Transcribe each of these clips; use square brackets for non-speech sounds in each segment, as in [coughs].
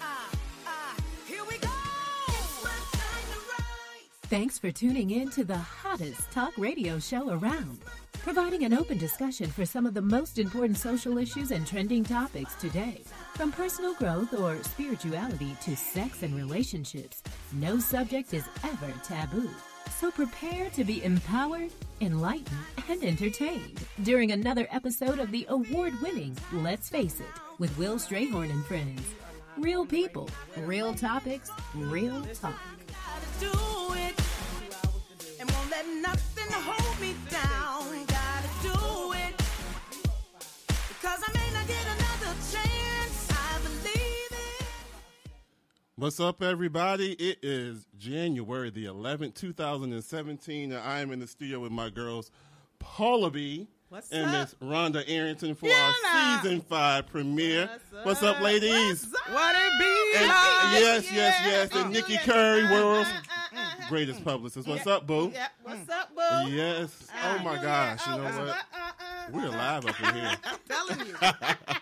Ah, ah, here we go. Thanks for tuning in to the hottest talk radio show around, providing an open discussion for some of the most important social issues and trending topics today. From personal growth or spirituality to sex and relationships, no subject is ever taboo. So prepare to be empowered, enlightened, and entertained during another episode of the award winning Let's Face It with Will Strayhorn and Friends. Real people, real topics, real talk. Because I may not get another What's up, everybody? It is January the 11th, 2017, and I am in the studio with my girls, Paula B. What's and up? Miss Rhonda Arrington for Yeah, our season five premiere. What's What's up, up? ladies? What it be And- like? yes, yes, yes. And Uh, Nikki yeah. Curry, world's Uh, uh, uh, greatest publicist. What's yeah. up, boo? Yeah, what's up, boo? Yes. Oh my gosh. You know uh, what? uh, uh, We're live up in here. [laughs] I'm telling you. [laughs]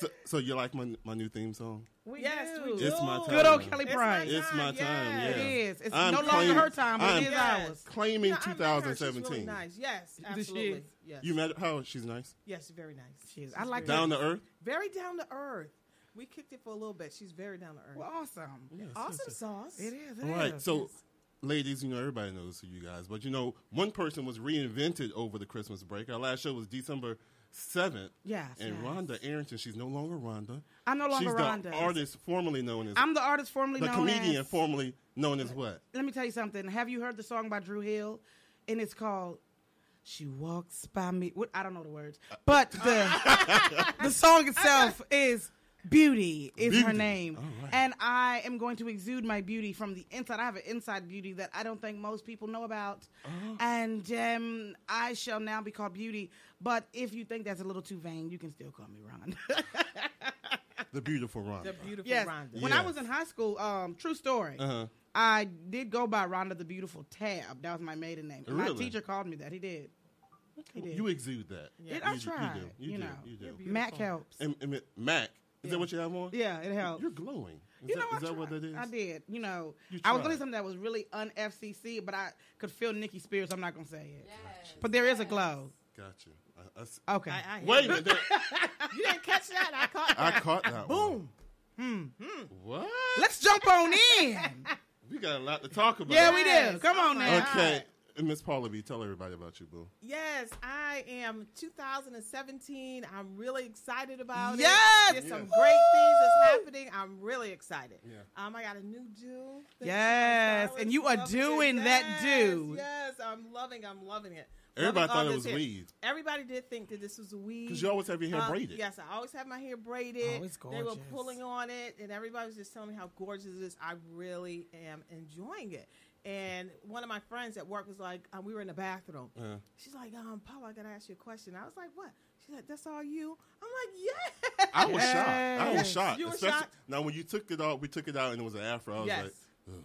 So, so you like my my new theme song? We Yes, do. we It's my time. Good old Kelly It's Price. my It's my time. Yeah. It is. It's I'm no longer her time, but it is Yes. ours. Claiming No, I met her. She's 2017. really nice. Yes, she? absolutely. Yes. You met her? How? She's nice. Yes, very nice. She is. She's I like very, Down to earth. very down to earth. We kicked it for a little bit. She's very down to earth. Well, awesome. awesome sauce. It is. It All right, is. so ladies, you know everybody knows who you guys, but you know one person was reinvented over the Christmas break. Our last show was December seventh. Yes, and yes. Rhonda Arrington, she's no longer Rhonda. I'm no longer she's Rhonda. the artist formerly known as I'm the artist formerly the known comedian as. formerly known as what? Let me tell you something. Have you heard the song by Drew Hill? And it's called "She Walks by Me." What I don't know the words, but the [laughs] the song itself is "Beauty" is her Beauty. name, All right. and I am going to exude my beauty from the inside. I have an inside beauty that I don't think most people know about, Oh. and um, I shall now be called Beauty. But if you think that's a little too vain, you can still call me Ron. [laughs] The beautiful Ron. The beautiful yes. Rhonda. When I was in high school, um, true story. Uh-huh. I did go by Rhonda the Beautiful Tab. That was my maiden name. And My teacher called me that. He did. He did. You exude that. Did I You do- try? You do. You, You do. know. You do. Mac helps. And, and Mac, is that what you have on? yeah, it helps. You're glowing. Is you that, know, is I that what tried. that is? I did. You know, You I was tried. doing something that was really un FCC, but I could feel Nikki Spears. I'm not gonna say it. But there is a glow. Gotcha. I, I s- Okay. I, I Wait a minute. [laughs] You didn't catch that. I caught I that. caught that. Boom. One. Hmm, hmm. What? Let's jump on in. [laughs] We got a lot to talk about. yeah, we Yes. do. Come on now. Okay. And Miss Paula B, tell everybody about you, boo. Yes, I am 2017. I'm really excited about Yes! it. There's some Yeah. great things that's happening. I'm really excited. Yeah. Um, I got a new do. Yes, and you are doing it. that Yes, do. Yes, I'm loving. I'm loving it. Everybody Loving thought it was hair. weave. Everybody did think that this was a weave. Because you always have your hair Uh, braided. Yes, I always have my hair braided. Oh, it's They were pulling on it, and everybody was just telling me how gorgeous it is. I really am enjoying it. And one of my friends at work was like, um, we were in the bathroom. Uh. She's like, um, Paul, I gotta ask you a question. I was like, what? She's like, that's all you? I'm like, yeah. I was shocked. I was shocked. You were Especially- shocked? Now, when you took it out, we took it out and it was an afro. I was Yes. like, Ugh.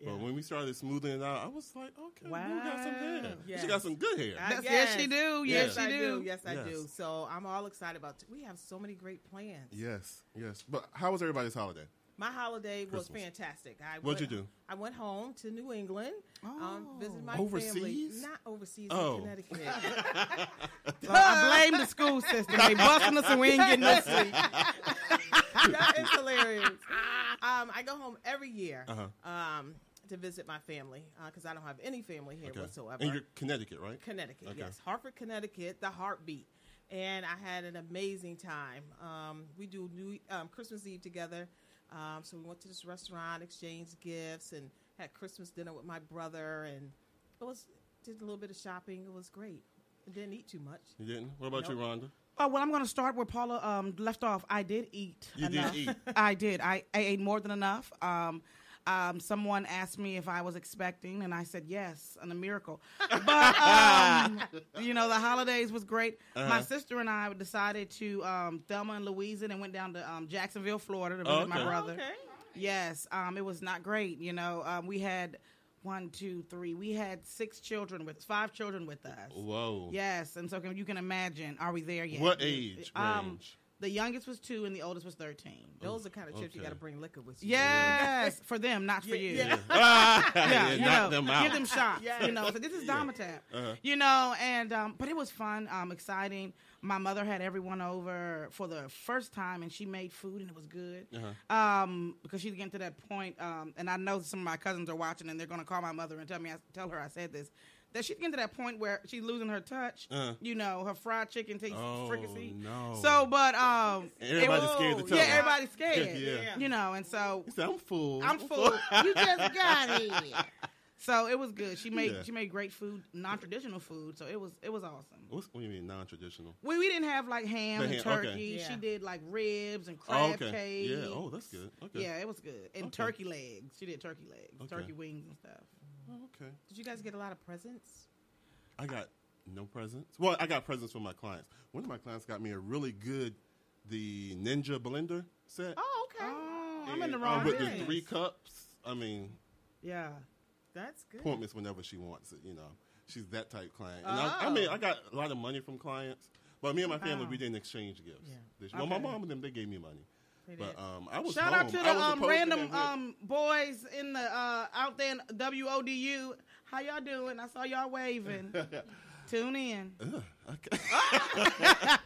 Yeah. But when we started smoothing it out, I was like, okay, wow. Boo got some hair. Wow. She got some good hair. I That's- guess. yes, she do. Yes, I she do. Yes, I Yes. do. So I'm all excited about. we have so many great plans. yes, yes. But how was everybody's holiday? My holiday was fantastic. I What'd went, you do? I went home to New England, um, visited my Overseas? family. Not overseas, Oh. in Connecticut. [laughs] So I blame the school system. They busting us and we ain't getting no sleep. [laughs] that is hilarious. Um, I go home every year Uh-huh. um, to visit my family because I don't have any family here Okay. whatsoever. And you're Connecticut, right? Connecticut, Okay. yes. Hartford, Connecticut, the heartbeat. And I had an amazing time. Um, we do New um, Christmas Eve together. Um, so we went to this restaurant, exchanged gifts, and had Christmas dinner with my brother. And it was did a little bit of shopping. It was great. I didn't eat too much. You didn't? What about you, Nope. Rhonda? Oh well, I'm going to start where Paula um, left off. I did eat. You did eat. I did. I, I ate more than enough. Um, um, someone asked me if I was expecting, and I said yes, and a miracle. [laughs] But um, you know, the holidays was great. Uh-huh. My sister and I decided to um, Thelma and Louise it and went down to um, Jacksonville, Florida, to visit Oh, my okay. brother. Okay. Yes, um, it was not great. You know, um, we had one, two, three. We had six children with five children with us. Whoa. Yes, and so can, you can imagine, are we there yet? What age Um, range? The youngest was two, and the oldest was thirteen. Those are the kind of trips you got to bring liquor with you. Yes, [laughs] for them, not for you. yeah. Ah, [laughs] [laughs] Yeah, yeah, you knock know, them out. give them shots. Yes. You know, so this is Domitap. Uh-huh. You know, and um, but it was fun, um, exciting. My mother had everyone over for the first time, and she made food, and it was good. Uh-huh. Um, because she's getting to that point, um, and I know some of my cousins are watching, and they're going to call my mother and tell me, I, tell her I said this. That she's getting to that point where she's losing her touch. Uh-huh. You know, her fried chicken tastes Oh, fricassee. no. So, but um, Everybody's it- scared to tell Yeah, her. everybody's [laughs] scared. Yeah. You know, and so said, I'm full. I'm full. [laughs] you just got it. [laughs] So it was good. She made Yeah. she made great food, non traditional food. So it was it was awesome. What's, what do you mean non-traditional? We we didn't have like ham The and ham, okay. turkey. Yeah. She did like ribs and Oh, crab okay. cake. Yeah. Oh, that's good. Okay. Yeah, it was good. And Okay. turkey legs. She did turkey legs, Okay. turkey wings and stuff. Oh, okay. Did you guys get a lot of presents? I got no presents. Well, I got presents from my clients. One of my clients got me a really good, the Ninja blender set. Oh, okay. Oh, I'm in the uh, wrong. with the three cups. I mean, yeah. That's good. appointments whenever she wants it. You know, she's that type client. And I, I Oh. mean, I got a lot of money from clients, but me and my family we didn't exchange gifts. Yeah. This- Well, my mom and them they gave me money, They but um, I was Shout home. out to the um, random um, boys in the uh, out there in WODU. How y'all doing? I saw y'all waving. [laughs] Tune in. Ugh, okay. [laughs]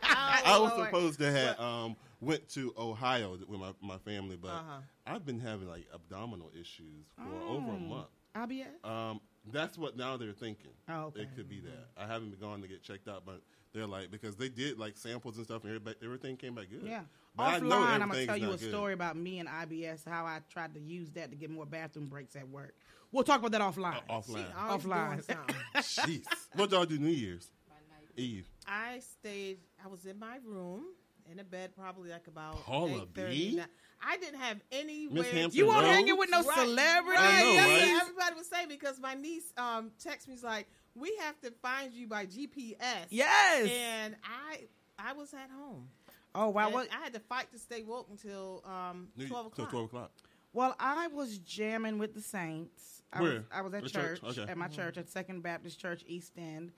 I was Lord. supposed to have um, went to Ohio with my, my family, but Uh-huh. I've been having like abdominal issues for over a Oh. month. IBS. Um, that's what now they're thinking. Oh, okay. It could be that. I haven't gone to get checked out, but they're like because they did like samples and stuff, and everybody, everything came back good. Yeah. But I know Offline, I'm gonna tell you a good. story about me and IBS, how I tried to use that to get more bathroom breaks at work. We'll talk about that offline. Uh, offline. always Offline. [laughs] Jeez. What y'all do New Year's Eve? I stayed. I was in my room in a bed, probably like about Paula 8:30, I didn't have anywhere. Hampton you weren't Rose? hanging with no Right. celebrities. I know, That's right? what everybody was saying because my niece um texted me. She's like, "We have to find you by GPS." Yes. And I, I was at home. oh wow. And What? I had to fight to stay woke until um New- twelve till o'clock. twelve o'clock. Well, I was jamming with the saints. I Where? was I was at The church, church? Okay. at my church at Second Baptist Church East End,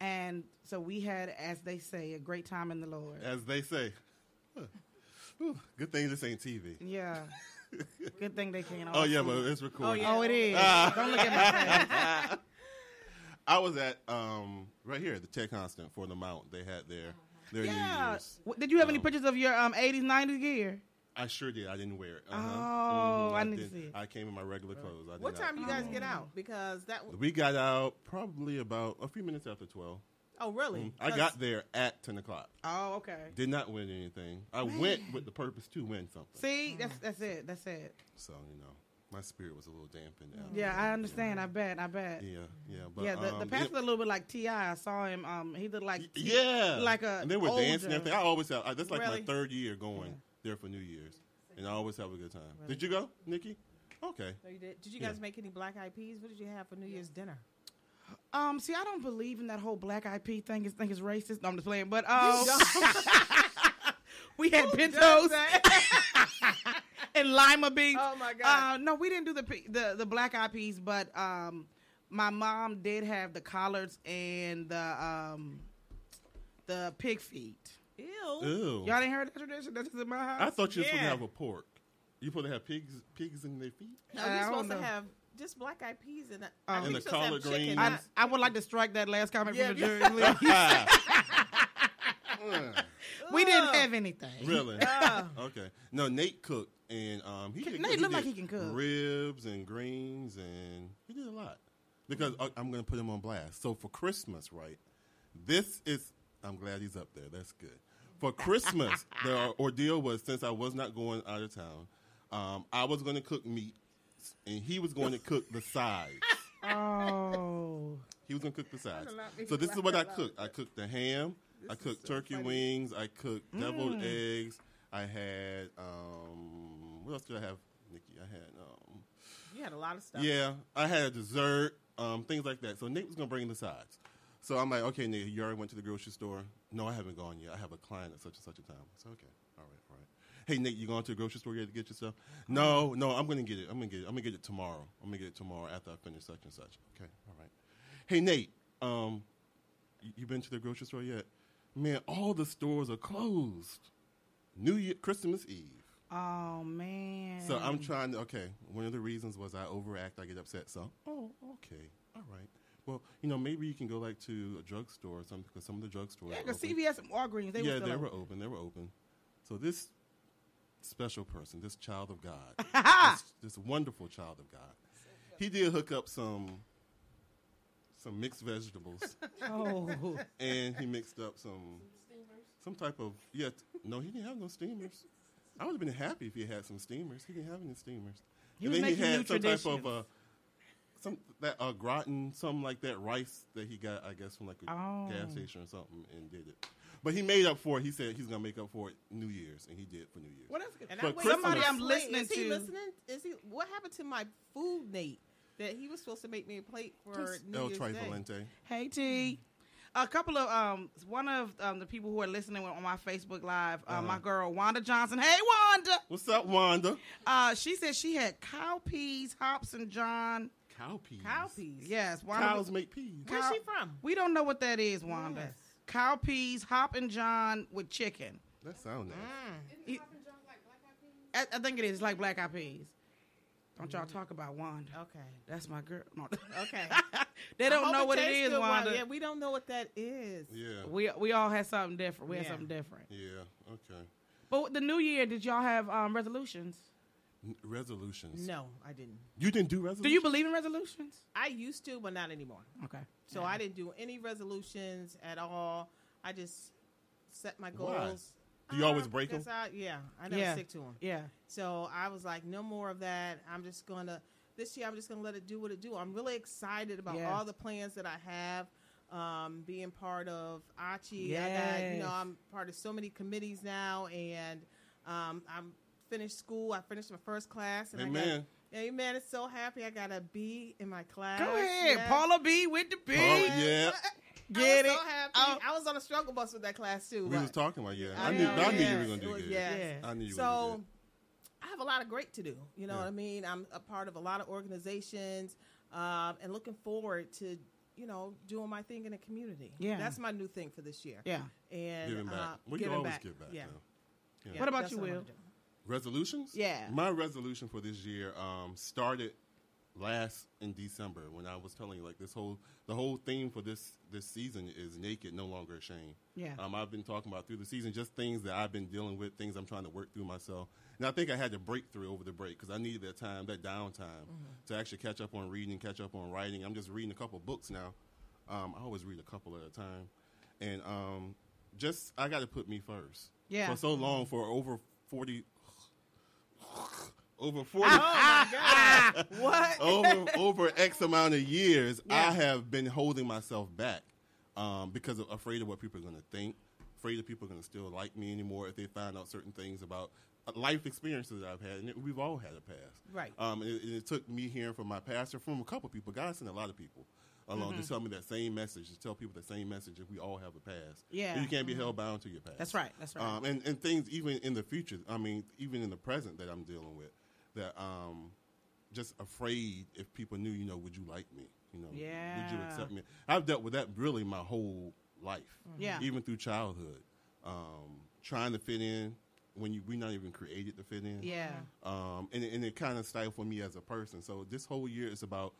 and so we had, as they say, a great time in the Lord. As they say. Huh. Whew, Good thing this ain't TV. Yeah. [laughs] Good thing they can't. Oh yeah, see. but it's recorded. yeah. Oh, it is. Ah. Don't look at my face. [laughs] I was at um right here, the Tech Constant for the Mount. They had their their New Yeah. Year's. Did you have any Um, pictures of your um 80s 90s gear? I sure did. I didn't wear it. Uh-huh. Oh, Mhm, I need to did. see it. I came in my regular clothes. I did What not- time you guys get out? Because that. w- We got out probably about a few minutes after twelve. Oh, really? Mhm. I 'Cause- got there at ten o'clock. Oh, okay. Did not win anything. I went with the purpose to win something. See, that's that's it. That's it. So you know, my spirit was a little dampened out. Yeah, I understand. I bet. I bet. Yeah, yeah. But yeah, the, the um, pastor's a little bit like Ti. I saw him. Um, he looked like T- Yeah, like a and they were dancing and everything. I always have. I, that's like Really? my third year going there for New Year's, and I always have a good time. Did you go, Nikki? Okay. Oh, you did. Did you Yeah. guys make any black eyed peas? What did you have for New Year's dinner? Um, see, I don't believe in that whole black eyed IP thing. Is think it's racist. No, I'm just playing. But um, [laughs] we had pintos [laughs] [laughs] and lima beans. Oh, my God. Uh, no, we didn't do the the the black eyed peas, but um, my mom did have the collards and the um, the pig feet. Ew. Ew. Y'all didn't hear that tradition? That's in my house. I thought you were supposed to have a pork. You supposed to have pigs pigs in their feet? No, I you're don't supposed to have just black eyed peas and that. Oh. I And the you're supposed to have collard greens. I, I would like to strike that last comment Yeah, from the yeah. jury. [laughs] [laughs] we didn't have anything. really? Ah. okay. No, Nate cooked, and um, he Can- did, Nate he look like he can cook. Ribs and greens, and he did a lot. Because I, I'm going to put him on blast. So for Christmas, right? This is. I'm glad he's up there. That's good. For Christmas, [laughs] the ordeal was since I was not going out of town, um, I was going to cook meat, and he was going [laughs] to cook the sides. Oh. He was gonna cook the sides. That'll not make So this is what I cooked. I cooked the ham. I This is cooked so turkey funny. wings. I cooked deviled Mm. eggs. I had um, what else did I have, Nikki? I had um, You had a lot of stuff. yeah, I had a dessert, um, things like that. So Nate was gonna bring the sides. So I'm like, okay, Nate, you already went to the grocery store. No, I haven't gone yet. I have a client at such and such a time. So okay, all right, all right. Hey Nate, you going to the grocery store yet to get your stuff? No, no, I'm gonna get it. I'm gonna get it. I'm gonna get it tomorrow. I'm gonna get it tomorrow after I finish such and such. Okay, all right. Hey Nate, um, you, you been to the grocery store yet? Man, all the stores are closed. New Year, Christmas Eve. Oh man. So I'm trying to. Okay, one of the reasons was I overact. I get upset. So, oh, okay, all right. Well, you know, maybe you can go like to a drugstore or something because some of the drugstores. Yeah, because. CVS and Walgreens, they yeah, were they open. were open. They were open. So this special person, this child of God, [laughs] this, this wonderful child of God, he did hook up some some mixed vegetables, [laughs] Oh. and he mixed up some some type of yeah. No, he didn't have no steamers. I would have been happy if he had some steamers. He didn't have any steamers. He and was then he had some type of traditions. uh, some that uh, gratin, something like that rice that he got, I guess, from like a Oh. gas station or something, and did it. But he made up for it. He said he's gonna make up for it New Year's, and he did for New Year's. Well, that's good. And For I waited Somebody I'm the listening Is he listening? Is he? What happened to my food, Nate? That he was supposed to make me a plate for Just New El Year's Day. Trivalente. Hey T. A couple of um, one of um, the people who are listening on my Facebook Live, uh, Uh-huh. my girl Wanda Johnson. Hey Wanda, What's up, Wanda? uh, she said she had cow peas, hops, and John. Cow peas. Cow peas. Yes, Wanda. Cows make peas. Where's she from? We don't know what that is, Wanda. Yes. Cow peas, hoppin' John with chicken. That sounds nice. It- I, I think it is like black eyed peas. Don't y'all talk about Wanda? Okay. That's my girl. No. Okay. [laughs] they don't know what it is, tastes is, Wanda. Yeah, we don't know what that is. Yeah. We we all had something different. We had something different. Yeah. Okay. But the new year, did y'all have um, resolutions? N- resolutions. No, I didn't. You didn't do resolutions. Do you believe in resolutions? I used to, but not anymore. Okay. So I didn't do any resolutions at all. I just set my Why? Goals. Do you always break break 'em? because I- yeah, I never Yeah. stick to them. Yeah. So I was like, no more of that. I'm just gonna this year. I'm just gonna let it do what it do. I'm really excited about Yeah. all the plans that I have. Um, being part of Achi, I got you know I'm part of so many committees now, and um, I'm finished school. I finished my first class, and I Amen. got amen. It's so happy. I got a B in my class. Go ahead, Yeah. Paula B with the B. Oh, yeah. Get I it? so happy. Oh. I was on a struggle bus with that class too. We but- was talking about yeah. I, I knew. know, I knew you were gonna It do was- good. yes. I knew you were so gonna do good. I have a lot of great to do. You know Yeah. what I mean? I'm a part of a lot of organizations, um, and looking forward to you know doing my thing in the community. Yeah. that's my new thing for this year. Yeah. and Giving back. uh, we giving can always back. give back. Yeah. though. Yeah, What about that's you, I Will? Resolutions? Yeah. My resolution for this year um, started last in December when I was telling you like this whole the whole theme for this this season is naked, no longer ashamed. Yeah. Um, I've been talking about through the season just things that I've been dealing with, things I'm trying to work through myself. And I think I had to break through over the break because I needed that time, that downtime, to actually catch up on reading, catch up on writing. I'm just reading a couple books now. Um, I always read a couple at a time, and um, just I got to put me first. Yeah. For so long, for over forty, over forty, oh my god [laughs] What? over over X amount of years, I have been holding myself back um, because of afraid of what people are going to think, afraid that people are going to still like me anymore if they find out certain things about uh, life experiences that I've had, and it, we've all had a past. Right. Um, and it, and it took me hearing from my pastor, from a couple people. God sent a lot of people along Mm-hmm. to tell me that same message, to tell people the same message that we all have a past. Yeah. And you can't be held bound to your past. That's right. That's right. Um, and, and things even in the future, I mean, even in the present that I'm dealing with, that um, just afraid if people knew, you know, would you like me? You know, would you accept me? I've dealt with that really my whole life. Yeah. Even through childhood. Um, trying to fit in when you we're not even created to fit in. Yeah. Um, and, it- and it kind of stifled me as a person. So this whole year is about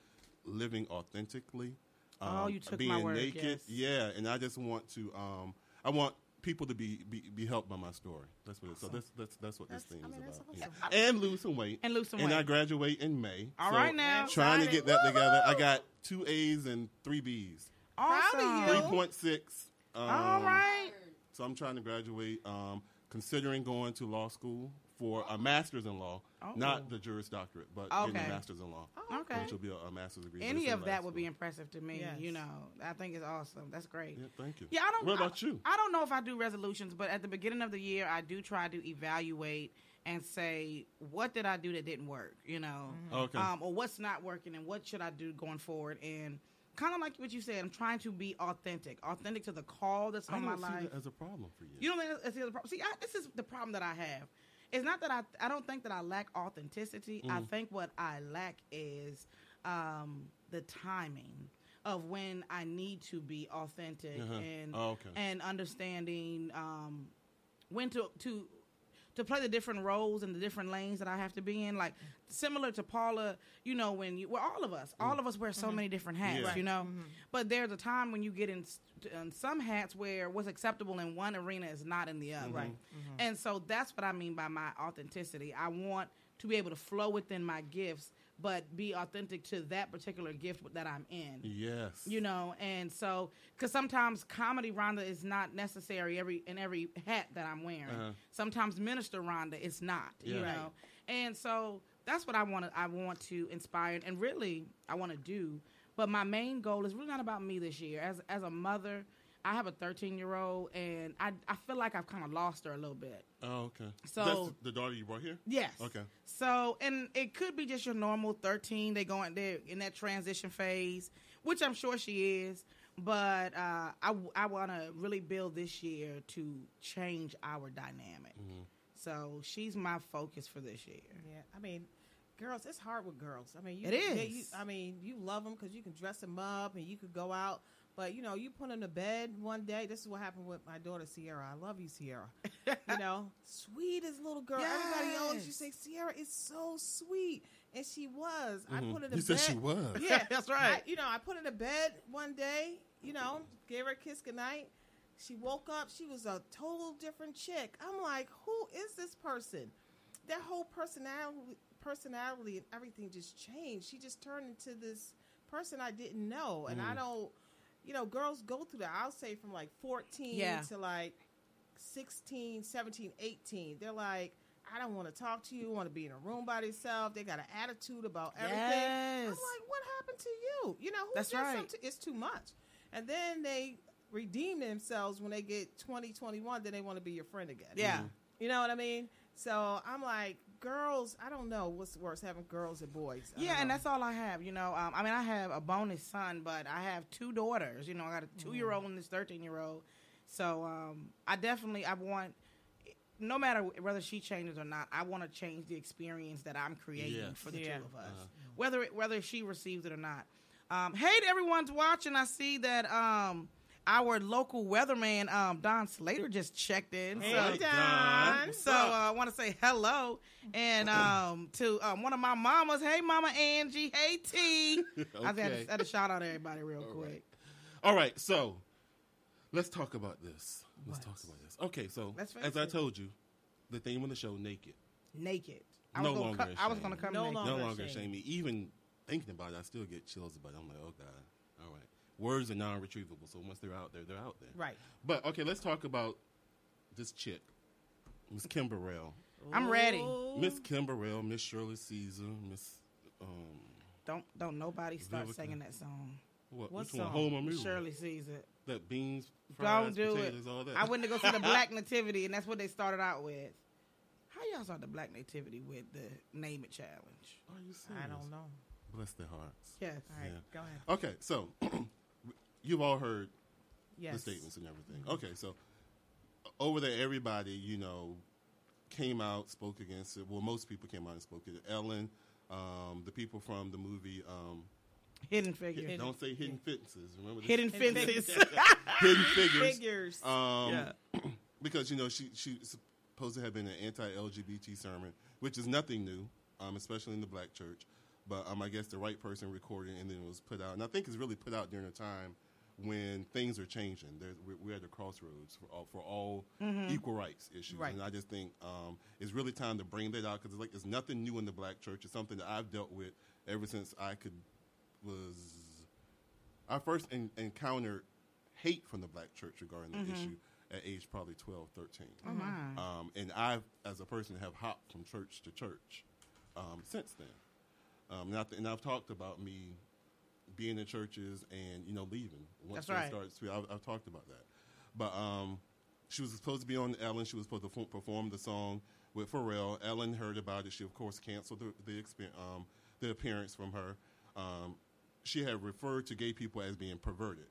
living authentically. Um, Oh, you took being my word, naked. yes. Yeah, and I just want to. Um, I want people to be, be be helped by my story. That's what. It, so that's that's that's what That's- this thing I mean, is about. awesome. Yeah. And lose some weight. And lose some weight. And I graduate in May. All So right now. Trying to get that together. I got two A's and three B's. Awesome. of you. point six. Um, All right. So I'm trying to graduate. Um, considering going to law school for a master's in law, Oh. not the Juris Doctorate, but getting a master's in law. Okay. Which will be a, a master's degree. Any of that law would be impressive to me. Yes. You know, I think it's awesome. That's great. Yeah, thank you. Yeah, I don't. What about I, you? I don't know if I do resolutions, but at the beginning of the year, I do try to evaluate and say what did I do that didn't work. You know, Okay. um, or what's not working, and what should I do going forward. And kind of like what you said, I'm trying to be authentic, authentic to the call that's I on don't my see life. that as a problem for you. You don't think that's the other problem? See, I, this is the problem that I have. It's not that I I don't think that I lack authenticity. I Mm. think what I lack is um, the timing of when I need to be authentic Uh-huh. and Oh, okay. and understanding um, when to to to play the different roles and the different lanes that I have to be in. Like similar to Paula, you know, when you well, all of us, all of us wear so mm-hmm. many different hats. Yeah. you know. Mm-hmm. But there's a time when you get in, in some hats where what's acceptable in one arena is not in the other. Right. Mm-hmm. And so that's what I mean by my authenticity. I want to be able to flow within my gifts, but be authentic to that particular gift that I'm in. Yes. you know and so because sometimes comedy rhonda is not necessary every in every hat that i'm wearing. Uh-huh. sometimes minister rhonda is not you know. And so that's what i want to i want to inspire and really i want to do. But my main goal is really not about me this year. As as a mother i have a 13 year old and i i feel like i've kind of lost her a little bit Oh, okay. So- That's the daughter you brought here? Yes. Okay. So, and it could be just your normal 13. They going there in that transition phase, which I'm sure she is. But uh, I, I want to really build this year to change our dynamic. Mm-hmm. So she's my focus for this year. Yeah, I mean, girls, it's hard with girls. I mean, you, It they- you, I mean, you love them because you can dress them up and you could go out. But you know, you put them to bed one day. This is what happened with my daughter Sierra. I love you, Sierra. you [laughs] know, sweetest little girl. Everybody owns you. Say Sierra is so sweet, and she was. I mm-hmm. put her to You bed. said she was. Yeah, [laughs] That's right. I- you know, I put her to bed one day. You know, gave her a kiss goodnight. She woke up. She was a total different chick. I'm like, who is this person? That whole personality, personality, and everything just changed. She just turned into this person I didn't know, and I mm. don't. You know, girls go through that. I'll say from like 14 Yeah. to like 16, 17, 18. They're like, I don't want to talk to you. Want to be in a room by themselves. They got an attitude about everything. I'm like, what happened to you? You know, who That's right. something- It's too much. And then they redeem themselves when they get 20, 21. Then they want to be your friend again. Yeah. You know what I mean? So I'm like, girls, I don't know what's worse, having girls or boys. I Yeah, don't and that's all I have. You know, um, I mean, I have a bonus son, but I have two daughters. You know, I got a two year old and this thirteen year old. So um, I definitely I want, no matter whether she changes or not, I want to change the experience that I'm creating Yes. for the Yeah. two of us, whether it, whether she receives it or not. Um, hey, to everyone's watching. I see that um, our local weatherman um, Don Slater just checked in. Hey, so, Don. so uh, I want to say hello and um, to um, one of my mamas. Hey, Mama Angie. Hey, T. [laughs] I had, to, had to shout out to everybody real quick. All right, so let's talk about this. Let's talk about this. Okay, so Let's as I told you, the theme of the show, naked, Naked. I No was gonna longer co- I was going to come No naked. longer no longer ashamed. shame me. Even thinking about it, I still get chills about it. I'm like, oh god, all right. Words are non-retrievable, so once they're out there, they're out there. Right. But okay, let's talk about this chick, Miss Kim Burrell. I'm ready. Miss Kim Burrell, Miss Shirley Caesar, Miss um, Don't don't nobody start Vivica. singing that song. what? What song? Home or Movie? Shirley sees it. That beans, Don't do potatoes, it. all that. I went to go see the [laughs] Black Nativity, and that's what they started out with. How y'all start the Black Nativity with the Name It challenge? Are you serious? I don't know. Bless their hearts. Yes. All right, Yeah. go ahead. Okay, so [clears throat] you've all heard Yes. the statements and everything. Okay, so over there, everybody, you know, came out, spoke against it. Well, most people came out and spoke against it. Ellen, um, the people from the movie, um, Hidden figure. don't say hidden fences. Remember this? Hidden Hidden fences. [laughs] hidden figures. Figures. Um, Yeah. [clears throat] because you know she she supposed to have been an anti-LGBT sermon, which is nothing new, um, especially in the black church. But um, I guess the right person recorded it and then it was put out. And I think it's really put out during a time when things are changing. There's, we're, we're at the crossroads for all, for all equal rights issues. Right. And I just think um, it's really time to bring that out because it's like it's nothing new in the black church. It's something that I've dealt with ever since I could was I first en- encountered hate from the black church regarding the issue at age probably 12, 13. Oh my. Um, and I, as a person, have hopped from church to church um, since then. Um, and, I th- and I've talked about me being in churches and you know leaving once That's right. started. I've, I've talked about that. But um, she was supposed to be on Ellen. She was supposed to f- perform the song with Pharrell. Ellen heard about it. She of course canceled the the, um, the appearance from her. Um, she had referred to gay people as being perverted,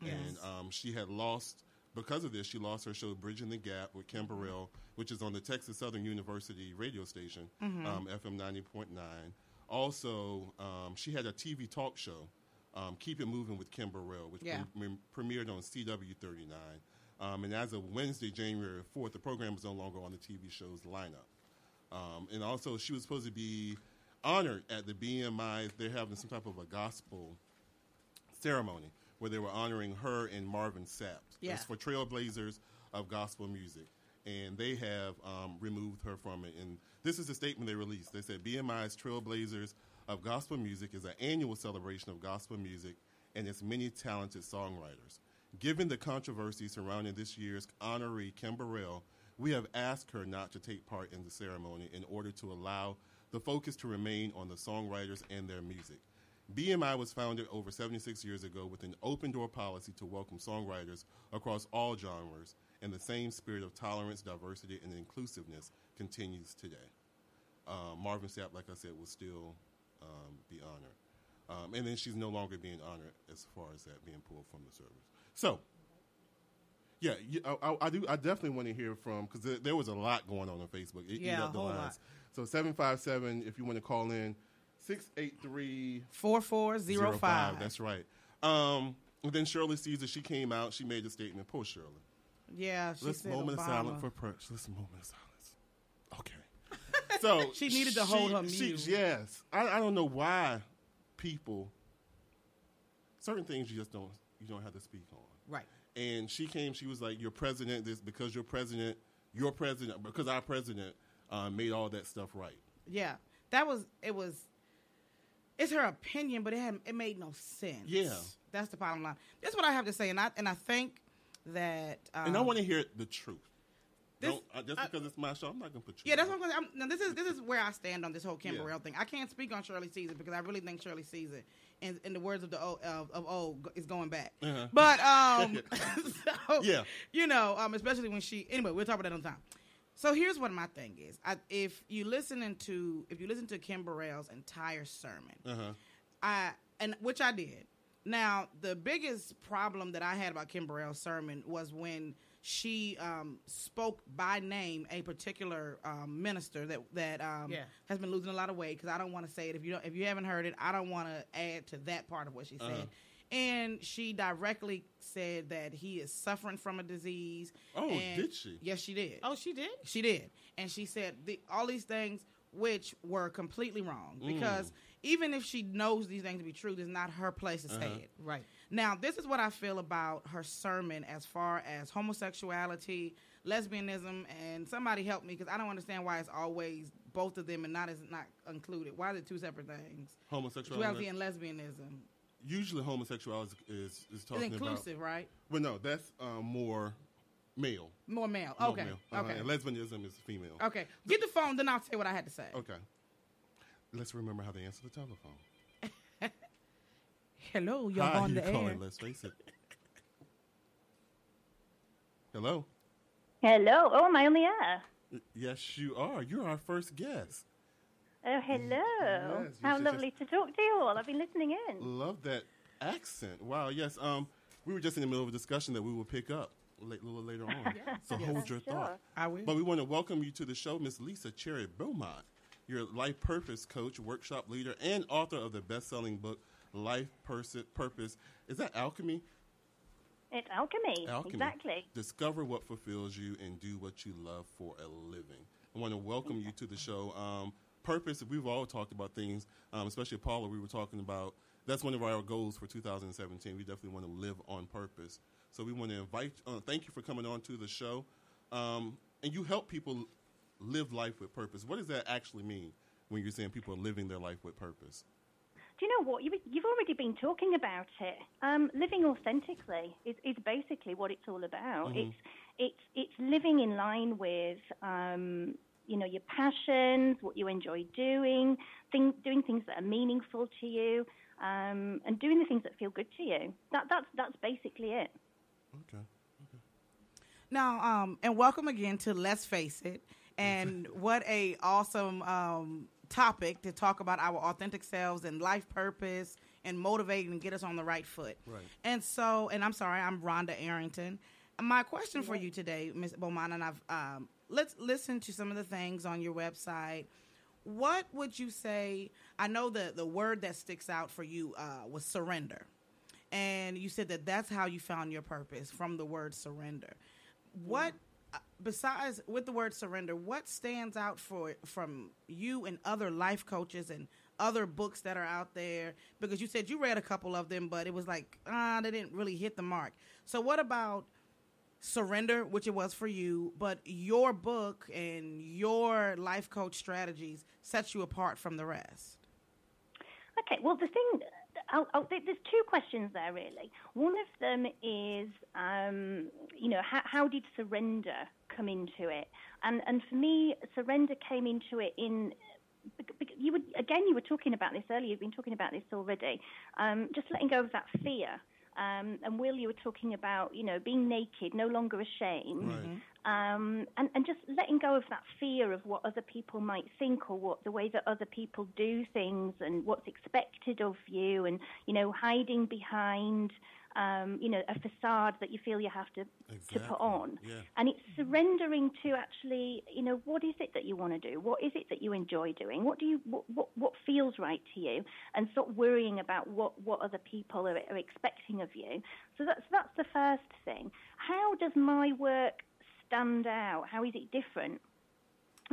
and um, she had lost because of this. She lost her show "Bridging the Gap" with Kim Burrell, which is on the Texas Southern University radio station, um, FM ninety point nine. Also, um, she had a TV talk show, um, "Keep It Moving" with Kim Burrell, which Yeah. pre- premiered on CW thirty nine. Um, and as of Wednesday, January fourth, the program is no longer on the TV show's lineup. Um, and also, she was supposed to be honored at the BMI. They're having some type of a gospel ceremony where they were honoring her and Marvin Sapp. Yeah. It's for trailblazers of gospel music. And they have um, removed her from it. And this is the statement they released. They said BMI's Trailblazers of Gospel Music is an annual celebration of gospel music and its many talented songwriters. Given the controversy surrounding this year's honoree, Kim Burrell, we have asked her not to take part in the ceremony in order to allow the focus to remain on the songwriters and their music. BMI was founded over 76 years ago with an open door policy to welcome songwriters across all genres, and the same spirit of tolerance, diversity, and inclusiveness continues today. Um, Marvin Sapp, like I said, was still um, be honored. Um, and then she's no longer being honored as far as that being pulled from the service. So, yeah, I, I, do. I definitely want to hear from because there, there was a lot going on on Facebook. It, Yeah, up the whole lines. lot. So seven five seven, if you want to call in, six eight three Four four zero five. That's right. Um, and then Shirley Caesar, she came out. She made a statement. Poor Shirley. Yeah, she Let's said moment Obama. of silence for. Let's moment of silence. So [laughs] She needed to hold her she- mute. yes, I, I don't know why people certain things you just don't you don't have to speak on. Right. And she came. She was like, "Your president. This because your president. Your president. Because our president uh, made all that stuff right." Yeah, that was it. Was it's her opinion, but it had it made no sense. Yeah. that's the bottom line. That's what I have to say, and I and I think that um, and I want to hear the truth. This- Don't, uh, just because it's my show, I'm not gonna put you. Yeah, that's what I'm going to. Now, this is this is where I stand on this whole Kim Yeah. Burrell thing. I can't speak on Shirley Caesar because I really think Shirley Caesar, in, in the words of the o, of, of old, is going back. Uh-huh. But um, [laughs] [laughs] so, Yeah. you know, um, especially when she. Anyway, we'll talk about that on time. So here's what my thing is. I, if you listening to if you listen to Kim Burrell's entire sermon, Uh-huh. I and which I did. Now, the biggest problem that I had about Kim Burrell's sermon was when she um, spoke by name a particular um, minister that that um, Yeah. has been losing a lot of weight. Because I don't want to say it if you don't if you haven't heard it, I don't want to add to that part of what she said. Uh-huh. And she directly said that he is suffering from a disease. Oh, and- did she? Yes, she did. Oh, she did. She did. And she said the, all these things which were completely wrong because even if she knows these things to be true, it's not her place to say it. Right. Now, this is what I feel about her sermon as far as homosexuality, lesbianism, and somebody help me because I don't understand why it's always both of them and not as not included. Why are they two separate things? Homosexuality. And lesbianism. Usually, homosexuality is is, is It's talking inclusive, right? Well, no, that's um, more male. More male. More Okay. male. Uh, Okay. And lesbianism is female. Okay. Get the phone, then I'll say what I had to say. Okay. Let's remember how to answer the telephone. Hello, you're Hi, on you the air. Let's face it. Hello. Hello. Oh, am I on the air? Yes, you are. You're our first guest. Oh, hello. yes, How yes, lovely to talk to you all. I've been listening in. Love that accent. Wow. Yes. Um, we were just in the middle of a discussion that we will pick up a little later on. [laughs] So hold your Sure. thought. I will. But we want to welcome you to the show, Miss Lisa Cherry Beaumont. You're a life purpose coach, workshop leader, and author of the best selling book, Life Pers- Purpose. Is that Alchemy? It's alchemy. Alchemy. Exactly. Discover what fulfills you and do what you love for a living. I want to welcome you to the show. Um, purpose, we've all talked about things, um, especially Paula, we were talking about. That's one of our goals for 2017. We definitely want to live on purpose. So we want to invite, uh, thank you for coming on to the show. Um, and you help people live life with purpose. What does that actually mean when you're saying people are living their life with purpose? Do you know what? You, you've already been talking about it. Um, living authentically is, is basically what it's all about. Mhm. It's it's it's living in line with um, you know your passions, what you enjoy doing, thing, doing things that are meaningful to you, um, and doing the things that feel good to you. That that's that's basically it. Okay. Now, um, and welcome again to Let's Face It. And what a awesome um, topic to talk about our authentic selves and life purpose and motivate and get us on the right foot. Right. And so, and I'm sorry, I'm Rhonda Arrington. My question for you today, Ms. Beaumont, and I've um, let's listen to some of the things on your website. What would you say? I know the the word that sticks out for you uh, was surrender, and you said that that's how you found your purpose from the word surrender. What besides with the word surrender, what stands out for from you and other life coaches and other books that are out there? Because you said you read a couple of them, but it was like ah, they didn't really hit the mark. So what about surrender, which it was for you, but your book and your life coach strategies sets you apart from the rest? Okay, well, the thing, I'll, I'll, there's two questions there, really. One of them is, um, you know, how, how did surrender come into it? And, and for me, surrender came into it in. You would again. You were talking about this earlier. You've been talking about this already. Um, just letting go of that fear. Um, and Will, you were talking about, you know, being naked, no longer ashamed Right. um, and, and just letting go of that fear of what other people might think or what the way that other people do things and what's expected of you and you know hiding behind um, you know a facade that you feel you have to to put on. Yeah. and it's surrendering to actually you know what is it that you want to do? What is it that you enjoy doing? What do you what what, what feels right to you? And stop worrying about what what other people are, are expecting of you. So that's that's the first thing. How does my work stand out? How is it different?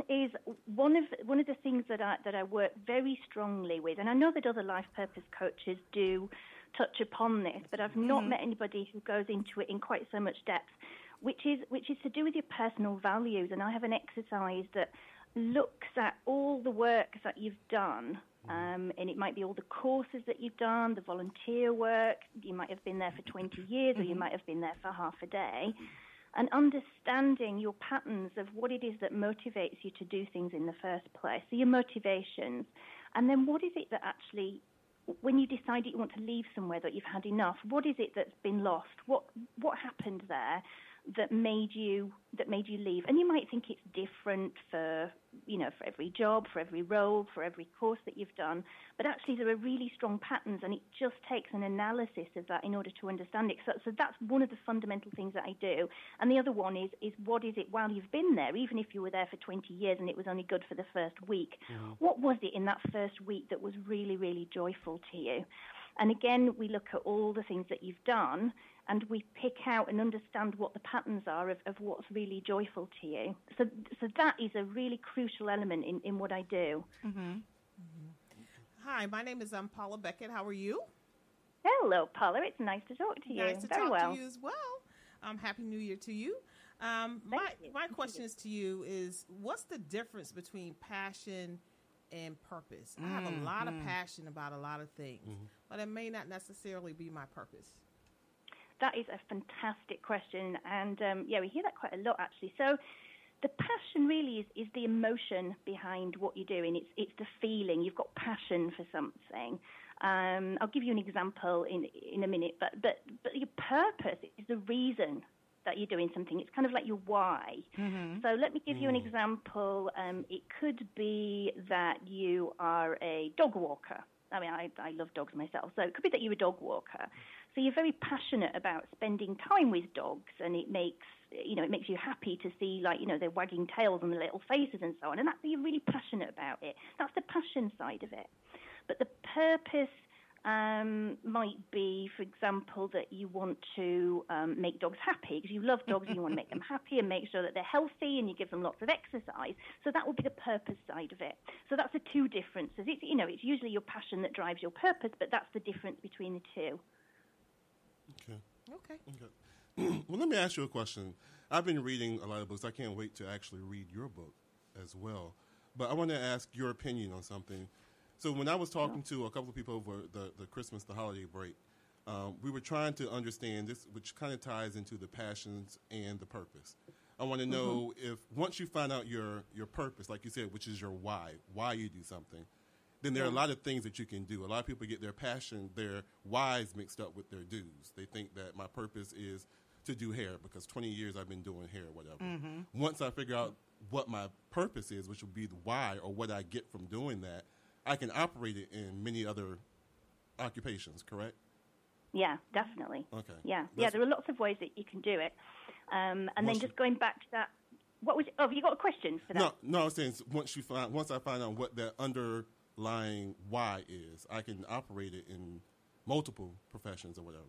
Is one of one of the things that I that I work very strongly with, and I know that other life purpose coaches do touch upon this, but I've not mm-hmm. met anybody who goes into it in quite so much depth, which is which is to do with your personal values. And I have an exercise that looks at all the work that you've done. Mm-hmm. Um, and it might be all the courses that you've done, the volunteer work. You might have been there for 20 years, or you mm-hmm. might have been there for half a day and understanding your patterns of what it is that motivates you to do things in the first place. So your motivations, and then what is it that actually, when you decide that you want to leave somewhere that you've had enough, what is it that's been lost? What what happened there that made you that made you leave? And you might think it's different for you know for every job, for every role, for every course that you've done, but actually there are really strong patterns, and it just takes an analysis of that in order to understand it. So, so that's one of the fundamental things that I do. And the other one is is what is it while you've been there, even if you were there for 20 years and it was only good for the first week, what was it in that first week that was really really joyful to you? And again, we look at all the things that you've done and we pick out and understand what the patterns are of, of what's really joyful to you. So, so that is a really crucial element in, in what I do. Hi, my name is um, Paula Beckett. How are you? Hello, Paula. It's nice to talk to you. Nice to Very talk well. to you as well. Um, Happy New Year to you. Um, my you. my question is to you is what's the difference between passion and purpose? I have a lot of passion about a lot of things, but it may not necessarily be my purpose. That is a fantastic question, and um, yeah, we hear that quite a lot actually. So, the passion really is, is the emotion behind what you're doing. It's it's the feeling. You've got passion for something. Um, I'll give you an example in in a minute, but but but your purpose is the reason that you're doing something. It's kind of like your why. So let me give you an example. Um, it could be that you are a dog walker. I mean, I, I love dogs myself. So it could be that you're a dog walker. So you're very passionate about spending time with dogs, and it makes you know it makes you happy to see like you know their wagging tails and the little faces and so on, and that's you're really passionate about it. That's the passion side of it. But the purpose um, might be, for example, that you want to um, make dogs happy because you love dogs and you want to make them [laughs] happy and make sure that they're healthy and you give them lots of exercise. So that would be the purpose side of it. So that's the two differences. It's you know it's usually your passion that drives your purpose, but that's the difference between the two. Okay. Okay. Okay. [clears throat] well, let me ask you a question. I've been reading a lot of books. I can't wait to actually read your book as well. But I want to ask your opinion on something. So when I was talking to a couple of people over the, the Christmas, the holiday break, um, we were trying to understand this, which kind of ties into the passions and the purpose. I want to know if once you find out your your purpose, like you said, which is your why, why you do something, then there are a lot of things that you can do. A lot of people get their passion, their whys mixed up with their dues. They think that my purpose is to do hair because 20 years I've been doing hair, or whatever. Once I figure out what my purpose is, which would be the why or what I get from doing that, I can operate it in many other occupations, correct? Yeah, definitely. Okay. Yeah, yeah. There are lots of ways that you can do it. Um, and then you- just going back to that, what was? Oh, have you got a question for that? No, no, I was saying once you find once I find out what that underlying why is, I can operate it in multiple professions or whatever.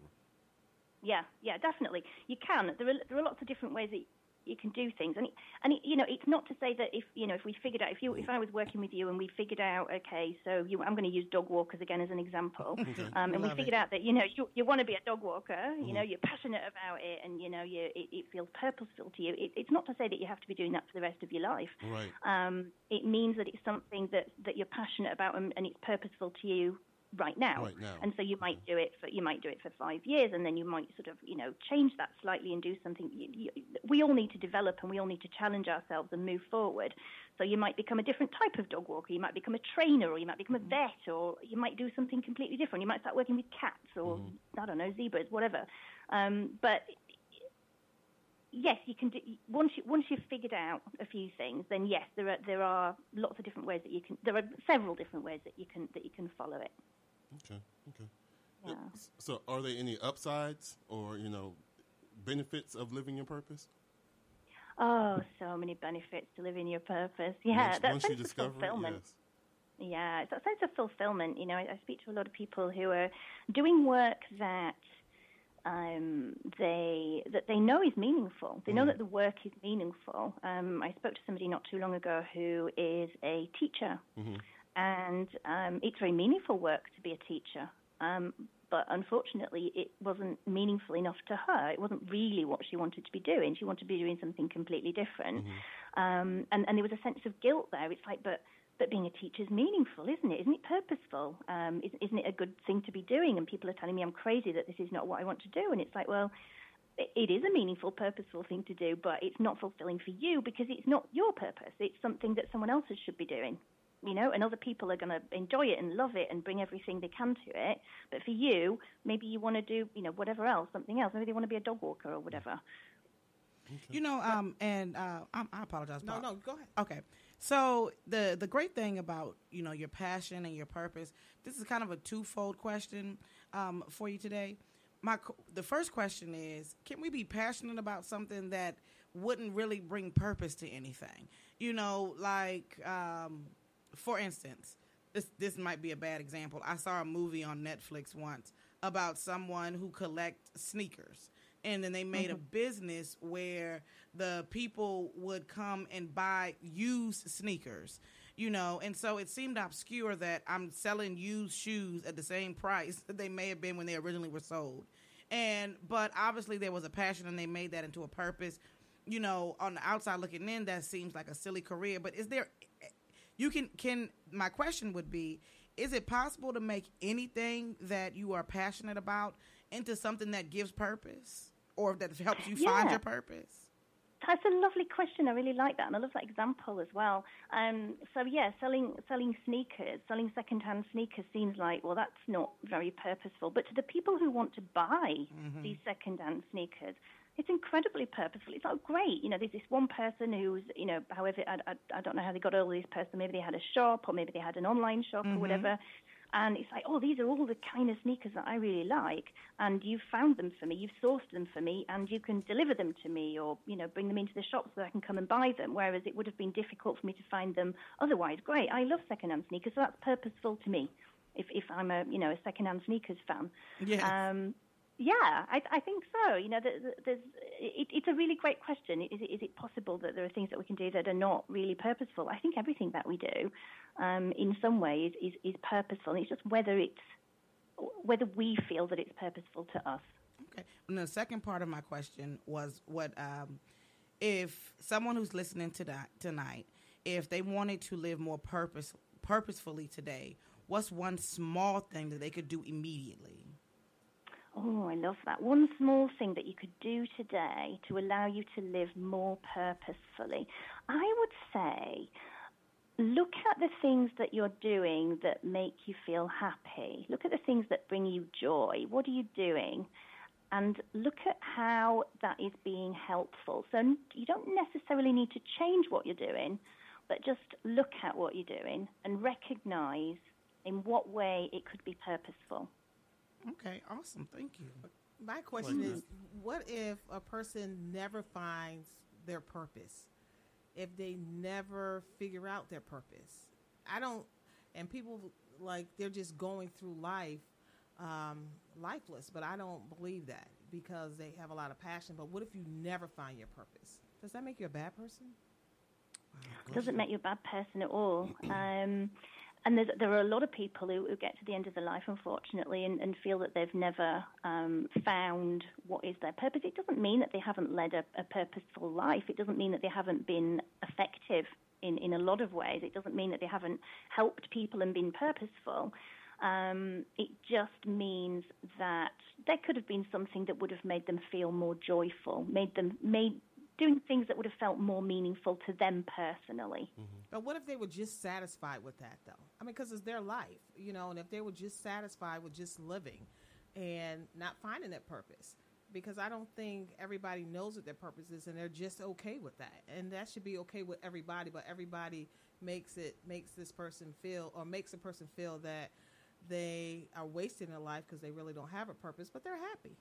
Yeah, yeah, definitely. You can. There are there are lots of different ways that you can do things, and it, and it, you know, it's not to say that if you know if we figured out if you if I was working with you and we figured out okay, so you, I'm going to use dog walkers again as an example, [laughs] um, and we figured it. out that you know you you want to be a dog walker, you know, you're passionate about it, and you know you it, it feels purposeful to you. It, it's not to say that you have to be doing that for the rest of your life. Right. Um, it means that it's something that that you're passionate about and, and it's purposeful to you right now. Right now. And so you might do it for you might do it for five years, and then you might sort of you know change that slightly and do something. You, you, we all need to develop, and we all need to challenge ourselves and move forward. So you might become a different type of dog walker. You might become a trainer, or you might become a vet, or you might do something completely different. You might start working with cats, or I don't know zebras, whatever. Um, but yes, you can do once you once you've figured out a few things, then yes, there are there are lots of different ways that you can. There are several different ways that you can that you can follow it. Okay. Okay. Yeah. So, are there any upsides or you know benefits of living your purpose? Oh, so many benefits to living your purpose. Yeah, once, that once sense of discover it, fulfillment. yes. Yeah, it's that sense of fulfillment. You know, I, I speak to a lot of people who are doing work that um, they that they know is meaningful. They know that the work is meaningful. Um, I spoke to somebody not too long ago who is a teacher, and um, it's very meaningful work to be a teacher. Um, but unfortunately, it wasn't meaningful enough to her. It wasn't really what she wanted to be doing. She wanted to be doing something completely different. Um, and, and there was a sense of guilt there. It's like, but but being a teacher is meaningful, isn't it? Isn't it purposeful? Um, isn't, isn't it a good thing to be doing? And people are telling me I'm crazy that this is not what I want to do. And it's like, well, it is a meaningful, purposeful thing to do, but it's not fulfilling for you because it's not your purpose. It's something that someone else should be doing. You know, and other people are going to enjoy it and love it and bring everything they can to it. But for you, maybe you want to do, you know, whatever else, something else. Maybe they want to be a dog walker or whatever. You know, um, and uh, I, I apologize. No, Paul. no, go ahead. Okay. So the the great thing about you know your passion and your purpose, this is kind of a twofold question um, for you today. My the first question is, can we be passionate about something that wouldn't really bring purpose to anything? You know, like um, for instance, this this might be a bad example. I saw a movie on Netflix once about someone who collects sneakers and then they made a mm-hmm. business where the people would come and buy used sneakers you know? And so it seemed obscure that i'm selling used shoes at the same price [laughs] that they may have been when they originally were sold. And but obviously there was a passion and they made that into a purpose you know on the outside looking in that seems like a silly career but is there you can can my question would be is it possible to make anything that you are passionate about into something that gives purpose or that helps you find your purpose That's a lovely question. I really like that, and I love that example as well. Um, so yeah, selling selling sneakers, selling secondhand sneakers seems like well, that's not very purposeful. But to the people who want to buy these secondhand sneakers, it's incredibly purposeful. It's like great. You know, there's this one person who's you know, however, I, I, I don't know how they got all these person. Maybe they had a shop, or maybe they had an online shop, or whatever. And it's like, oh, these are all the kind of sneakers that I really like, and you've found them for me, you've sourced them for me, and you can deliver them to me, or you know, bring them into the shop so I can come and buy them. Whereas it would have been difficult for me to find them otherwise. Great, I love secondhand sneakers, so that's purposeful to me. If if I'm a you know a secondhand sneakers fan, Yes. um, yeah, I, I think so. You know, there- there- there's it, it's a really great question. Is it, is it possible that there are things that we can do that are not really purposeful? I think everything that we do, um, in some way, is is purposeful. It's just whether it's whether we feel that it's purposeful to us. Okay. And the second part of my question was what um, if someone who's listening to that tonight, if they wanted to live more purpose purposefully today, what's one small thing that they could do immediately? Oh, I love that. One small thing that you could do today to allow you to live more purposefully. I would say look at the things that you're doing that make you feel happy. Look at the things that bring you joy. What are you doing? And look at how that is being helpful. So you don't necessarily need to change what you're doing, but just look at what you're doing and recognize in what way it could be purposeful. Okay, awesome. Thank you. My question is, what if a person never finds their purpose? If they never figure out their purpose, I don't. And people like they're just going through life um, lifeless, but I don't believe that because they have a lot of passion. But what if you never find your purpose? Does that make you a bad person? doesn't make you a bad person at all. [clears throat] Um, and there are a lot of people who, who get to the end of their life, unfortunately, and, and feel that they've never um, found what is their purpose. It doesn't mean that they haven't led a, a purposeful life. It doesn't mean that they haven't been effective in, in a lot of ways. It doesn't mean that they haven't helped people and been purposeful. Um, it just means that there could have been something that would have made them feel more joyful, made them made doing things that would have felt more meaningful to them personally. Mm-hmm. But what if they were just satisfied with that, though? I mean, because it's their life, you know, and if they were just satisfied with just living and not finding that purpose, because I don't think everybody knows what their purpose is and they're just okay with that. And that should be okay with everybody, but everybody makes it, makes this person feel, or makes a person feel that they are wasting their life because they really don't have a purpose, but they're happy.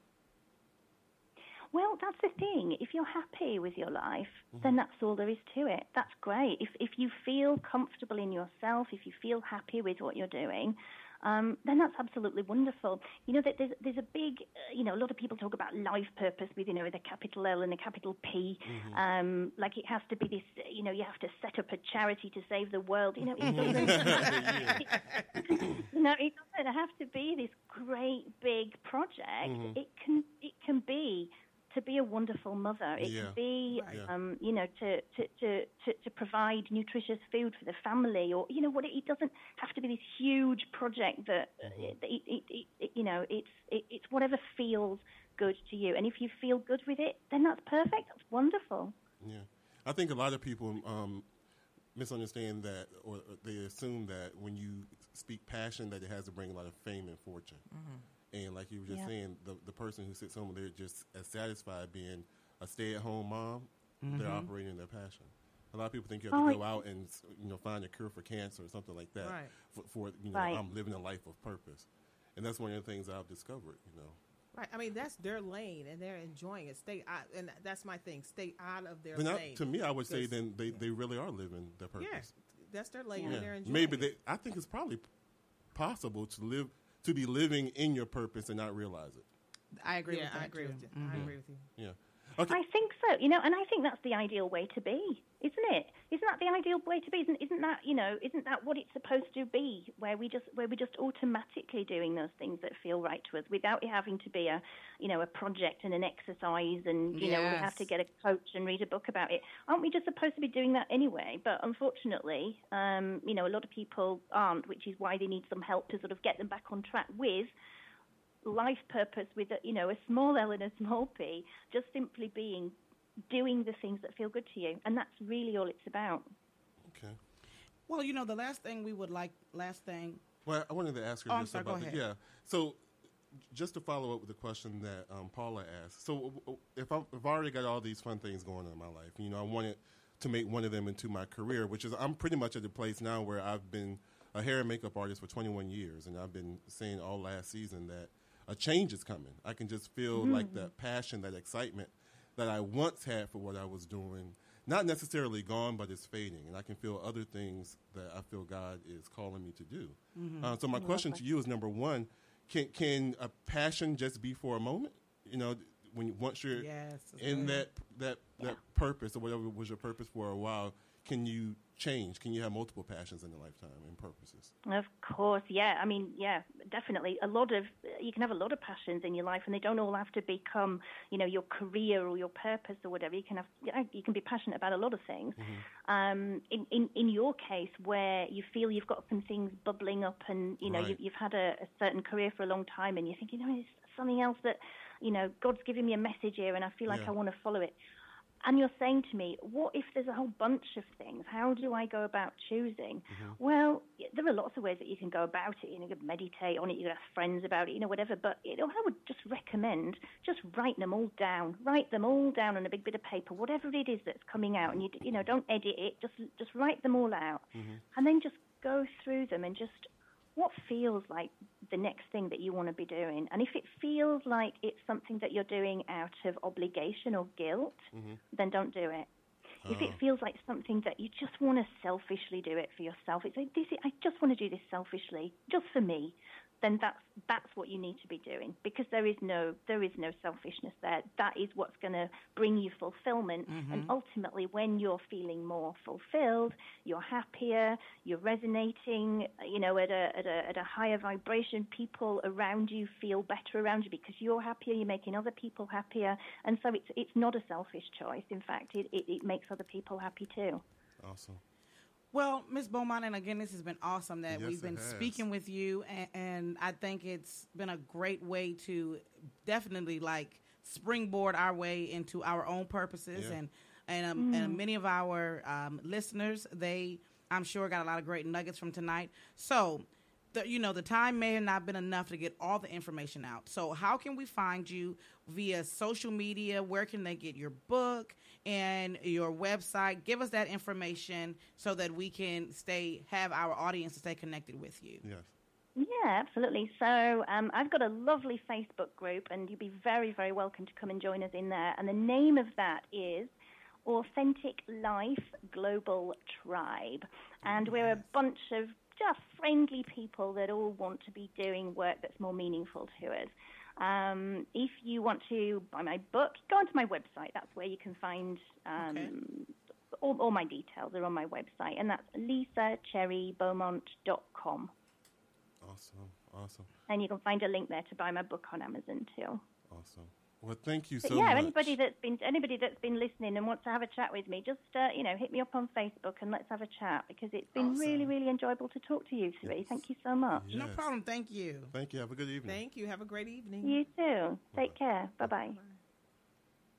Well, that's the thing. If you're happy with your life, then that's all there is to it. That's great. If if you feel comfortable in yourself, if you feel happy with what you're doing, um, then that's absolutely wonderful. You know, that there's there's a big, uh, you know, a lot of people talk about life purpose with you know with a capital L and a capital P, um, like it has to be this, you know, you have to set up a charity to save the world. You know, it [laughs] doesn't. [laughs] [laughs] no, it doesn't have to be this great big project. It can it can be to be a wonderful mother. It Yeah. can be, Right. um, you know, to, to, to, to, to provide nutritious food for the family, or you know, what it doesn't have to be this huge project that uh, it, it, it, it, you know, it's it, it's whatever feels good to you, and if you feel good with it, then that's perfect. That's wonderful. Yeah, I think a lot of people um, misunderstand that, or they assume that when you speak passion, that it has to bring a lot of fame and fortune. And like you were just Yeah. saying, the the person who sits home, they're just as satisfied being a stay-at-home mom. They're mm-hmm. operating their passion. A lot of people think you have Oh, to I- go out and you know find a cure for cancer or something like that. Right. For, for you know, Right. I'm living a life of purpose, and that's one of the things I've discovered. You know. Right. I mean, that's their lane and they're enjoying it. Stay out, and that's my thing. Stay out of their Then I- lane. to me, I would say then they, they really are living their purpose. Yeah, that's their lane Yeah. and they're enjoying Maybe it. they, I think it's probably possible to live to be living in your purpose and not realize it. I agree yeah, with that. I agree too. with you. Mm-hmm. I agree with you. Yeah. Okay. I think so. You know, and I think that's the ideal way to be, isn't it? Isn't that the ideal way to be? Isn't isn't that you know? Isn't that what it's supposed to be? Where we just where we're just automatically doing those things that feel right to us without it having to be a you know a project and an exercise and you know we have to get a coach and read a book about it. Aren't we just supposed to be doing that anyway? But unfortunately, um, you know, a lot of people aren't, which is why they need some help to sort of get them back on track with life purpose with a, you know a small L and a small p, just simply being doing the things that feel good to you, and that's really all it's about. Okay. Well, you know, the last thing we would like, last thing. Well, I wanted to ask her Oh, I'm just sorry, go about the, yeah. So, just to follow up with the question that um, Paula asked. So, w- w- if I'm, I've already got all these fun things going on in my life, you know, I wanted to make one of them into my career, which is I'm pretty much at the place now where I've been a hair and makeup artist for 21 years, and I've been saying all last season that a change is coming. I can just feel like that passion, that excitement that I once had for what I was doing not necessarily gone, but it's fading, and I can feel other things that I feel God is calling me to do. Mm-hmm. Uh, so my question to you is: number one, can can a passion just be for a moment? You know, when you, once you're Yes, in right. that that that purpose or whatever was your purpose for a while, can you change? Can you have multiple passions in a lifetime and purposes? Of course, yeah. I mean, yeah, definitely. A lot of you can have a lot of passions in your life, and they don't all have to become, you know, your career or your purpose or whatever. You can have, you, can be passionate about a lot of things. Um, in, in in your case, where you feel you've got some things bubbling up, and you know, Right. you've, you've had a, a certain career for a long time, and you're thinking, oh, there's something else that, you know, God's giving me a message here, and I feel like Yeah. I want to follow it and you're saying to me, what if there's a whole bunch of things? How do I go about choosing? Mm-hmm. Well, there are lots of ways that you can go about it. You know, you can meditate on it, you can ask friends about it, you know, whatever. But you know, I would just recommend just write them all down. Write them all down on a big bit of paper, whatever it is that's coming out, and you you know, don't edit it. Just just write them all out, mm-hmm. and then just go through them and just what feels like the next thing that you want to be doing. And if it feels like it's something that you're doing out of obligation or guilt, mm-hmm. then don't do it. If it oh. feels like something that you just want to selfishly do it for yourself, it's like this. I just want to do this selfishly, just for me. Then that's that's what you need to be doing because there is no there is no selfishness there. That is what's going to bring you fulfillment, and mm-hmm. ultimately, when you're feeling more fulfilled, you're happier, you're resonating, you know, at a at a at a higher vibration. People around you feel better around you because you're happier. You're making other people happier, and so it's it's not a selfish choice. In fact, it it, it makes other people happy too. Awesome. Well, Miss Beaumont, and again, this has been awesome that Yes, we've been speaking with you, and, and I think it's been a great way to definitely like springboard our way into our own purposes, Yeah. and and um, and many of our um, listeners, they I'm sure got a lot of great nuggets from tonight. So. The, you know the time may have not been enough to get all the information out. So how can we find you via social media? Where can they get your book and your website? Give us that information so that we can stay have our audience to stay connected with you. Yes. Yeah, absolutely. So um, I've got a lovely Facebook group, and you'd be very, very welcome to come and join us in there. And the name of that is Authentic Life Global Tribe. And we're a bunch of just friendly people that all want to be doing work that's more meaningful to us. Um, if you want to buy my book, go onto my website. That's where you can find um, Okay. all, all my details are on my website, and that's lisacherrybeaumont.com. Awesome. Awesome. And you can find a link there to buy my book on Amazon too. Awesome. Well, thank you But so yeah, much. anybody that's been anybody that's been listening and wants to have a chat with me, just uh, you know, hit me up on Facebook and let's have a chat because it's been really, really enjoyable to talk to you three. Thank you so much. No problem. Thank you. Thank you. Have a good evening. Thank you. Have a great evening. You too. Take care. Bye bye.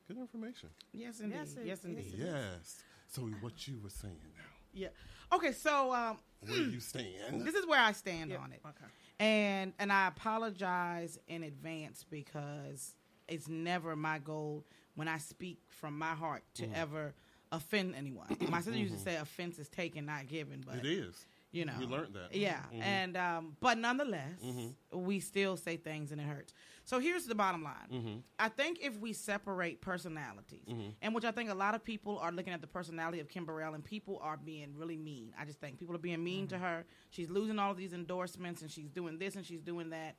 Good information. Yes, indeed. Yes, Yes, indeed. Yes. So what you were saying now? Yeah. Okay, so um, Where you [clears throat] stand? this is where I stand Yeah, on it. okay. And and I apologize in advance because it's never my goal when I speak from my heart to Mm-hmm. ever offend anyone. My sister used to say offense is taken, not given, but It is. you know We learned that. yeah Mhm. and um, but nonetheless Mm-hmm. we still say things and it hurts so here's the bottom line Mm-hmm. i think if we separate personalities and which i think a lot of people are looking at the personality of kim burrell and people are being really mean i just think people are being mean to her she's losing all of these endorsements and she's doing this and she's doing that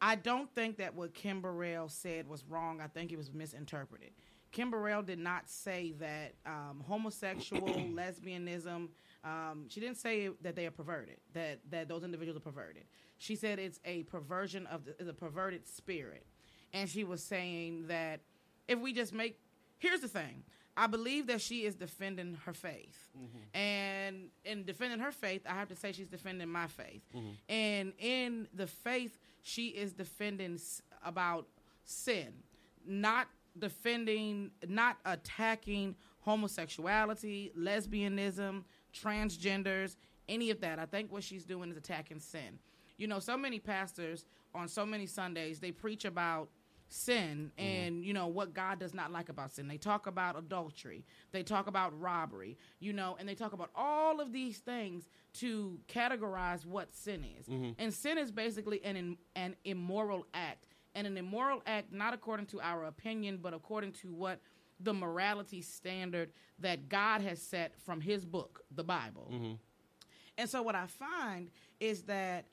I don't think that what Kim Burrell said was wrong. I think it was misinterpreted. Kim Burrell did not say that um, homosexual, [clears throat] lesbianism. Um, she didn't say that they are perverted. That that those individuals are perverted. She said it's a perversion of the, a perverted spirit, and she was saying that if we just make here's the thing. I believe that she is defending her faith. And in defending her faith, I have to say she's defending my faith. And in the faith, she is defending about sin, not defending, not attacking homosexuality, lesbianism, transgenders, any of that. I think what she's doing is attacking sin. You know, so many pastors on so many Sundays, they preach about sin mm. and you know what God does not like about sin. They talk about adultery, they talk about robbery, you know, and they talk about all of these things to categorize what sin is. Mm-hmm. And sin is basically an an immoral act, and an immoral act not according to our opinion, but according to what the morality standard that God has set from His book, the Bible. Mm-hmm. And so what I find is that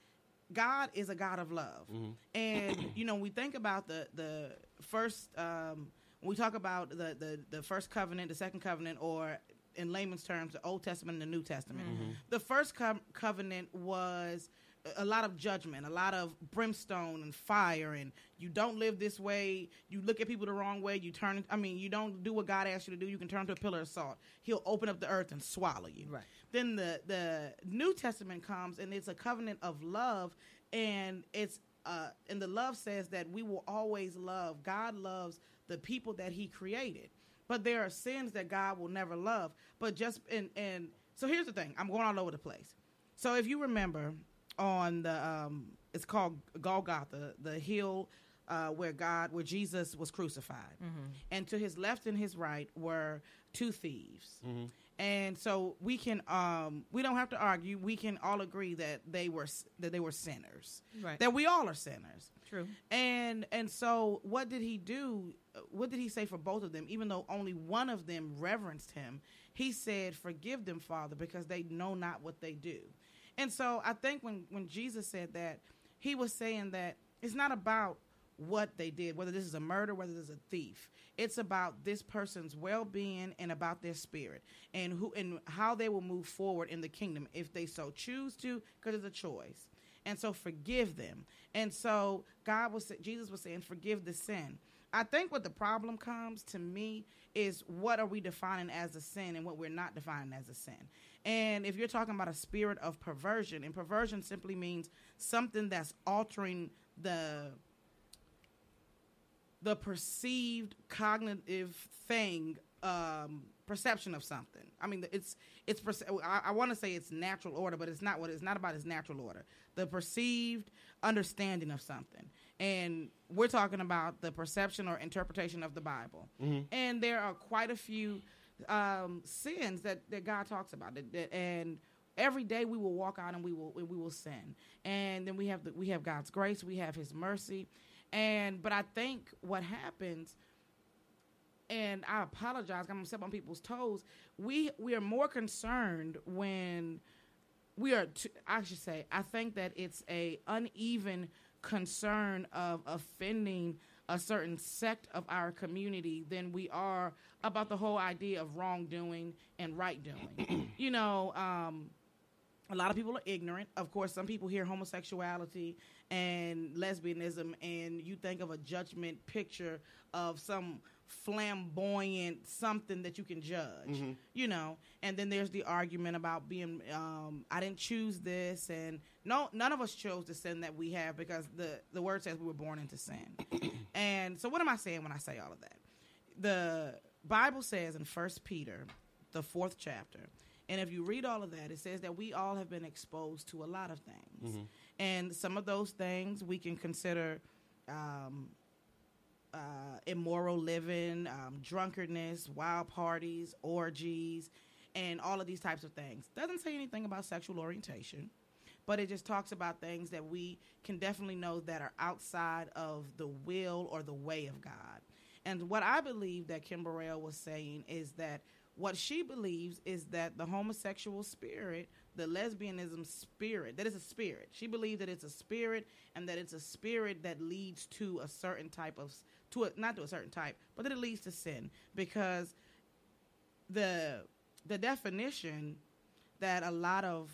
God is a God of love. And you know, we think about the the first um when we talk about the, the the first covenant, the second covenant or in layman's terms, the Old Testament and the New Testament. The first co- covenant was a lot of judgment, a lot of brimstone and fire, and you don't live this way. You look at people the wrong way. You turn. I mean, you don't do what God asked you to do. You can turn to a pillar of salt. He'll open up the earth and swallow you. Right. Then the the New Testament comes, and it's a covenant of love, and it's uh, and the love says that we will always love. God loves the people that He created, but there are sins that God will never love. But just and and so here's the thing. I'm going all over the place. So if you remember on the um it's called Golgotha, the hill uh, where God, where Jesus was crucified, and to his left and his right were two thieves. And so we can, um, we don't have to argue. We can all agree that they were that they were sinners. Right. That we all are sinners. True. And and so what did he do? What did he say for both of them? Even though only one of them reverenced him, he said, "Forgive them, Father, because they know not what they do." And so I think when when Jesus said that, he was saying that it's not about what they did, whether this is a murder, whether this is a thief. It's about this person's well-being and about their spirit and who and how they will move forward in the kingdom if they so choose to, because it's a choice. And so forgive them. And so God was Jesus was saying, forgive the sin. I think what the problem comes to me is what are we defining as a sin and what we're not defining as a sin. And if you're talking about a spirit of perversion, and perversion simply means something that's altering the the perceived cognitive thing um, perception of something. I mean, it's it's. I, I want to say it's natural order, but it's not what it's not about. Its natural order. The perceived understanding of something, and we're talking about the perception or interpretation of the Bible. And there are quite a few um, sins that that God talks about, that, that- and every day we will walk out and we will we will sin, and then we have the, we have God's grace, we have His mercy, and but I think what happens and I apologize. I'm gonna step on people's toes. We we are more concerned when we are. T- I should say. I think that it's a uneven concern of offending a certain sect of our community than we are about the whole idea of wrongdoing and right doing. [clears throat] you know, um, a lot of people are ignorant. Of course, some people hear homosexuality and lesbianism, and you think of a judgment picture of some flamboyant something that you can judge, you know. And then there's the argument about being, um, I didn't choose this, and no, none of us chose the sin that we have because the the word says we were born into sin. [coughs] and so, what am I saying when I say all of that? The Bible says in First Peter, the fourth chapter, and if you read all of that, it says that we all have been exposed to a lot of things. And some of those things we can consider um, uh, immoral living, um, drunkenness, wild parties, orgies, and all of these types of things. Doesn't say anything about sexual orientation, but it just talks about things that we can definitely know that are outside of the will or the way of God. And what I believe that Kim Burrell was saying is that what she believes is that the homosexual spirit, the lesbianism spirit, that is a spirit. She believes that it's a spirit and that it's a spirit that leads to a certain type of to a, not to a certain type, but that it leads to sin. Because the the definition that a lot of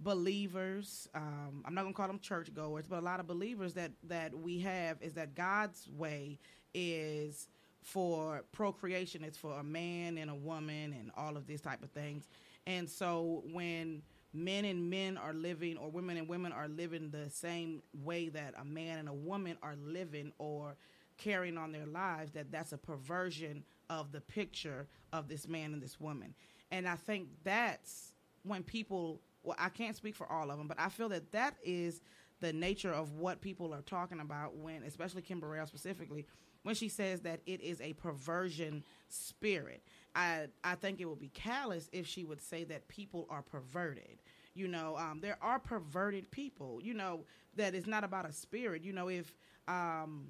believers um, i'm not going to call them churchgoers but a lot of believers that that we have is that god's way is for procreation. It's for a man and a woman and all of these type of things. And so when men and men are living or women and women are living the same way that a man and a woman are living or carrying on their lives that that's a perversion of the picture of this man and this woman. And i think that's when people well i can't speak for all of them but i feel that that is the nature of what people are talking about when especially kim Burrell specifically when she says that it is a perversion spirit. I i think it would be callous if she would say that people are perverted. You know um, there are perverted people you know that it's not about a spirit. You know if um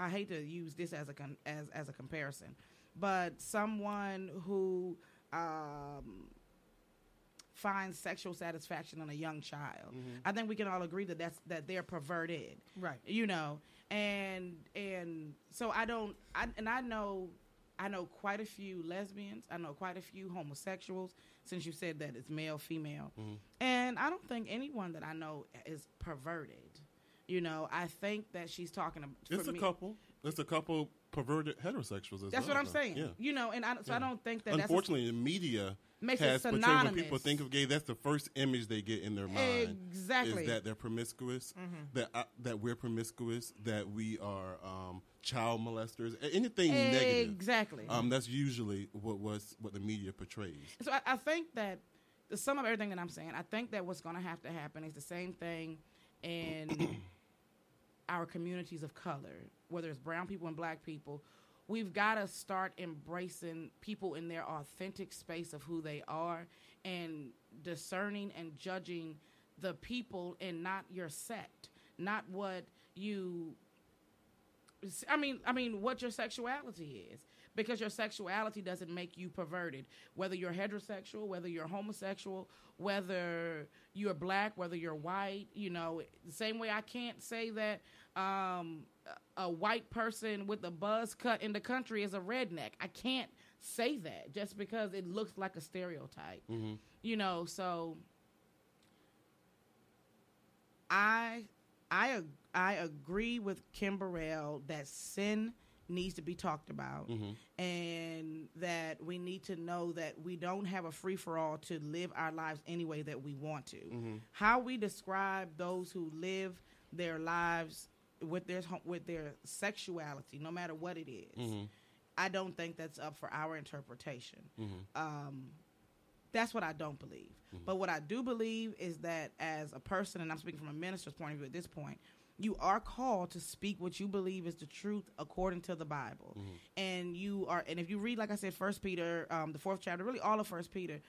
I hate to use this as a con- as as a comparison, but someone who um, finds sexual satisfaction in a young child. I think we can all agree that that's that they're perverted, Right. You know, and and so I don't, I, and I know. I know quite a few lesbians. I know quite a few homosexuals. Since you said that it's male, female, and I don't think anyone that I know is perverted. You know, I think that she's talking about. It's a couple. It's a couple perverted heterosexuals That's well, what I'm though. saying. Yeah. You know, and I, so I don't think that Unfortunately, the media Makes it has portrayed when people think of gay. That's the first image they get in their mind. Exactly. Mm-hmm. is that they're promiscuous, that uh, that we're promiscuous, that we are um, child molesters, anything that's negative. exactly. Um, that's usually what was what the media portrays. So I, I think that the sum of everything that I'm saying, I think that what's going to have to happen is the same thing in [clears throat] our communities of color, whether it's brown people and black people. We've got to start embracing people in their authentic space of who they are and discerning and judging the people and not your sect, not what you I mean, I mean, what your sexuality is, because your sexuality doesn't make you perverted. Whether you're heterosexual, whether you're homosexual, whether you're black, whether you're white, you know, the same way I can't say that um, a white person with a buzz cut in the country is a redneck. I can't say that just because it looks like a stereotype. Mm-hmm. You know, so I I I agree with Kim Burrell that sin needs to be talked about mm-hmm. and that we need to know that we don't have a free for all to live our lives any way that we want to. Mm-hmm. How we describe those who live their lives with their with their sexuality, no matter what it is, I don't think that's up for our interpretation. Um, that's what I don't believe. But what I do believe is that as a person, and I'm speaking from a minister's point of view at this point, you are called to speak what you believe is the truth according to the Bible. And you are, and if you read, like I said, First Peter, um, the fourth chapter, really all of First Peter,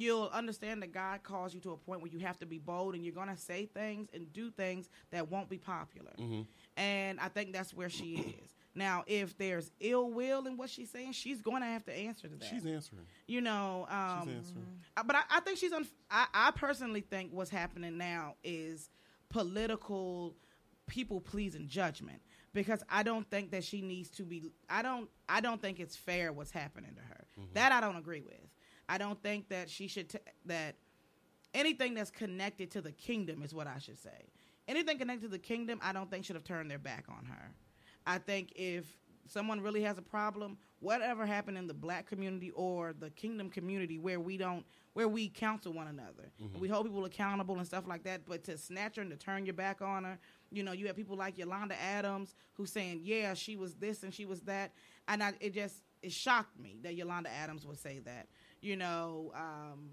you'll understand that God calls you to a point where you have to be bold and you're going to say things and do things that won't be popular. And I think that's where she is. Now, if there's ill will in what she's saying, she's going to have to answer to that She's answering. you know um She's answering. uh, but I, I think she's on I, I personally think what's happening now is political people pleasing judgment because i don't think that she needs to be i don't i don't think it's fair what's happening to her that i don't agree with i don't think that she should t- that anything that's connected to the kingdom is what i should say. Anything connected to the kingdom i don't think should have turned their back on her. I think if someone really has a problem whatever happened in the black community or the kingdom community where we don't where we counsel one another mm-hmm. we hold people accountable and stuff like that but to snatch her and to turn your back on her you know you have people like yolanda adams who's saying yeah she was this and she was that and I, it just it shocked me that yolanda adams would say that you know um,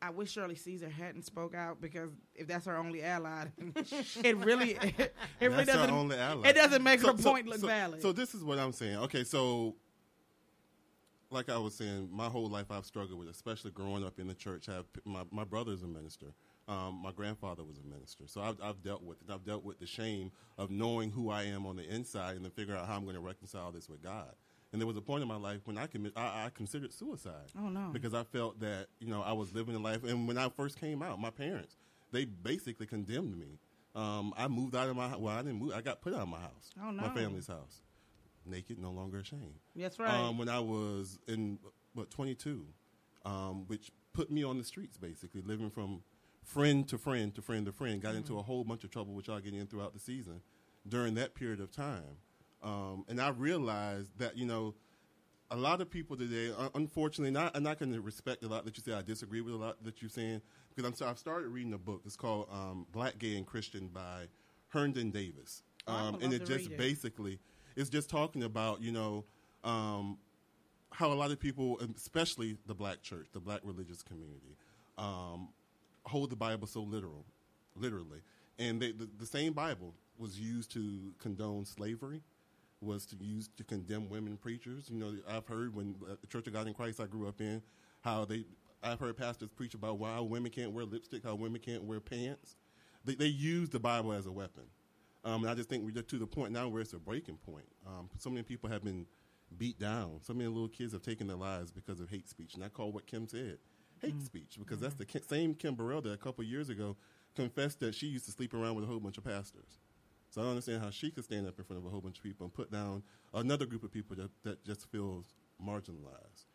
I wish Shirley Caesar hadn't spoke out because if that's her only ally, [laughs] it really it, [laughs] really doesn't only ally. it doesn't make So- her so- point look so- valid. So this is what I'm saying. Okay, so like I was saying, my whole life I've struggled with, especially growing up in the church. I have, my my brother's a minister. Um, my grandfather was a minister, so I've, I've dealt with it. I've dealt with the shame of knowing who I am on the inside and then figure out how I'm going to reconcile this with God. And there was a point in my life when I commit, I, I considered suicide. Oh, no. Because I felt that you know I was living a life, and when I first came out, my parents they basically condemned me. Um, I moved out of my well, I didn't move. I got put out of my house, Oh, my family's house, naked, no longer ashamed. That's right. Um, when I was in what 22, um, which put me on the streets basically, living from friend to friend to friend to friend. Got Mm-hmm. into a whole bunch of trouble, which I'll get in throughout the season during that period of time. Um, and I realized that you know a lot of people today, unfortunately, not, I'm not going to respect a lot that you say. I disagree with a lot that you're saying because I'm. So I've started reading a book. It's called um, "Black, Gay, and Christian" by Herndon Davis, Oh, um, and it just it. basically it's just talking about you know um, how a lot of people, especially the black church, the black religious community, um, hold the Bible so literal, literally, and they, the, the same Bible was used to condone slavery, was to use to condemn women preachers. You know, I've heard when uh, the Church of God in Christ I grew up in, how they, I've heard pastors preach about why women can't wear lipstick, how women can't wear pants. They, they use the Bible as a weapon. Um, and I just think we're just to the point now where it's a breaking point. Um, so many people have been beat down. So many little kids have taken their lives because of hate speech. And I call what Kim said hate speech because that's the same Kim Burrell that a couple years ago confessed that she used to sleep around with a whole bunch of pastors. So I don't understand how she could stand up in front of a whole bunch of people and put down another group of people that, that just feels marginalized.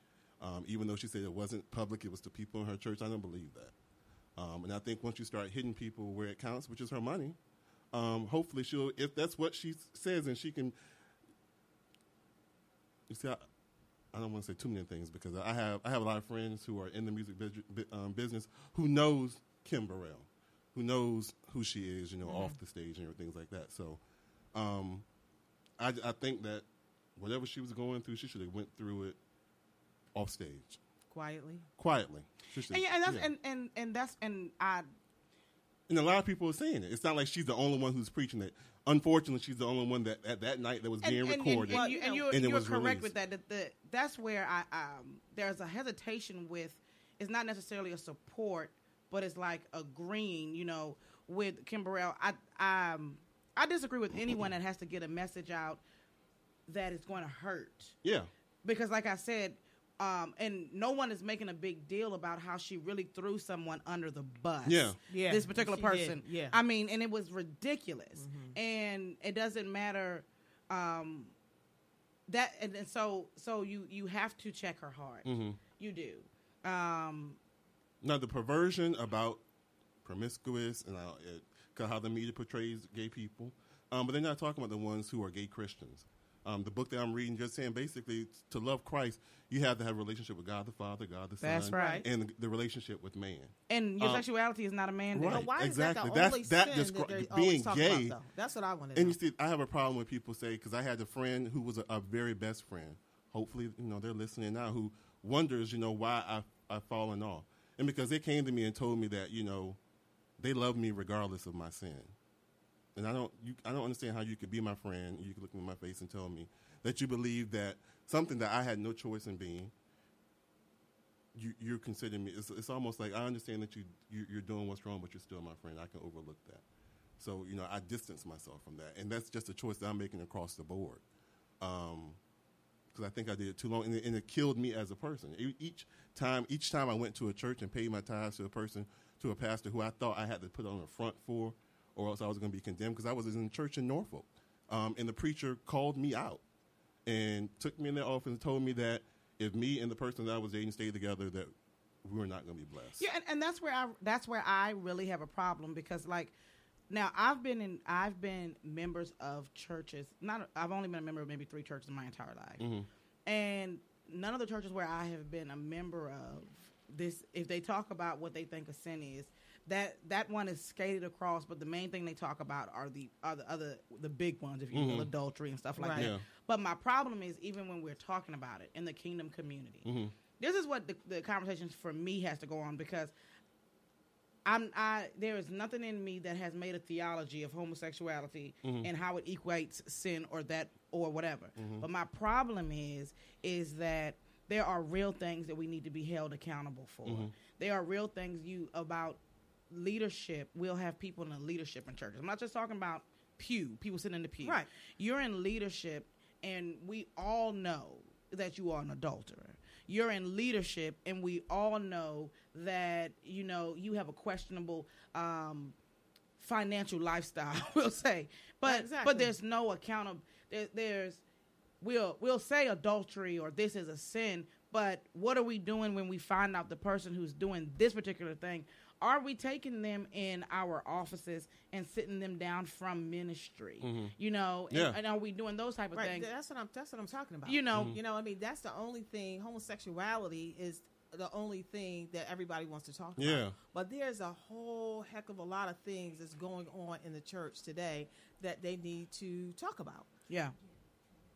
Um, even though she said it wasn't public, it was to people in her church. I don't believe that. Um, and I think once you start hitting people where it counts, which is her money, um, hopefully she'll, if that's what she says and she can, you see, I, I don't want to say too many things because I have I have a lot of friends who are in the music bu- um, business who knows Kim Burrell, who knows who she is, you know, off the stage and things like that. So, um, I, I think that whatever she was going through, she should have went through it off stage quietly. quietly. And, yeah, and that's yeah. and, and and that's and I And a lot of people are saying it. It's not like she's the only one who's preaching it. Unfortunately, she's the only one that at that night that was being and, and- recorded. And, you, and you're, and it you're was correct released. with that. That the, that's where I um, there's a hesitation with. It's not necessarily a support, but it's like agreeing. You know, with Kim Burrell, I um, I disagree with anyone that has to get a message out that is going to hurt Yeah. because like I said, um, and no one is making a big deal about how she really threw someone under the bus. Yeah. Yeah, This particular she did, person. yeah. I mean, and it was ridiculous. And it doesn't matter um that and, and so so you you have to check her heart. You do. Um Now the perversion about promiscuous and how, it, 'cause how the media portrays gay people, um, but they're not talking about the ones who are gay Christians. Um, the book that I'm reading just saying basically to love Christ, you have to have a relationship with God the Father, God the Son, That's right. and the, the relationship with man. and your Um, sexuality is not a mandate. right. But why exactly. is that the That's- only that descri- that they being always talk gay- about, though? That's what I want to And know. you see, I have a problem when people say because I had a friend who was a, a very best friend. Hopefully, you know they're listening now. Who wonders, you know, why I I've fallen off, and because they came to me and told me that you know they love me regardless of my sin, and I don't you, I don't understand how you could be my friend. You could look me in my face and tell me that you believe that something that I had no choice in being. You, you're considering me. It's, it's almost like I understand that you, you you're doing what's wrong, but you're still my friend. I can overlook that. So you know, I distance myself from that, and that's just a choice that I'm making across the board. Um, Because I think I did it too long, and it, and it killed me as a person. Each time, each time I went to a church and paid my tithes to a person, to a pastor who I thought I had to put on the front for, or else I was going to be condemned. Because I was in church in Norfolk, um, and the preacher called me out and took me in their office and told me that if me and the person that I was dating stayed together, that we were not going to be blessed. Yeah, and, and that's where I that's where I really have a problem because like now I've been in I've been members of churches. Not I've only been a member of maybe three churches in my entire life, mm-hmm. and none of the churches where I have been a member of this. If they talk about what they think a sin is, that that one is skated across. But the main thing they talk about are the are the other the big ones, if you will, mm-hmm. adultery and stuff like Right. that. Yeah. But my problem is even when we're talking about it in the kingdom community, mm-hmm. this is what the, the conversation for me has to go on because I'm I there is nothing in me that has made a theology of homosexuality mm-hmm. and how it equates sin or that or whatever. Mm-hmm. But my problem is is that there are real things that we need to be held accountable for. Mm-hmm. There are real things you about leadership. We'll have people in the leadership in churches. I'm not just talking about pew, people sitting in the pew. Right. You're in leadership and we all know that you are an adulterer. You're in leadership and we all know that you know you have a questionable um financial lifestyle, [laughs] we'll say. But Exactly. but there's no account there, there's we'll we'll say adultery or this is a sin, but what are we doing when we find out the person who's doing this particular thing? Are we taking them in our offices and sitting them down from ministry? You know, and, Yeah. and are we doing those type of Right, things? that's what I'm. That's what I'm talking about. You know, You know, I mean, that's the only thing. Homosexuality is the only thing that everybody wants to talk Yeah. about. But there's a whole heck of a lot of things that's going on in the church today that they need to talk about. yeah.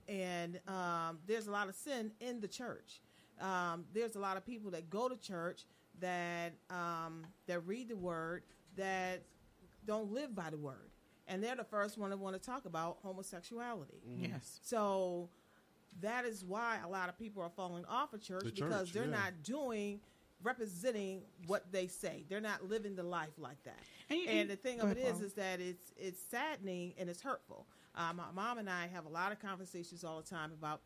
And um, there's a lot of sin in the church. Um, there's a lot of people that go to church that um, that read the word that don't live by the word, and they're the first one to want to talk about homosexuality. Yes. So that is why a lot of people are falling off of church The because church, they're yeah. not doing representing what they say. They're not living the life like that. And you- And the thing of it is, is, is that it's it's saddening and it's hurtful. Uh, my mom and I have a lot of conversations all the time about,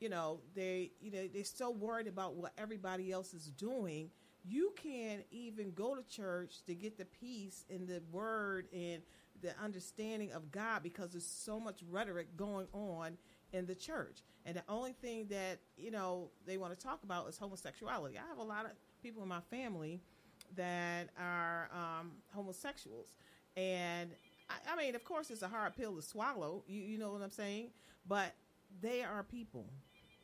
you know, they you know they're so worried about what everybody else is doing. You can't even go to church to get the peace and the word and the understanding of God because there's so much rhetoric going on in the church. And the only thing that, you know, they want to talk about is homosexuality. I have a lot of people in my family that are um, homosexuals. And I, I mean, of course, it's a hard pill to swallow. You, you know what I'm saying? But they are people.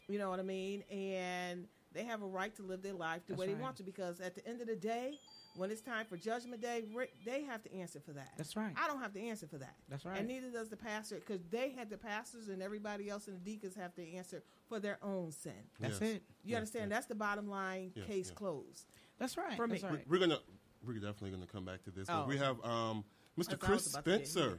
You know what I mean? And they have a right to live their life the That's way right. they want to because at the end of the day, when it's time for judgment day, they have to answer for that. That's right. I don't have to answer for that. That's right. And neither does the pastor because they had the pastors and everybody else and the deacons have to answer for their own sin. That's Yes. it. You understand? That's the bottom line. Yeah, case yeah. closed. That's right. For me. That's right. We're gonna we're definitely gonna come back to this. But Oh. we have um, Mr. That's Chris was about to say. Spencer,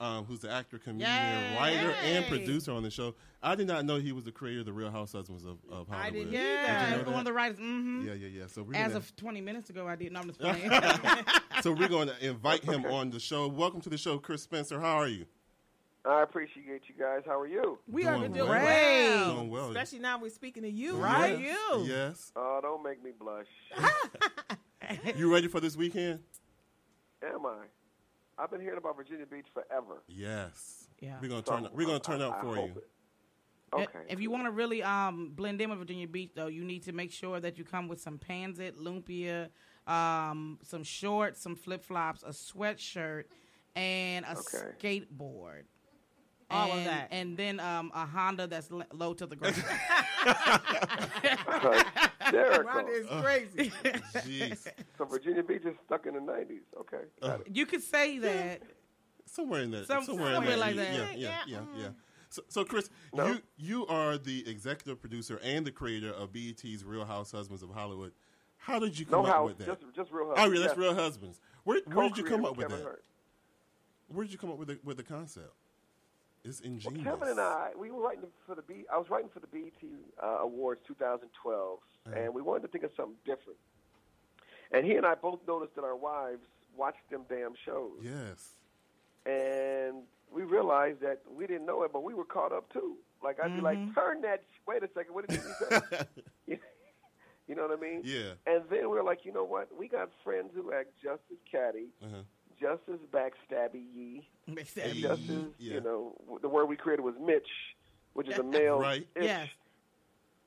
um, who's the actor, comedian, Yay! writer, and producer on the show. I did not know he was the creator of the Real House Husbands of, of Hollywood. I didn't Yeah, Did you know one of the writers. hmm Yeah, yeah, yeah. So we're As gonna, of 20 minutes ago, I did. No, I'm just playing. [laughs] so we're going to invite him [laughs] on the show. Welcome to the show, Chris Spencer. How are you? I appreciate you guys. How are you? we Doing are well. doing Well, great. Doing well. Especially now we're speaking to you, Right. Yes. You. Yes. Oh, don't make me blush. [laughs] You ready for this weekend? Am I? I've been hearing about Virginia Beach forever. Yes. Yeah. We're gonna So, turn. We're gonna turn I- up I for hope you. it. Okay. If you want to really um, blend in with Virginia Beach, though, you need to make sure that you come with some Pansit, lumpia, um, some shorts, some flip flops, a sweatshirt, and a Okay. skateboard. All of that. and then um, a Honda that's l- low to the [laughs] ground. Hysterical. Rhonda is crazy. Jeez. So Virginia Beach is stuck in the 90s. Okay. Got it. you could say that. Somewhere in that. Some- somewhere in somewhere that. like Yeah, that. Yeah, yeah, yeah, yeah. So, so Chris, No. you you are the executive producer and the creator of BET's Real House Husbands of Hollywood. How did you No come up house, with that? just just real house. oh, yeah, that's Yes. Real Husbands. Where, where did you come up with Kevin that? Hart. Where did you come up with the, with the concept? It's Well. Kevin and I, we were writing for the B. I was writing for the BET uh, Awards 2012, Uh-huh. and we wanted to think of something different. And he and I both noticed that our wives watched them damn shows, Yes. and we realized that we didn't know it, but we were caught up too. Like I'd be like, "Turn that! sh- Wait a second, what did you say?" [laughs] you, know what I mean? Yeah. And then we were like, you know what? We got friends who act just as catty, Uh-huh. Just as backstabby ye, Hey, just as yeah. you know, the word we created was Mitch, which is a male. [laughs] Right. itch. Yes.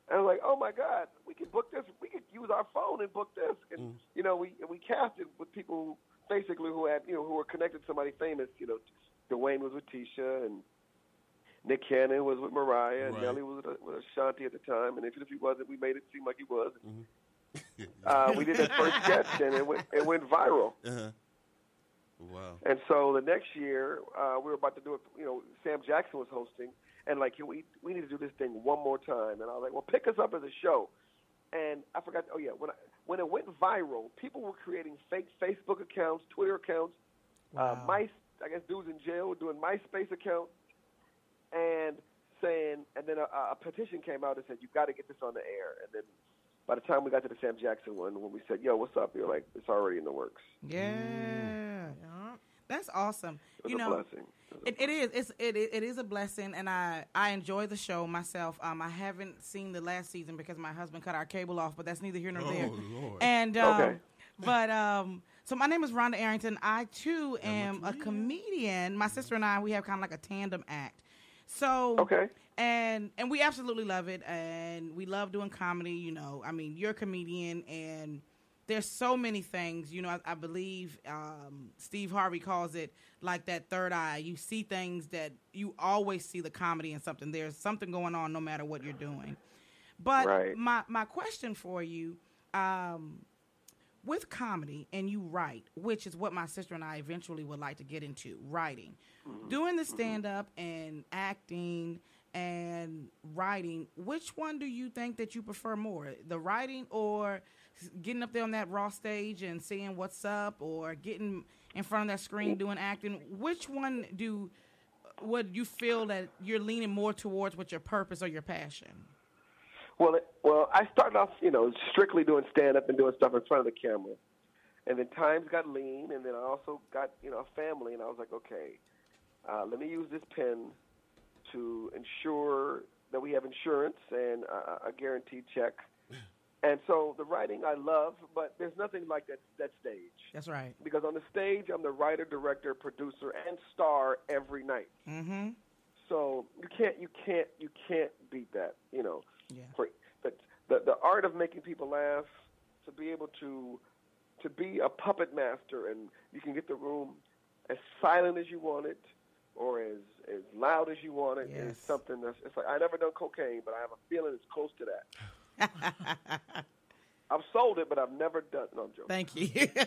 And I was like, oh my God, we could book this. We could use our phone and book this. And Mm. you know, we we casted with people basically who had you know who were connected to somebody famous. You know, Duane was with Tisha and. Nick Cannon was with Mariah, and Right. Nelly was with, with Ashanti at the time. And even if he wasn't, we made it seem like he was. Mm-hmm. [laughs] Uh, we did that first [laughs] sketch, and it went it went viral. Uh-huh. Wow. And so the next year, uh, we were about to do it. You know, Sam Jackson was hosting, and like, we we need to do this thing one more time. And I was like, well, pick us up as a show. And I forgot. Oh yeah, when I, when it went viral, people were creating fake Facebook accounts, Twitter accounts, uh, My I guess dudes in jail were doing MySpace accounts, and saying, and then a, a petition came out and said, you got to get this on the air. And then by the time we got to the Sam Jackson one, when we said, yo, what's up? You're like, it's already in the works. Yeah. Yeah. That's awesome. It was you a know, blessing. It was a It, it is. It's it, it is a blessing, and I I enjoy the show myself. Um, I haven't seen the last season because my husband cut our cable off, but that's neither here nor Oh, there. Lord. And um, Okay. but um, so my name is Rhonda Arrington. I too am a comedian. My sister and I we have kind of like a tandem act. So Okay. and and we absolutely love it, and we love doing comedy. You know, I mean, you're a comedian, and there's so many things. You know, I, I believe um, Steve Harvey calls it like that third eye. You see things that you always see the comedy in something. There's something going on no matter what you're doing. But Right. my my question for you. Um, with comedy and you write, which is what my sister and I eventually would like to get into writing, doing the stand up and acting and writing, which one do you think that you prefer more? The writing or getting up there on that raw stage and saying what's up or getting in front of that screen doing acting? Which one do would you feel that you're leaning more towards with your purpose or your passion? Well, it, well, I started off, you know, strictly doing stand up and doing stuff in front of the camera, and then times got lean, and then I also got, you know, a family, and I was like, okay, uh, let me use this pen to ensure that we have insurance and uh, a guaranteed check. And so the writing I love, but there's nothing like that that stage That's right. because on the stage I'm the writer, director, producer, and star every night. Mm-hmm. So you can't you can't you can't beat that. You know, Yeah. for the, the the art of making people laugh, to be able to to be a puppet master, and you can get the room as silent as you want it, or as as loud as you want it. Yes. Is something that's it's like I never done cocaine, but I have a feeling it's close to that. [sighs] [laughs] [laughs] I've sold it, but I've never done. No, I'm joking. Thank you. [laughs]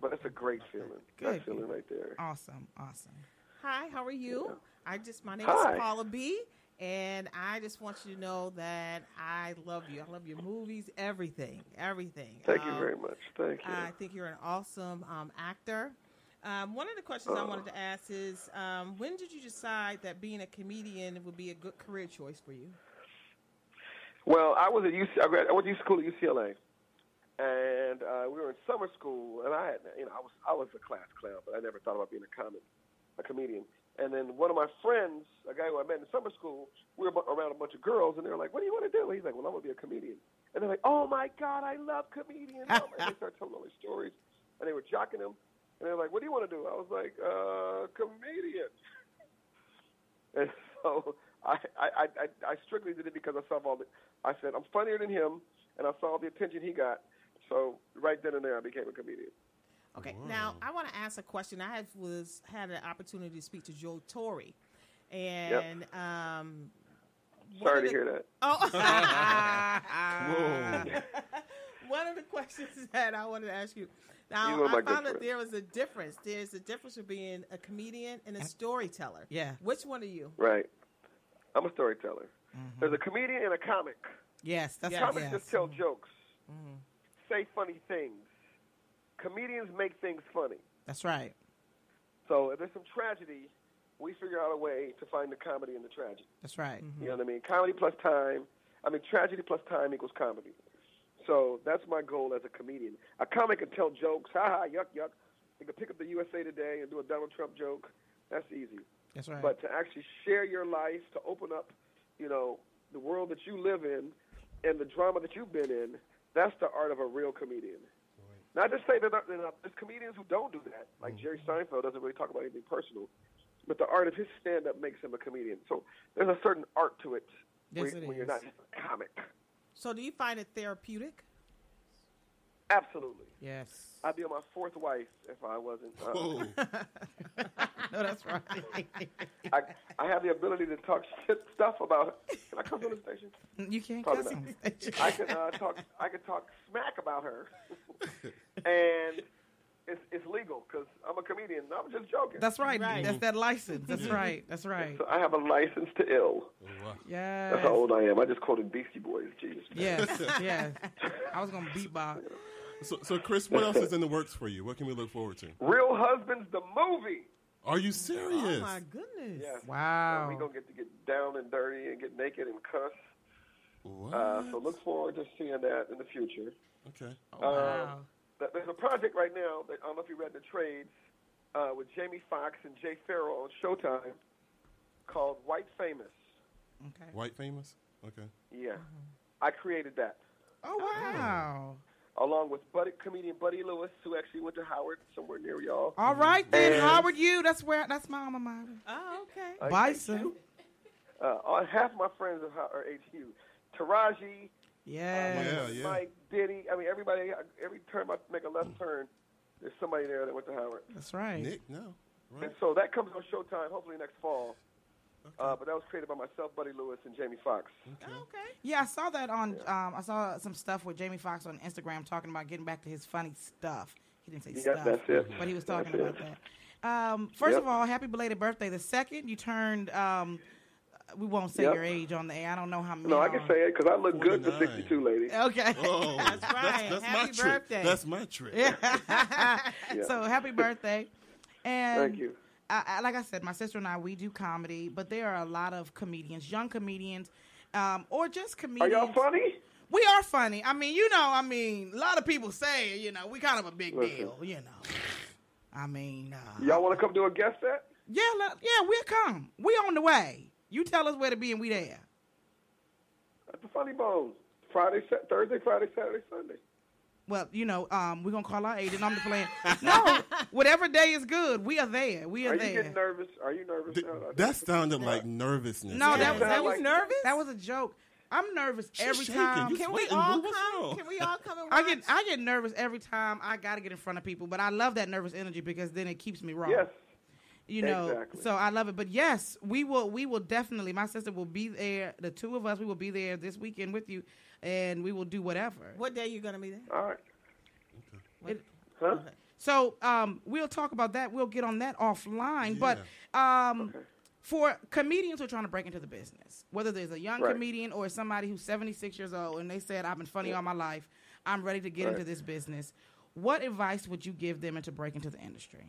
But it's a great feeling. Good. That feeling right there. awesome. Awesome. Hi, how are you? I just my name Hi. is Paula B, and I just want you to know that I love you. I love your movies, everything, everything. Thank you Um, very much. Thank you. I think you're an awesome um, actor. Um, one of the questions I wanted to ask is, um, when did you decide that being a comedian would be a good career choice for you? Well, I was at UC. I went to school at UCLA, and uh, we were in summer school, and I had, you know, I was I was a class clown, but I never thought about being a comic, a comedian. And then one of my friends, a guy who I met in summer school, we were around a bunch of girls, and they were like, "What do you want to do?" He's like, "Well, I'm gonna be a comedian." And they're like, "Oh my God, I love comedians!" Oh and they started telling all these stories, and they were jocking him, and they were like, "What do you want to do?" I was like, "Uh, comedian." [laughs] And so I, I, I, I- I strictly did it because I saw all the. I said I'm funnier than him, and I saw all the attention he got. So right then and there, I became a comedian. Okay, now I want to ask a question. I had was had an opportunity to speak to Joe Torry, and um, Sorry to the- hear that. Oh, [laughs] [laughs] one of the questions that I wanted to ask you. Now He's one of my I good found that friends. there was a difference. There's a difference between being a comedian and a storyteller. Yeah. Which one are you? Right. I'm a storyteller. Mm-hmm. There's a comedian and a comic. Yes, that's Yes. right. Comics Yes. just tell jokes, mm-hmm. say funny things. Comedians make things funny. That's right. So if there's some tragedy, we figure out a way to find the comedy in the tragedy. That's right. Mm-hmm. You know what I mean? Comedy plus time. I mean, tragedy plus time equals comedy. So that's my goal as a comedian. A comic can tell jokes. Ha ha, yuck, yuck. You can pick up the USA Today and do a Donald Trump joke. That's easy. That's right. But to actually share your life, to open up, you know, the world that you live in and the drama that you've been in, that's the art of a real comedian. Not to say that there's comedians who don't do that, like mm. Jerry Seinfeld doesn't really talk about anything personal, but the art of his stand-up makes him a comedian. So there's a certain art to it Yes, when, it when you're not just a comic. So do you find it therapeutic? Absolutely. yes. I'd be on my fourth wife if I wasn't. Uh, [laughs] No, that's right. I, I have the ability to talk [laughs] shit stuff about. Can I come to the station? you can't Probably cuss not. on. I can uh, talk. I can talk smack about her, [laughs] and it's it's legal because I'm a comedian. I'm just joking. That's right. Right. That's that license. That's right. That's right. So I have a license to ill. Yeah. That's how old I am. I just quoted Beastie Boys. Jesus. Yes. [laughs] Yes. I was gonna beatbox. So, so Chris, what else is in the works for you? What can we look forward to? Real Husbands, the movie. Are you serious? Oh my goodness! Yes. Wow. We're gonna get to get down and dirty and get naked and cuss. What? Uh, so look forward to seeing that in the future. okay. Wow. Th- There's a project right now that I don't know if you read the trades uh, with Jamie Foxx and Jay Pharoah on Showtime called White Famous. Okay. White famous? Okay. Yeah, I created that Oh wow. along with Buddy, comedian Buddy Lewis, who actually went to Howard somewhere near y'all. All right then, And- Howard. You. That's where. That's my alma mater. Oh, okay. Uh, Bison. Uh, half my friends are, How- are HQ. Taraji, Yes. Yeah, yeah. Mike, Diddy. I mean, everybody. Every time I make a left turn, there's somebody there that went to Howard. That's right. Nick, no. Right. And so that comes on Showtime hopefully next fall. Uh, but that was created by myself, Buddy Lewis, and Jamie Foxx. Oh, okay. Yeah, I saw that on. Um, I saw some stuff with Jamie Foxx on Instagram talking about getting back to his funny stuff. He didn't say Yeah, stuff, that's it. but he was talking That's about it. that. Um, first Yep. of all, happy belated birthday. The second you turned, um, we won't say Yep. your age on the air. I don't know how many. No, I can say it because I look good for 62, lady. Okay. [laughs] Oh, That's right. That's, Happy my trick. birthday. That's my trick. Yeah. [laughs] [laughs] So happy birthday. And Thank you. I, I, like I said, my sister and I we do comedy, but there are a lot of comedians, young comedians, um, or just comedians. Are y'all funny? We are funny. I mean, you know, I mean, a lot of people say, you know, we kind of a big Listen. deal, you know. I mean, uh, Y'all want to come do a guest set? yeah, le- yeah, we'll come. We on the way. You tell us where to be, and we there. At the Funny Bones. Friday, Thursday, Friday, Saturday, Sunday. Well, you know, um, we're gonna call our agent. I'm just playing. No, whatever day is good, we are there. We are, Are you there. getting nervous? Are you nervous? Th- now? that sounded like nervousness. No, Yeah. that, that was like- nervous? That was a joke. I'm nervous She's every shaking. time. You Can we all come? Can we all come and I get I get nervous every time I got to get in front of people, but I love that nervous energy because then it keeps me raw. Yes. You know. exactly. So I love it. But yes, we will we will definitely. My sister will be there. The two of us, we will be there this weekend with you, and we will do whatever. What day you gonna be there? All right. It- Huh? So um, we'll talk about that. We'll get on that offline. But um, for comedians who are trying to break into the business, whether there's a young Right. comedian or somebody who's 76 years old and they said, I've been funny all my life, I'm ready to get Right. into this business, what advice would you give them to break into the industry?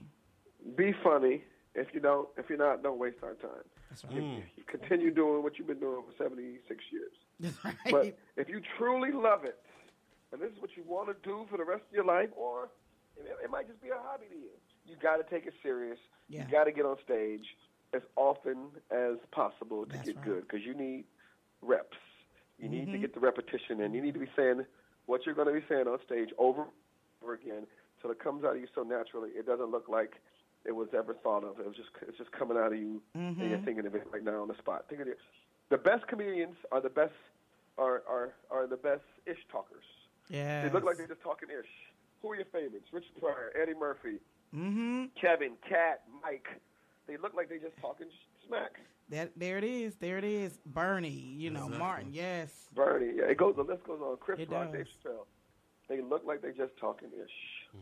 Be funny. If you don't, if you're not, don't waste our time. That's You, right. you continue doing what you've been doing for 76 years. That's right. But if you truly love it, and this is what you want to do for the rest of your life, or it, it might just be a hobby to you, you got to take it serious. Yeah. You got to get on stage as often as possible to That's get right. good because you need reps. You need Mm-hmm. to get the repetition, and you need to be saying what you're going to be saying on stage over and over again till it comes out of you so naturally. It doesn't look like it was ever thought of. It was just it's just coming out of you, and Mm-hmm. you're thinking of it right now on the spot. Think of it. The best comedians are the best are are are the best ish talkers. Yeah. They look like they're just talking ish. Who are your favorites? Richard Pryor, Eddie Murphy, Mm-hmm. Kevin, Katt, Mike. They look like they're just talking smack. That there it is. There it is. Bernie. You know, Martin. Yes. Bernie, yeah, it goes. The list goes on. Chris Rock, Dave. Chappelle. They look like they're just talking ish.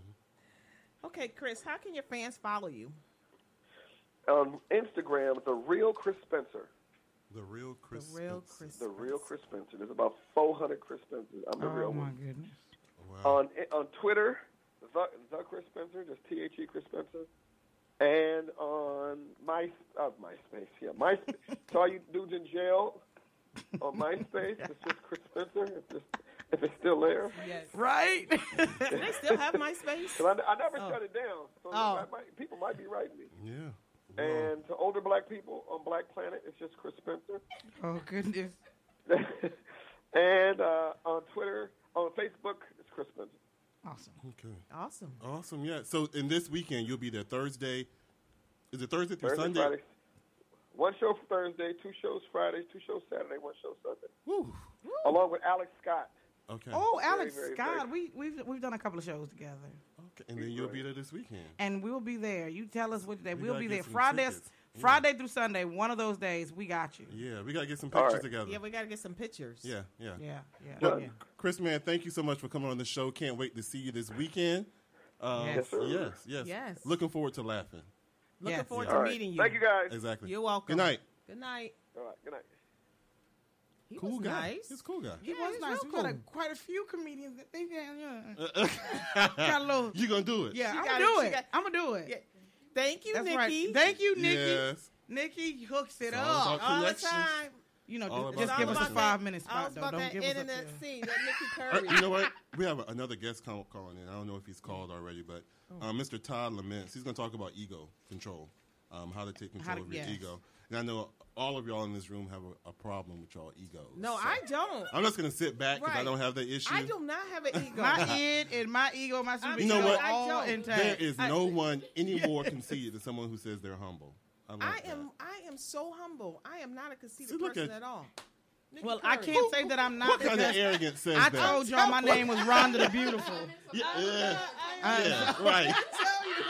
Okay, Chris, how can your fans follow you? On Instagram, the real Chris Spencer. The real Chris. the real Spencer. Chris. The real Chris Spencer. There's about 400 Chris Spencers. I'm the Oh real one. Oh my goodness. Wow. On on Twitter, the, the Chris Spencer, just T H E Chris Spencer, and on my uh, MySpace, yeah, MySpace. [laughs] so all you dudes in jail on MySpace, it's just Chris Spencer. If it's, if it's still there, Yes. Right. [laughs] Do they still have MySpace? 'Cause I, I never Oh. shut it down. So Oh. I might, people might be writing me. Yeah. And to older black people on Black Planet, it's just Chris Spencer. oh goodness. [laughs] and uh, on Twitter, on Facebook, it's Chris Spencer. Awesome. Okay. Awesome. Awesome. Yeah. So in this weekend, you'll be there Thursday. Is it Thursday through Thursday, Sunday? Friday. One show Thursday, two shows Friday, two shows Saturday, one show Sunday. Woo. Along with Alex Scott. Okay. Oh, Alex very, Scott. very- We we've we've done a couple of shows together. Okay. And then you'll be there this weekend. and we'll be there. You tell us what day. We we'll be there some Friday. Yeah. Friday through Sunday. One of those days, we got you. Yeah, we gotta get some pictures right. together. Yeah, we got to get some pictures. yeah, yeah. Yeah, yeah. Well, yeah. Chris, man, thank you so much for coming on the show. Can't wait to see you this weekend. Um, Yes. yes, yes, Yes. Looking forward to laughing. Looking Yes. forward Yeah. to All right. meeting you. Thank you guys. Exactly. You're welcome. Good night. Good night. All right. Good night. He Cool was guy. nice. He's a cool guy. He Yeah, was nice. real We got a, quite a few comedians that they yeah, yeah. [laughs] got a little. [laughs] you gonna do it? Yeah, She I'm got gonna do it. got- I'm gonna do it. Yeah. Thank you, That's Nikki. right. Thank you, Nikki. Yes. Nikki hooks it It's all up. All the time. You know, All just, about just It's give us a five that- minute all spot, though. about Don't that give us internet up there. scene, that Nikki [laughs] Uh, Curry. you know what? We have another guest call, calling in. I don't know if he's called already, but uh, Mr. Todd Laments. He's going to talk about ego control, um, how to take control to- of your yes. ego. And I know all of y'all in this room have a, a problem with y'all egos. no, So I don't. I'm just going to sit back because I Right. don't have that issue. I do not have an [laughs] ego. My id and my ego, my super You know ego what? are all don't. intact. There is I- no one any more conceited than someone who says they're humble. I, love I am. I am so humble. I am not a conceited See, look person at- at all. Nikki Well, I Curry. can't say that I'm not. What kind of because arrogance says I that? told y'all my oh. name was Rhonda the Beautiful. [laughs] Yeah, yeah, I yeah, right. [laughs] I tell you,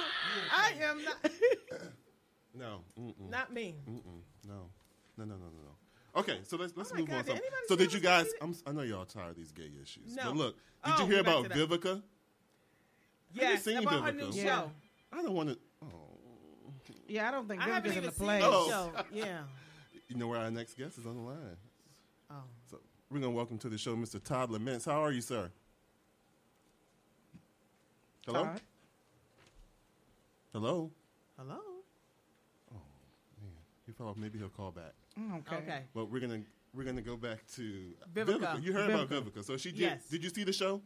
I am not. No, mm-mm, Not me. mm-mm, no, no, no, no, no, no. Okay, so let's let's Oh my move God, on. did Some, anybody so say did I you was guys? I'm, I know y'all tired of these gay issues. No. But look, did Oh, you hear back about to that. Vivica? Yes, seen about her new Vivica? Yeah. show. I don't want to. Oh, Yeah, I don't think I haven't Vivica's in even the seen play. the Oh. show. [laughs] Yeah. you know where our next guest is on the line. Oh. So we're gonna welcome to the show Mr. Todd Laments. How are you, sir? Hello. Todd? Hello. Hello. He fell off. Maybe he'll call back. Mm, Okay. Okay. But we're gonna we're gonna go back to Vivica. You heard about Vivica. Vivica. So she did. Yes. Did you see the show?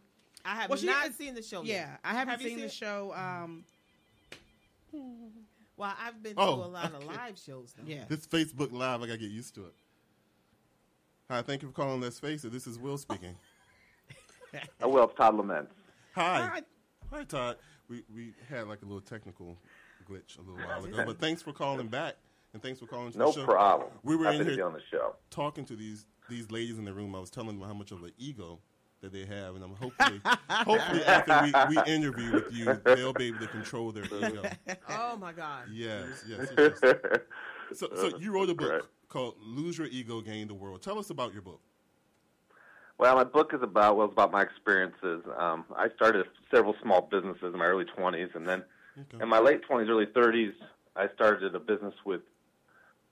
I have Well, she not seen the show Yeah, yet. I haven't Have you seen the show. Um, Well, I've been Oh, to a lot of live shows though. yeah. This Facebook Live, I gotta get used to it. Hi, thank you for calling Let's Face It. This is Will speaking. Oh, well, it's Todd Laments. Hi. Hi. Hi, Todd. We we had like a little technical glitch a little [laughs] while ago, but thanks for calling back and thanks for calling to No the show. problem. We were Happy in here on the show. talking to these these ladies in the room. I was telling them how much of an ego that they have, and I'm hopefully [laughs] hopefully after we, we interview with you, they'll be able to control their ego. Oh my God. Yes, yes. yes, yes. [laughs] So, so you wrote a book Right. called "Lose Your Ego, Gain the World." Tell us about your book. Well, my book is about well, it's about my experiences. Um, I started several small businesses in my early 20s, and then Okay. in my late 20s, early 30s, I started a business with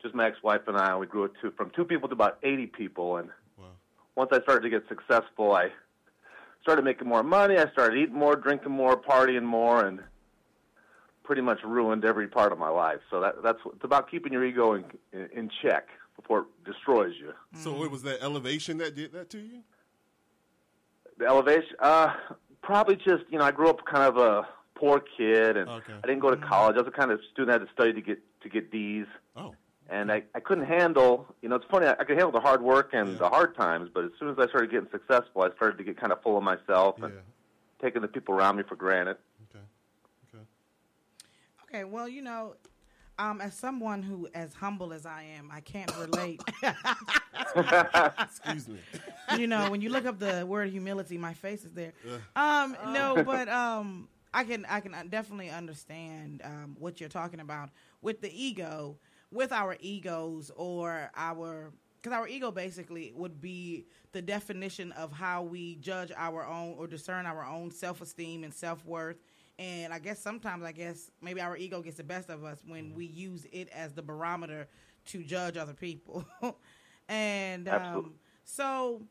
just my ex-wife and I. We grew it to from two people to about 80 people, and Wow. once I started to get successful, I started making more money. I started eating more, drinking more, partying more, and pretty much ruined every part of my life. So that, that's it's about keeping your ego in, in, in check before it destroys you. So it was that elevation that did that to you. The elevation, uh, probably just you know, I grew up kind of a poor kid, and Okay. I didn't go to college. I was the kind of student that had to study to get to get D's, Oh, and I, I couldn't handle. You know, it's funny. I, I could handle the hard work and Yeah. the hard times, but as soon as I started getting successful, I started to get kind of full of myself yeah. and taking the people around me for granted. Okay. Okay. Okay. Well, you know, um, as someone who as humble as I am, I can't relate. [laughs] Excuse me. you know, when you look up the word humility, my face is there. Um, no, but um, I can I can definitely understand um, what you're talking about with the ego, with our egos or our because our ego basically would be the definition of how we judge our own or discern our own self esteem and self worth. And I guess sometimes I guess maybe our ego gets the best of us when we use it as the barometer to judge other people. [laughs] and um, so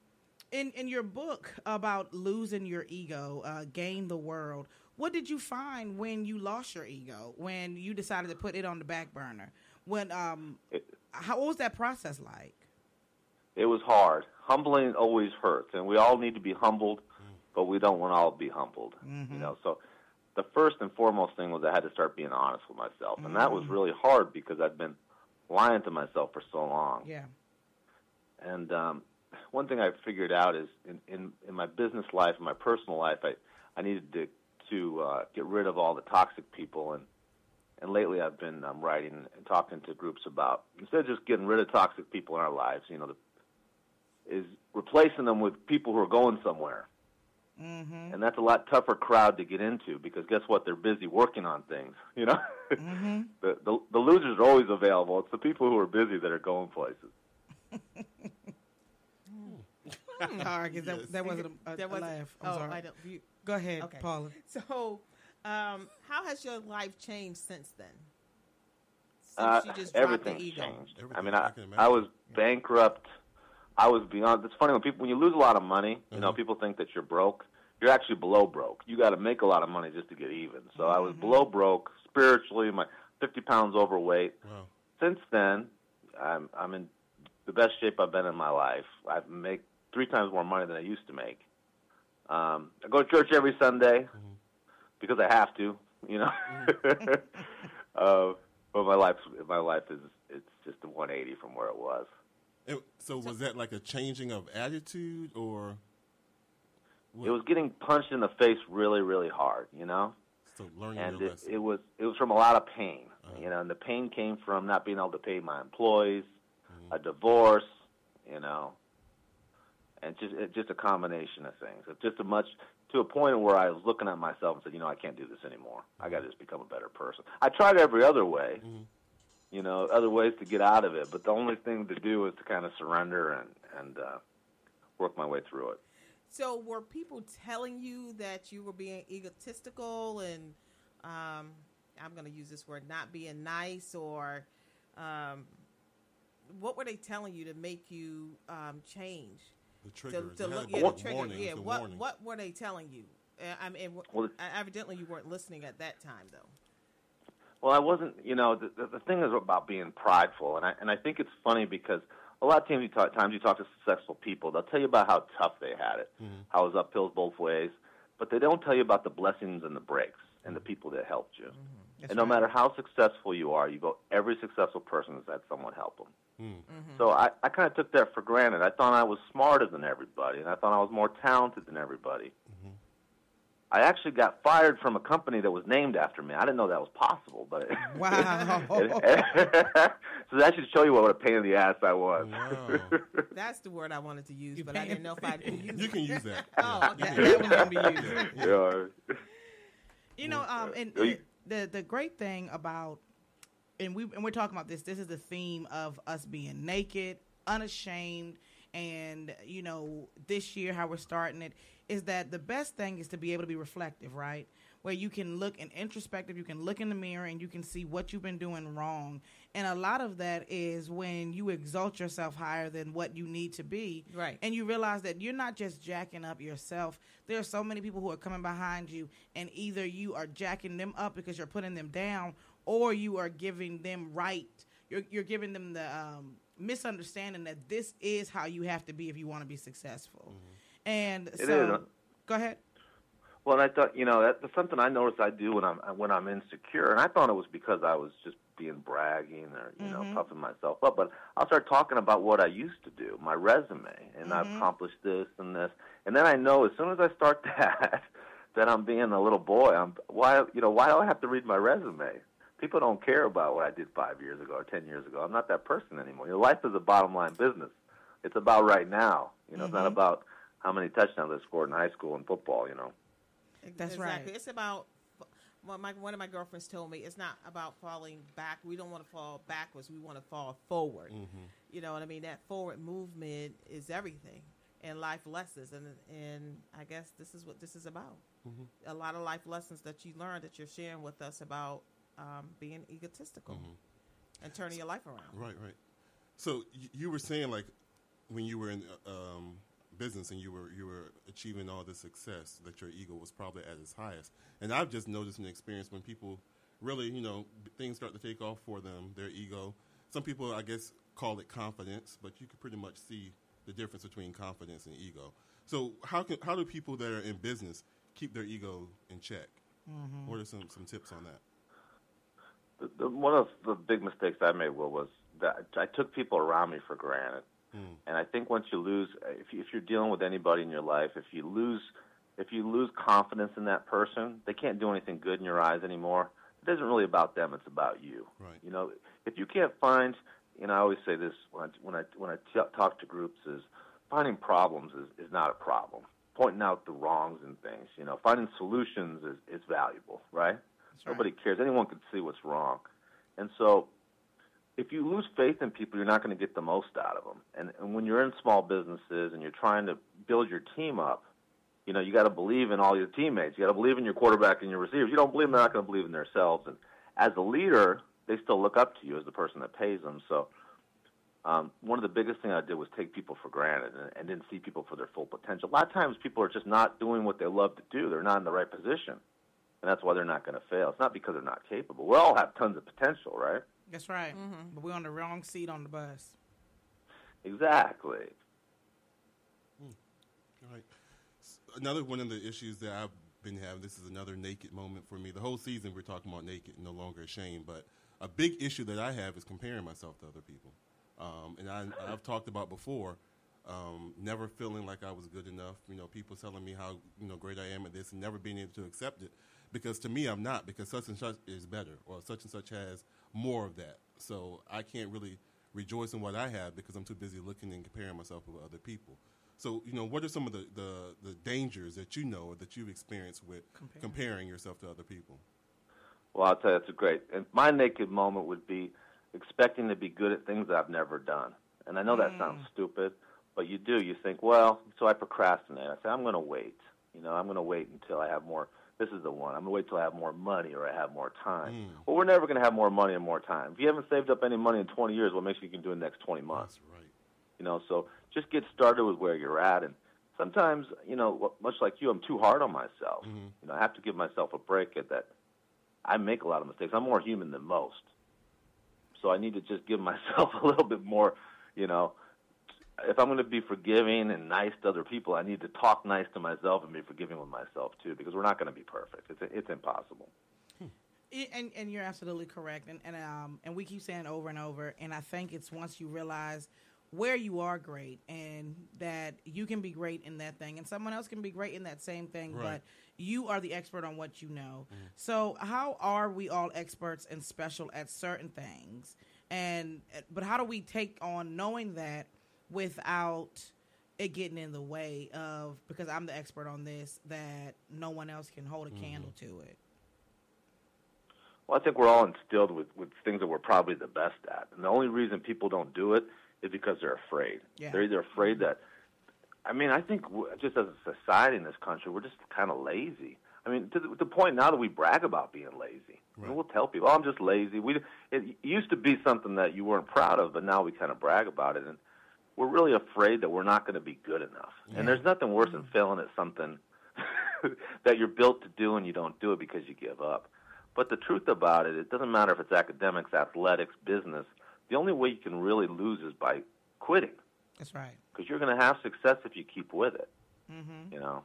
in in your book about losing your ego, uh, gain the world. What did you find when you lost your ego? When you decided to put it on the back burner? When um, how what was that process like? It was hard. Humbling always hurts, and we all need to be humbled, but we don't want to all be humbled. You know, so the first and foremost thing was I had to start being honest with myself, and that was really hard because I'd been lying to myself for so long. Yeah. And um, one thing I figured out is in, in, in my business life, in my personal life, I, I needed to to uh, get rid of all the toxic people. And and lately, I've been um, writing and talking to groups about instead of just getting rid of toxic people in our lives, you know, the, is replacing them with people who are going somewhere. Mm-hmm. And that's a lot tougher crowd to get into because guess what? They're busy working on things. [laughs] You know, Mm-hmm. the, the the losers are always available. It's the people who are busy that are going places. [laughs] All right, 'cause that, Yes. that wasn't a, a, That a wasn't- laugh. I'm oh, sorry. I don't. You, Go ahead, Okay. Paula. so, um, how has your life changed since then? Since Uh, you just dropped the everything's ego. changed. I mean, I I. I was bankrupt. I was beyond. It's funny when people when you lose a lot of money. You know, Mhm. people think that you're broke. You're actually below broke. You got to make a lot of money just to get even. So I was below broke spiritually. My 50 pounds overweight. Wow. Since then, I'm I'm in the best shape I've been in my life. I make three times more money than I used to make. Um, I go to church every Sunday because I have to. You know. [laughs] uh, but my life my life is it's just a 180 from where it was. It- so was that like a changing of attitude or? It was getting punched in the face really, really hard, you know. So learning And your it, lesson. it was it was from a lot of pain, Uh-huh. you know. And the pain came from not being able to pay my employees, Mm-hmm. a divorce, you know, and just just a combination of things. It's just a much to a point where I was looking at myself and said, you know, I can't do this anymore. I got to just become a better person. I tried every other way, Mhm. you know, other ways to get out of it, but the only thing to do was to kind of surrender and and uh, work my way through it. So, were people telling you that you were being egotistical and, um, I'm going to use this word, not being nice, or um, what were they telling you to make you um, change? The To, triggers. to It look, to yeah, the the trigger. warnings, yeah, the what warnings. what were they telling you? Uh, I mean, Well, uh, evidently you weren't listening at that time, though. Well, I wasn't. You know, the, the, the thing is about being prideful, and I and I think it's funny because a lot of times you talk, times you talk to successful people, they'll tell you about how tough they had it, how it was uphill both ways, but they don't tell you about the blessings and the breaks and the people that helped you. That's and no right. matter how successful you are, you go. Every successful person has had someone help them. Mm-hmm. So I, I kind of took that for granted. I thought I was smarter than everybody, and I thought I was more talented than everybody. I actually got fired from a company that was named after me. I didn't know that was possible, but [laughs] Wow. [laughs] so that should show you what a pain in the ass I was. [laughs] That's the word I wanted to use, but I didn't know if I could use You can use that. Oh, Yeah. okay. that was gonna be used. yeah. You know, um, and Oh, you- the the great thing about, and we and we're talking about this. This is the theme of us being naked, unashamed, and you know, this year how we're starting it is that the best thing is to be able to be reflective, right? Where you can look and introspective, you can look in the mirror and you can see what you've been doing wrong. And a lot of that is when you exalt yourself higher than what you need to be. Right. And you realize that you're not just jacking up yourself. There are so many people who are coming behind you, and either you are jacking them up because you're putting them down, or you are giving them right. You're, you're giving them the um, misunderstanding that this is how you have to be if you want to be successful. And It so, is. go ahead. Well, I thought, you know, that, that's something I notice I do when I'm when I'm insecure, and I thought it was because I was just being bragging or you know Mhm. puffing myself up. But I'll start talking about what I used to do, my resume, and I've Mhm. accomplished this and this, and then I know as soon as I start [laughs] that that I'm being a little boy. I'm why you know why do I have to read my resume? People don't care about what I did five years ago or ten years ago. I'm not that person anymore. Your life is a bottom line business. It's about right now. You know, it's not Mhm. about how many touchdowns I scored in high school in football. You know. That's exactly. right. It's about. Well, my, one of my girlfriends told me it's not about falling back. We don't want to fall backwards. We want to fall forward. You know what I mean? That forward movement is everything, and life lessons. And and I guess this is what this is about. A lot of life lessons that you learned that you're sharing with us about um, being egotistical and turning your life around. Right, right. So y- you were saying like when you were in uh, um, business and you were you were achieving all this success that your ego was probably at its highest. And I've just noticed an experience when people really, you know, things start to take off for them, their ego. Some people, I guess, call it confidence, but you can pretty much see the difference between confidence and ego. So how can how do people that are in business keep their ego in check? Mhm. What are some some tips on that? The, the, one of the big mistakes I made, Will, was that I took people around me for granted. Hmm. And I think once you lose, if, you, if you're dealing with anybody in your life, if you lose, if you lose confidence in that person, they can't do anything good in your eyes anymore. It isn't really about them; it's about you. Right. You know, if you can't find, and I always say this when I when I when I t- talk to groups is finding problems is, is not a problem. Pointing out the wrongs and things, you know, finding solutions is, is valuable, right? Nobody cares. Anyone can see what's wrong. And so if you lose faith in people, you're not going to get the most out of them. And, and when you're in small businesses and you're trying to build your team up, you know, you got to believe in all your teammates. You got to believe in your quarterback and your receivers. You don't believe them, they're not going to believe in themselves. And as a leader, they still look up to you as the person that pays them. So um, one of the biggest things I did was take people for granted and, and didn't see people for their full potential. A lot of times people are just not doing what they love to do. They're not in the right position. And that's why they're not going to fail. It's not because they're not capable. We all have tons of potential, right? That's right. But we're on the wrong seat on the bus. Exactly. All right. Another one of the issues that I've been having, this is another naked moment for me. The whole season we're talking about naked, no longer ashamed. But a big issue that I have is comparing myself to other people. Um, and I, [laughs] I've talked about before, um, never feeling like I was good enough. You know, people telling me how you know great I am at this, and never being able to accept it because to me I'm not because such and such is better or such and such has more of that. So I can't really rejoice in what I have because I'm too busy looking and comparing myself with other people. So you know, what are some of the, the, the dangers that you know or that you've experienced with Comparing. comparing yourself to other people? Well, I'll tell you, that's a great. And my naked moment would be expecting to be good at things that I've never done. And I know that sounds mm. stupid, but you do. You think, well, so I procrastinate. I say, I'm going to wait. You know, I'm going to wait until I have more. This is the one. I'm going to wait till I have more money or I have more time. Mm. Well, we're never going to have more money and more time. If you haven't saved up any money in 20 years, what makes you can do in the next 20 months? That's right. You know, so just get started with where you're at. And sometimes, you know, much like you, I'm too hard on myself. Mm-hmm. You know, I have to give myself a break at that. I make a lot of mistakes. I'm more human than most. So I need to just give [laughs] myself a little bit more, you know, if I'm going to be forgiving and nice to other people, I need to talk nice to myself and be forgiving with myself too, because we're not going to be perfect. It's it's impossible. I- and and you're absolutely correct, and and um and we keep saying over and over, and I think it's once you realize where you are great and that you can be great in that thing, and someone else can be great in that same thing, Right. but you are the expert on what you know. So how are we all experts and special at certain things, and but how do we take on knowing that without it getting in the way of because I'm the expert on this that no one else can hold a mm-hmm. candle to it. Well, I think we're all instilled with, with things that we're probably the best at. And the only reason people don't do it is because they're afraid. Yeah. They're either afraid mm-hmm. that, I mean, I think just as a society in this country, we're just kind of lazy. I mean, to the, the point now that we brag about being lazy. I mean, we'll tell people, oh, I'm just lazy. We, it used to be something that you weren't proud of, but now we kind of brag about it. And we're really afraid that we're not going to be good enough. And there's nothing worse than failing at something [laughs] that you're built to do and you don't do it because you give up. But the truth about it, it doesn't matter if it's academics, athletics, business. The only way you can really lose is by quitting, That's right. because you're going to have success if you keep with it. Mm-hmm. You know,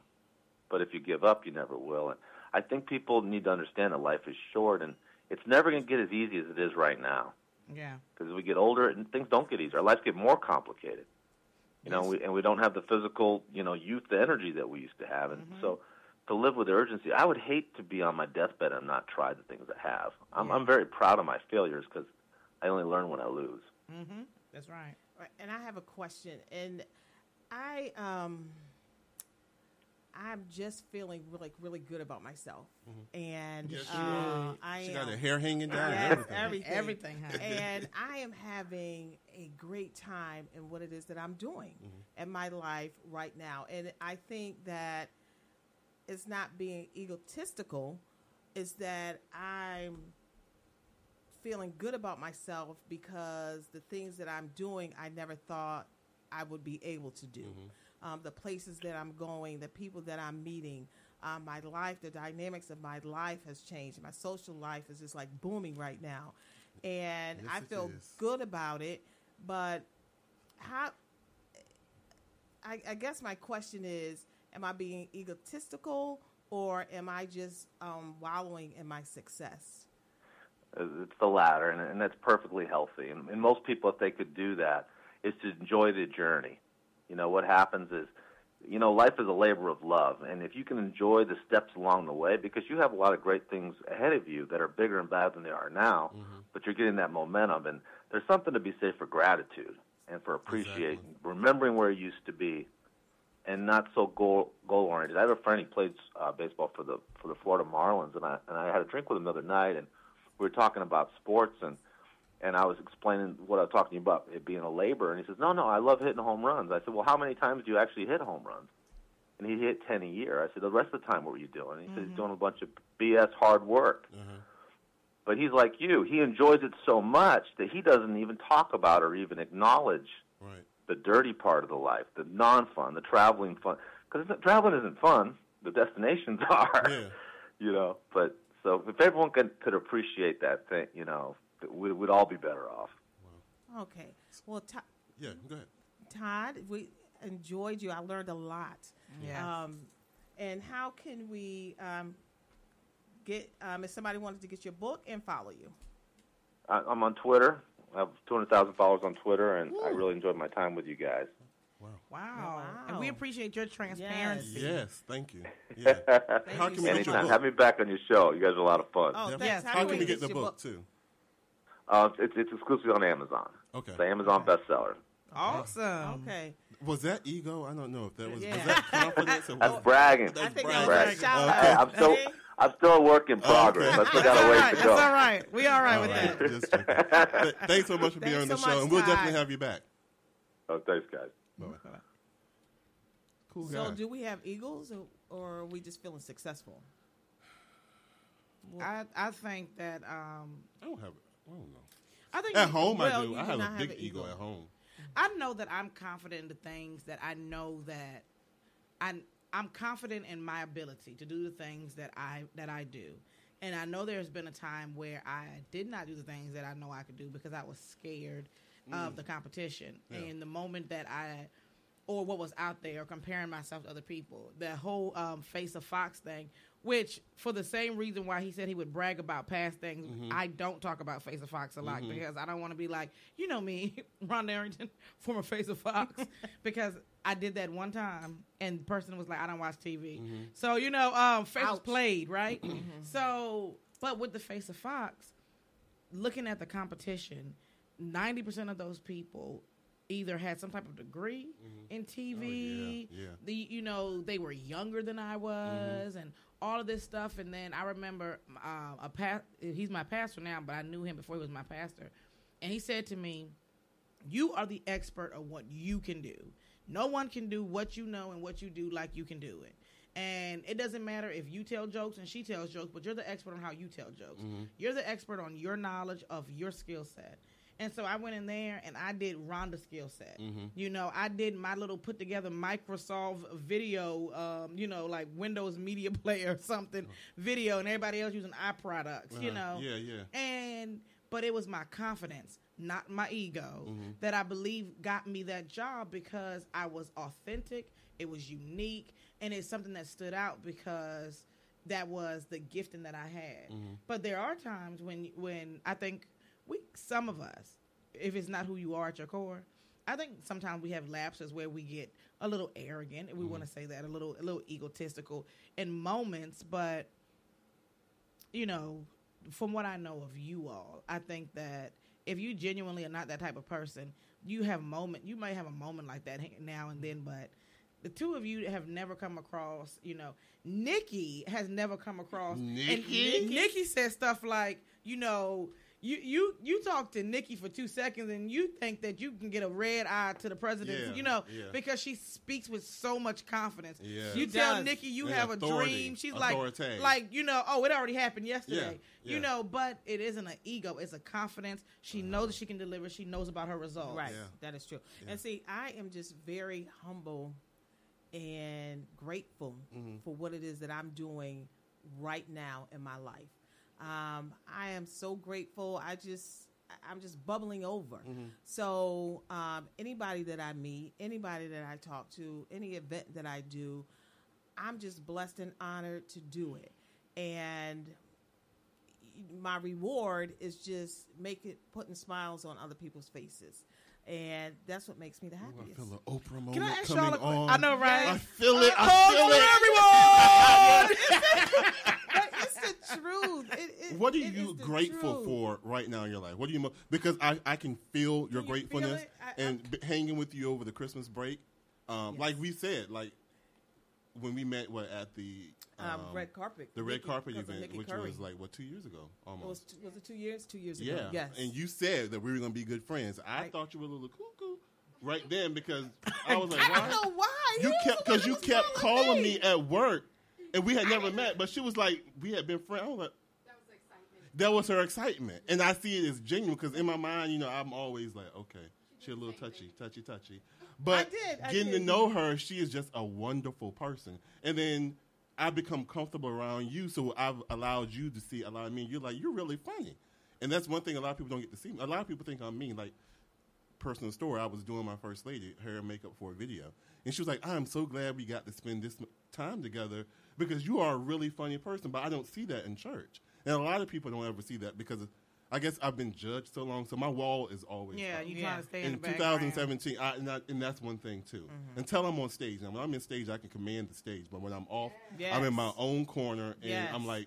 but if you give up, you never will. And I think people need to understand that life is short, and it's never going to get as easy as it is right now. Yeah. Because as we get older, and things don't get easier. Our lives get more complicated. You know, we, and we don't have the physical, you know, youth, the energy that we used to have, and so to live with urgency. I would hate to be on my deathbed and not try the things I have. I'm, I'm very proud of my failures because I only learn when I lose. Mm-hmm. That's right. Right, And I have a question, and I um, I'm just feeling really, really good about myself, and Yes, she uh, is. I She am got her hair hanging down and Yes, everything. everything, Everything, honey. and [laughs] I am having a great time in what it is that I'm doing Mm-hmm. in my life right now, and I think that it's not being egotistical, is that I'm feeling good about myself because the things that I'm doing, I never thought I would be able to do. Um, the places that I'm going, the people that I'm meeting, um, my life, the dynamics of my life has changed. My social life is just like booming right now, and Yes, I feel is. good about it. But how? I, I guess my question is: Am I being egotistical, or am I just um, wallowing in my success? Uh, It's the latter, and, and that's perfectly healthy. And, and most people, if they could do that, is to enjoy the journey. You know, what happens is, you know, life is a labor of love, and if you can enjoy the steps along the way, because you have a lot of great things ahead of you that are bigger and better than they are now, but you're getting that momentum, and there's something to be said for gratitude and for appreciating, remembering where you used to be, and not so goal goal oriented. I have a friend he played uh, baseball for the for the Florida Marlins, and I and I had a drink with him the other night, and we were talking about sports, and and I was explaining what I was talking about it being a labor, and he says, "No, no, I love hitting home runs." I said, "Well, how many times do you actually hit home runs?" And he hit ten a year. I said, "The rest of the time, what were you doing?" And he said, "He's mm-hmm. doing a bunch of BS hard work." Mm-hmm. But he's like you; he enjoys it so much that he doesn't even talk about or even acknowledge Right. the dirty part of the life, the non-fun, the traveling fun. Because traveling isn't fun; the destinations [laughs] are. Yeah. You know, but so if everyone could could appreciate that thing, you know, we'd, we'd all be better off. Okay. Well, Todd, Yeah, go ahead. Todd, we enjoyed you. I learned a lot. Yes. Um, and how can we um, get um, if somebody wanted to get your book and follow you? I, I'm on Twitter. I have 200,000 followers on Twitter, and I really enjoyed my time with you guys. Wow. And we appreciate your transparency. Yes, thank you. Yeah. [laughs] How you we so get your book? have me back on your show. You guys are a lot of fun. Oh, Yeah. thanks. How do can we get the your book too? Uh, it's, it's exclusively on Amazon. Okay. It's the Amazon bestseller. Awesome. Okay. Was that ego? I don't know if that was. Yeah. Was that confidence? Or That's was- bragging. I think bragging. That was bragging. Okay. I'm still See? I'm still a work in progress. I still got That's a all ways right. to That's all right. We all right All with right, that. just checking. Th- Thanks so much for being Thanks on the so show, much, and we'll Todd. definitely have you back. Oh, thanks, guys. Bye-bye. Cool So, guy. do we have eagles, or, or are we just feeling successful? I, I think that um, I don't have. I don't know. I think At you- home, well, I do. you I do have a big an ego ego. at home. I know that I'm confident in the things that I know that I I'm confident in my ability to do the things that I that I do. And I know there's been a time where I did not do the things that I know I could do because I was scared of Mm. the competition. Yeah. And the moment that I, or what was out there, or comparing myself to other people, that whole um, face of Fox thing, which for the same reason why he said he would brag about past things, Mhm. I don't talk about Face of Fox a lot Mhm. because I don't want to be like, you know me, [laughs] Ron Arrington, [laughs] former Face of Fox, [laughs] because I did that one time and the person was like, I don't watch TV. Mhm. So, you know, um, Face was Ouch. played, right? Mm-hmm. So, but with the Face of Fox, looking at the competition, 90% of those people either had some type of degree in TV. yeah, yeah. The you know they were younger than I was, and all of this stuff. And then I remember uh, a pa- he's my pastor now, but I knew him before he was my pastor, and he said to me, "You are the expert of what you can do. No one can do what you know and what you do like you can do it." And it doesn't matter if you tell jokes and she tells jokes, but you're the expert on how you tell jokes. Mhm. You're the expert on your knowledge of your skill set. And so I went in there and I did Rhonda's skill set. Mhm. You know, I did my little put together Microsoft video, um, you know, like Windows Media [laughs] Player or something video, and everybody else using iProducts, you Uh-huh. know. Yeah, yeah. And but it was my confidence, not my ego, Mhm. that I believe got me that job because I was authentic, it was unique, and it's something that stood out because that was the gifting that I had. Mhm. But there are times when when I think we some of us, if it's not who you are at your core, I think sometimes we have lapses where we get a little arrogant, and we mm-hmm. want to say that a little a little egotistical in moments, but you know, from what I know of you all, I think that if you genuinely are not that type of person, you have moment. You might have a moment like that now and then, but the two of you have never come across. You know, Nikki has never come across. And Nikki? Nikki says stuff like, you know. You, you you talk to Nikki for two seconds and you think that you can get a red eye to the president, Yeah, you know, yeah. because she speaks with so much confidence. Yeah. You She tell does. Nikki you And have a dream. She's like, like you know, oh, it already happened yesterday. Yeah, You know, but it isn't an ego; it's a confidence. She knows that she can deliver. She knows about her results. Right. That is true. And see, I am just very humble and grateful Mm-hmm. for what it is that I'm doing right now in my life. Um, I am so grateful. I just, I- I'm just bubbling over. Mm-hmm. So um, anybody that I meet, anybody that I talk to, any event that I do, I'm just blessed and honored to do it. And my reward is just make it putting smiles on other people's faces, and that's what makes me the I happiest. feel the Oprah moment Can I ask coming y'all a que- on. I know, right? I feel it. I Oh, feel it. but it's the [laughs] [laughs] truth. It, it, What are you grateful truth. for right now in your life? What do you mo- because I, I can feel your you gratefulness it? I- and b- hanging with you over the Christmas break. Um, Like we said, like when we met what at the Um, red carpet. the red carpet event, which Curry. was like what two years ago It was, almost. t- was it two years? Two years yeah, ago. Yes. and you said that we were going to be good friends. I Right. thought you were a little cuckoo right [laughs] then because I was like, I why? don't know why. You kept because you kept calling me at work, and we had never met. But she was like, we had been friends. I was like, that was her excitement, and I see it as genuine because in my mind, you know, I'm always like, okay, she's a little touchy, touchy, touchy. But did, I getting to know her, she is just a wonderful person, and then. I become comfortable around you, so I've allowed you to see a lot of me. You're like, you're really funny, and that's one thing a lot of people don't get to see. A lot of people think I'm mean. Like, personal story, I was doing my first lady hair and makeup for a video, and she was like, "I'm so glad we got to spend this time together because you are a really funny person." But I don't see that in church, and a lot of people don't ever see that because I guess I've been judged so long, so my wall is always Yeah, up. you trying to stay in, in the 2017, I, and, I, and that's one thing too. Mm-hmm. Until I'm on stage, now when I'm in stage, I can command the stage, but when I'm off, Yes. I'm in my own corner, and Yes. I'm like,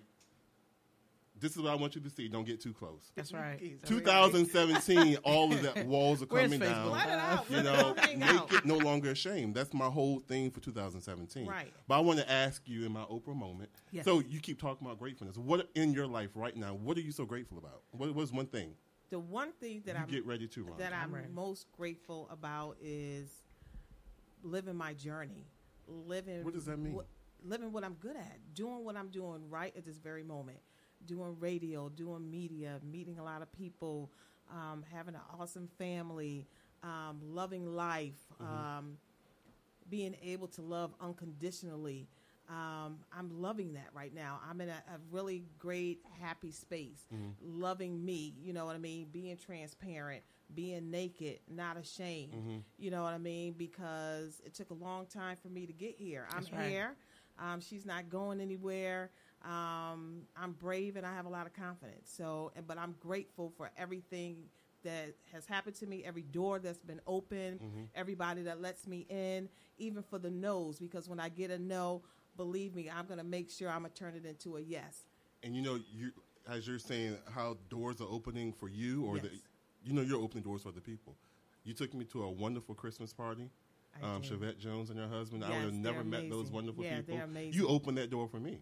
"This is what I want you to see. Don't get too close." That's right. 2017, [laughs] all of that walls are coming down. Let it out. You know, make it no longer a shame. That's my whole thing for 2017. Right. But I want to ask you in my Oprah moment. Yes. So you keep talking about gratefulness. What in your life right now? What are you so grateful about? What was one thing? The one thing that I'm get ready to, Ron. that I'm, I'm most grateful about is living my journey, living. What does that mean? What, living what I'm good at, doing what I'm doing right at this very moment, doing radio, doing media, meeting a lot of people, um, having an awesome family, um, loving life, Mm-hmm. um, being able to love unconditionally. Um, I'm loving that right now. I'm in a, a really great, happy space, Mm-hmm. loving me. You know what I mean? Being transparent, being naked, not ashamed. Mm-hmm. You know what I mean? Because it took a long time for me to get here. I'm That's right. here. Um, she's not going anywhere. Um, I'm brave and I have a lot of confidence. So, and- but I'm grateful for everything that has happened to me, every door that's been open, Mm-hmm. everybody that lets me in, even for the no's. Because when I get a no, believe me, I'm going to make sure I'm going to turn it into a yes. And you know, you as you're saying how doors are opening for you, or Yes. the, you know, you're opening doors for other people. You took me to a wonderful Christmas party. I Um, did. Chevette Jones and her husband. I would have never met those wonderful Yeah, people. they're amazing. You opened that door for me.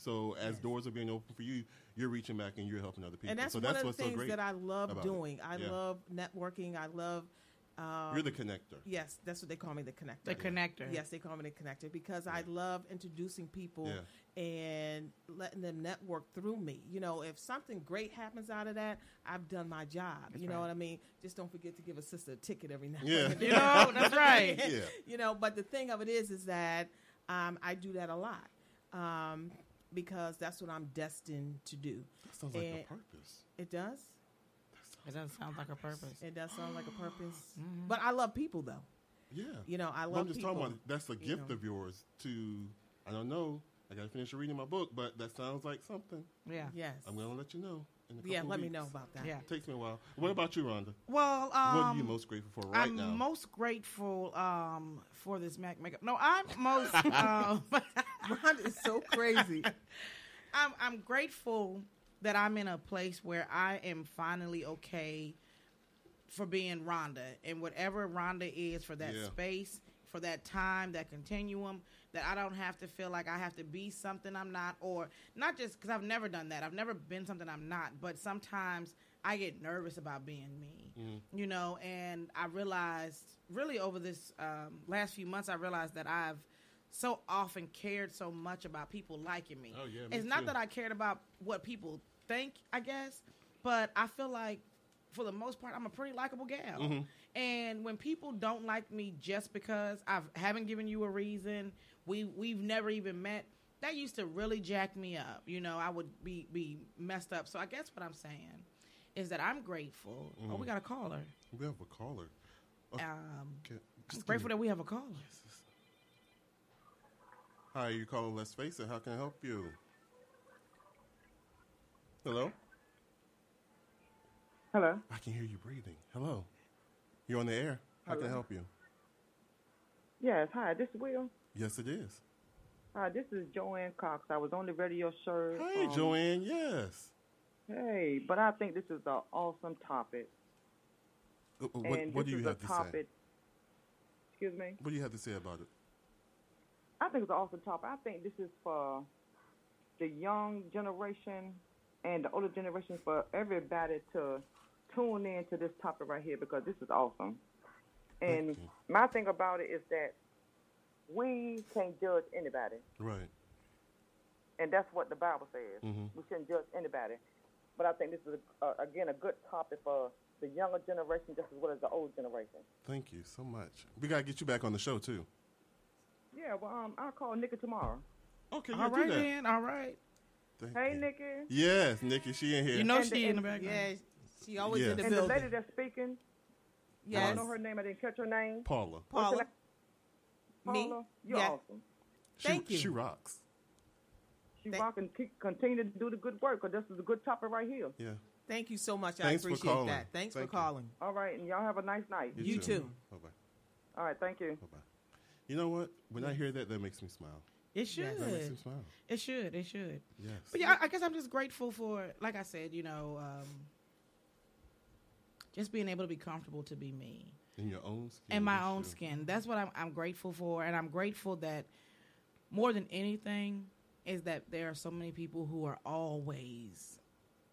So as Yes. doors are being opened for you, you're reaching back and you're helping other people. And that's so one that's of the what's so things great that I love about it. doing. I Yeah. love networking. I love. Um, You're the connector. Yes, that's what they call me, the connector. The connector. Yes, they call me the connector because I love introducing people Yeah. and letting them network through me. You know, if something great happens out of that, I've done my job. you know what I mean? Just don't forget to give a sister a ticket every [laughs] now Yeah. and then. You know, that's right. Yeah. [laughs] You know, but the thing of it is, is that um, I do that a lot um, because that's what I'm destined to do. That sounds like a purpose. It does. It does sound like a purpose. It does sound like a purpose. [gasps] Mm-hmm. But I love people, though. Yeah. You know, I Well, love I'm just people. talking about that's a you gift know. of yours to. I don't know. I got to finish reading my book, but that sounds like something. Yeah. Yes. I'm going to let you know. In a couple yeah, let me know about that. Yeah. it Takes me a while. What about you, Rhonda? Well, um, what are you most grateful for right now? I'm most grateful um, for this Mac makeup. No, I'm most. [laughs] um, [laughs] Ron is so crazy. [laughs] I'm I'm grateful that I'm in a place where I am finally okay for being Rhonda and whatever Rhonda is for that Yeah. space, for that time, that continuum. That I don't have to feel like I have to be something I'm not, or not just because I've never done that. I've never been something I'm not, but sometimes I get nervous about being me, you know. And I realized, really, over this um, last few months, I realized that I've so often cared so much about people liking me. Oh, yeah, me it's not too. that I cared about what people think, I guess, but I feel like for the most part, I'm a pretty likable gal. Mm-hmm. And when people don't like me just because I haven't given you a reason, we we've never even met, that used to really jack me up. You know, I would be be messed up. So I guess what I'm saying is that I'm grateful. Oh, Mm-hmm. we got a caller. We have a caller. Oh, Um, okay. I'm grateful give that we have a caller. Hi, you calling Let's Face It. How can I help you? Hello? Hello. I can hear you breathing. Hello. You're on the air. How can I help you? Yes. Hi. This is Will. Yes, it is. Hi. This is Joanne Cox. I was on the radio show. Hey, um, Joanne. Yes. Hey, but I think this is an awesome topic. Uh, uh, What, what do you have to topic. say? Excuse me. What do you have to say about it? I think it's an awesome topic. I think this is for the young generation and the older generation for everybody to tune in to this topic right here because this is awesome. And my thing about it is that we can't judge anybody. Right. and that's what the Bible says. Mhm. We shouldn't judge anybody. But I think this is uh, again a good topic for the younger generation just as well as the old generation. Thank you so much. We got to get you back on the show, too. Yeah, well, um, I'll call Nikki tomorrow. Okay, All right, then. All right. Thank Hey, you. Nikki. Yes, Nikki, she in here. You know And she the- in the and- background. Yeah, she always Yes. in the And the lady that's speaking, I don't know her name. I didn't catch her name. Paula. Paula. Paula, Me? you're Yeah. awesome. She, Thank you. She rocks. She Thank- rock and keep, continue to do the good work because this is a good topic right here. Yeah. Thank you so much. Thanks I for appreciate calling. that. Thanks Thank for you. calling. All right, and y'all have a nice night. You too. Bye bye. All right, thank you. Bye bye. You know what? When I hear that, that makes me smile. It should. That makes me smile. It should. It should. Yes. But yeah, I I guess I'm just grateful for, like I said, you know, um, just being able to be comfortable to be me In your own skin. in my own skin. That's what I'm, I'm grateful for, and I'm grateful that more than anything is that there are so many people who are always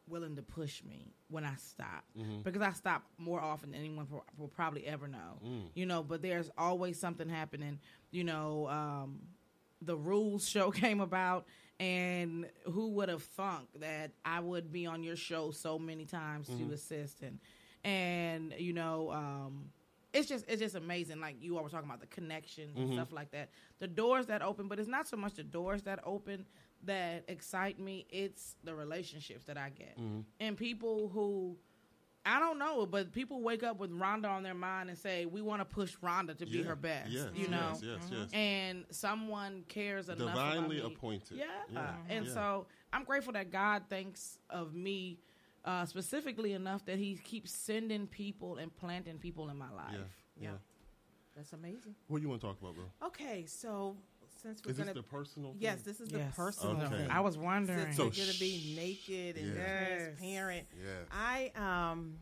willing to push me when I stop Mm-hmm. because I stop more often than anyone will- will probably ever know. Mm. You know, but there's always something happening. You know, um, the rules [laughs] show came about, and who would have thunk that I would be on your show so many times Mm-hmm. to assist and and you know, um, it's just it's just amazing. Like you all were talking about the connections and Mhm. stuff like that. The doors that open, but it's not so much the doors that open that excite me. It's the relationships that I get Mhm. and people who. I don't know, but people wake up with Rhonda on their mind and say, "We want to push Rhonda to be her best." Yes, you know, yes, yes, yes. and someone cares enough. Divinely appointed. Yeah, Yeah. and Yeah. so I'm grateful that God thinks of me uh, specifically enough that He keeps sending people and planting people in my life. Yeah, yeah. That's amazing. What do you want to talk about, bro? Okay, so since we're Is gonna the personal yes, thing? this is Yes. the personal Okay. thing. I was wondering. Since So we're gonna be sh- naked and Yes. transparent. Yes. I um,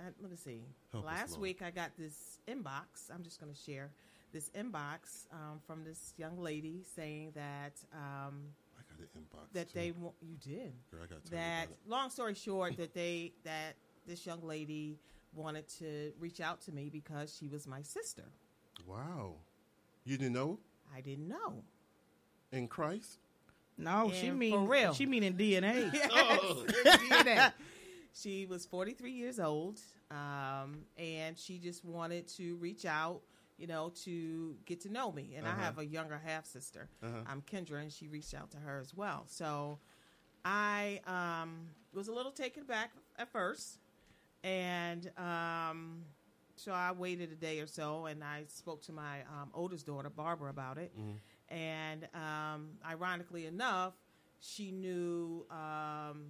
I, let me see. Help Last week I got this inbox. I'm just gonna share this inbox um, from this young lady saying that um, I an inbox. that too. they want you did Girl, I gotta tell you that about it. long story short that they that this young lady wanted to reach out to me because she was my sister Wow. You didn't know i didn't know in Christ? No, she And mean for real. She mean [laughs] in DNA. Oh. Yes. she was 43 years old um, and she just wanted to reach out you know to get to know me and Uh-huh. i have a younger half sister Uh-huh. i'm kendra and she reached out to her as well so i um, was a little taken back at first and um, so i waited a day or so and i spoke to my um, oldest daughter barbara about it Mhm. and um, ironically enough she knew um,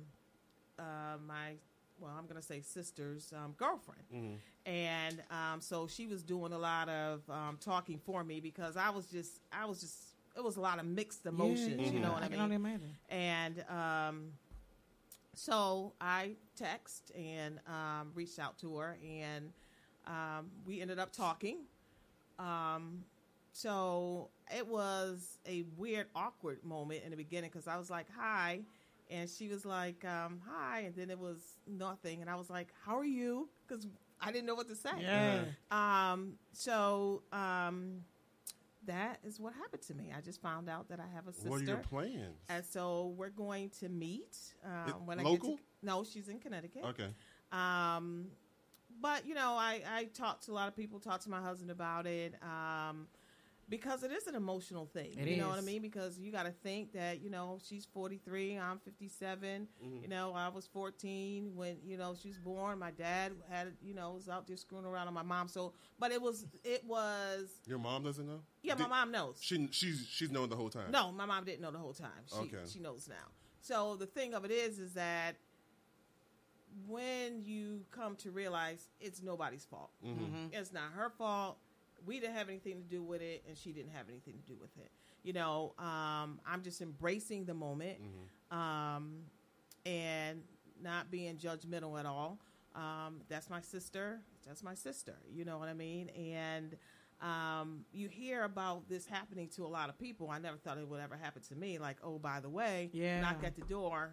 uh, my well i'm going to say sister's um, girlfriend Mhm. and um, so she was doing a lot of um, talking for me because i was just i was just it was a lot of mixed emotions you know what i, I can mean only imagine. and um, so I text and um, reached out to her, and um, we ended up talking. Um, so it was a weird, awkward moment in the beginning because I was like, "Hi," and she was like, um, "Hi," and then it was nothing, and I was like, "How are you?" Because I didn't know what to say. Yeah. Um, so um, that is what happened to me. I just found out that I have a sister. What are your plans? And so we're going to meet um, It- when I local? get to, no, she's in Connecticut. Okay. Um, but you know, I I talked to a lot of people, talked to my husband about it. Um, because it is an emotional thing, It you know what I mean? Because you got to think that you know she's forty three, I'm fifty Mhm. You know, I was fourteen when you know she was born. My dad had you know was out there screwing around on my mom. So, but it was it was Your mom doesn't know? yeah, my mom knows. She she's she's known the whole time. No, my mom didn't know the whole time. She Okay. she knows now. So the thing of it is is that when you come to realize it's nobody's fault. Mhm. It's not her fault. We didn't have anything to do with it and she didn't have anything to do with it. You know, um, I'm just embracing the moment um, and not being judgmental at all. Um, that's my sister. That's my sister. You know what I mean? And um, you hear about this happening to a lot of people. I never thought it would ever happen to me. Like, oh, by the way, Yeah. knock at the door.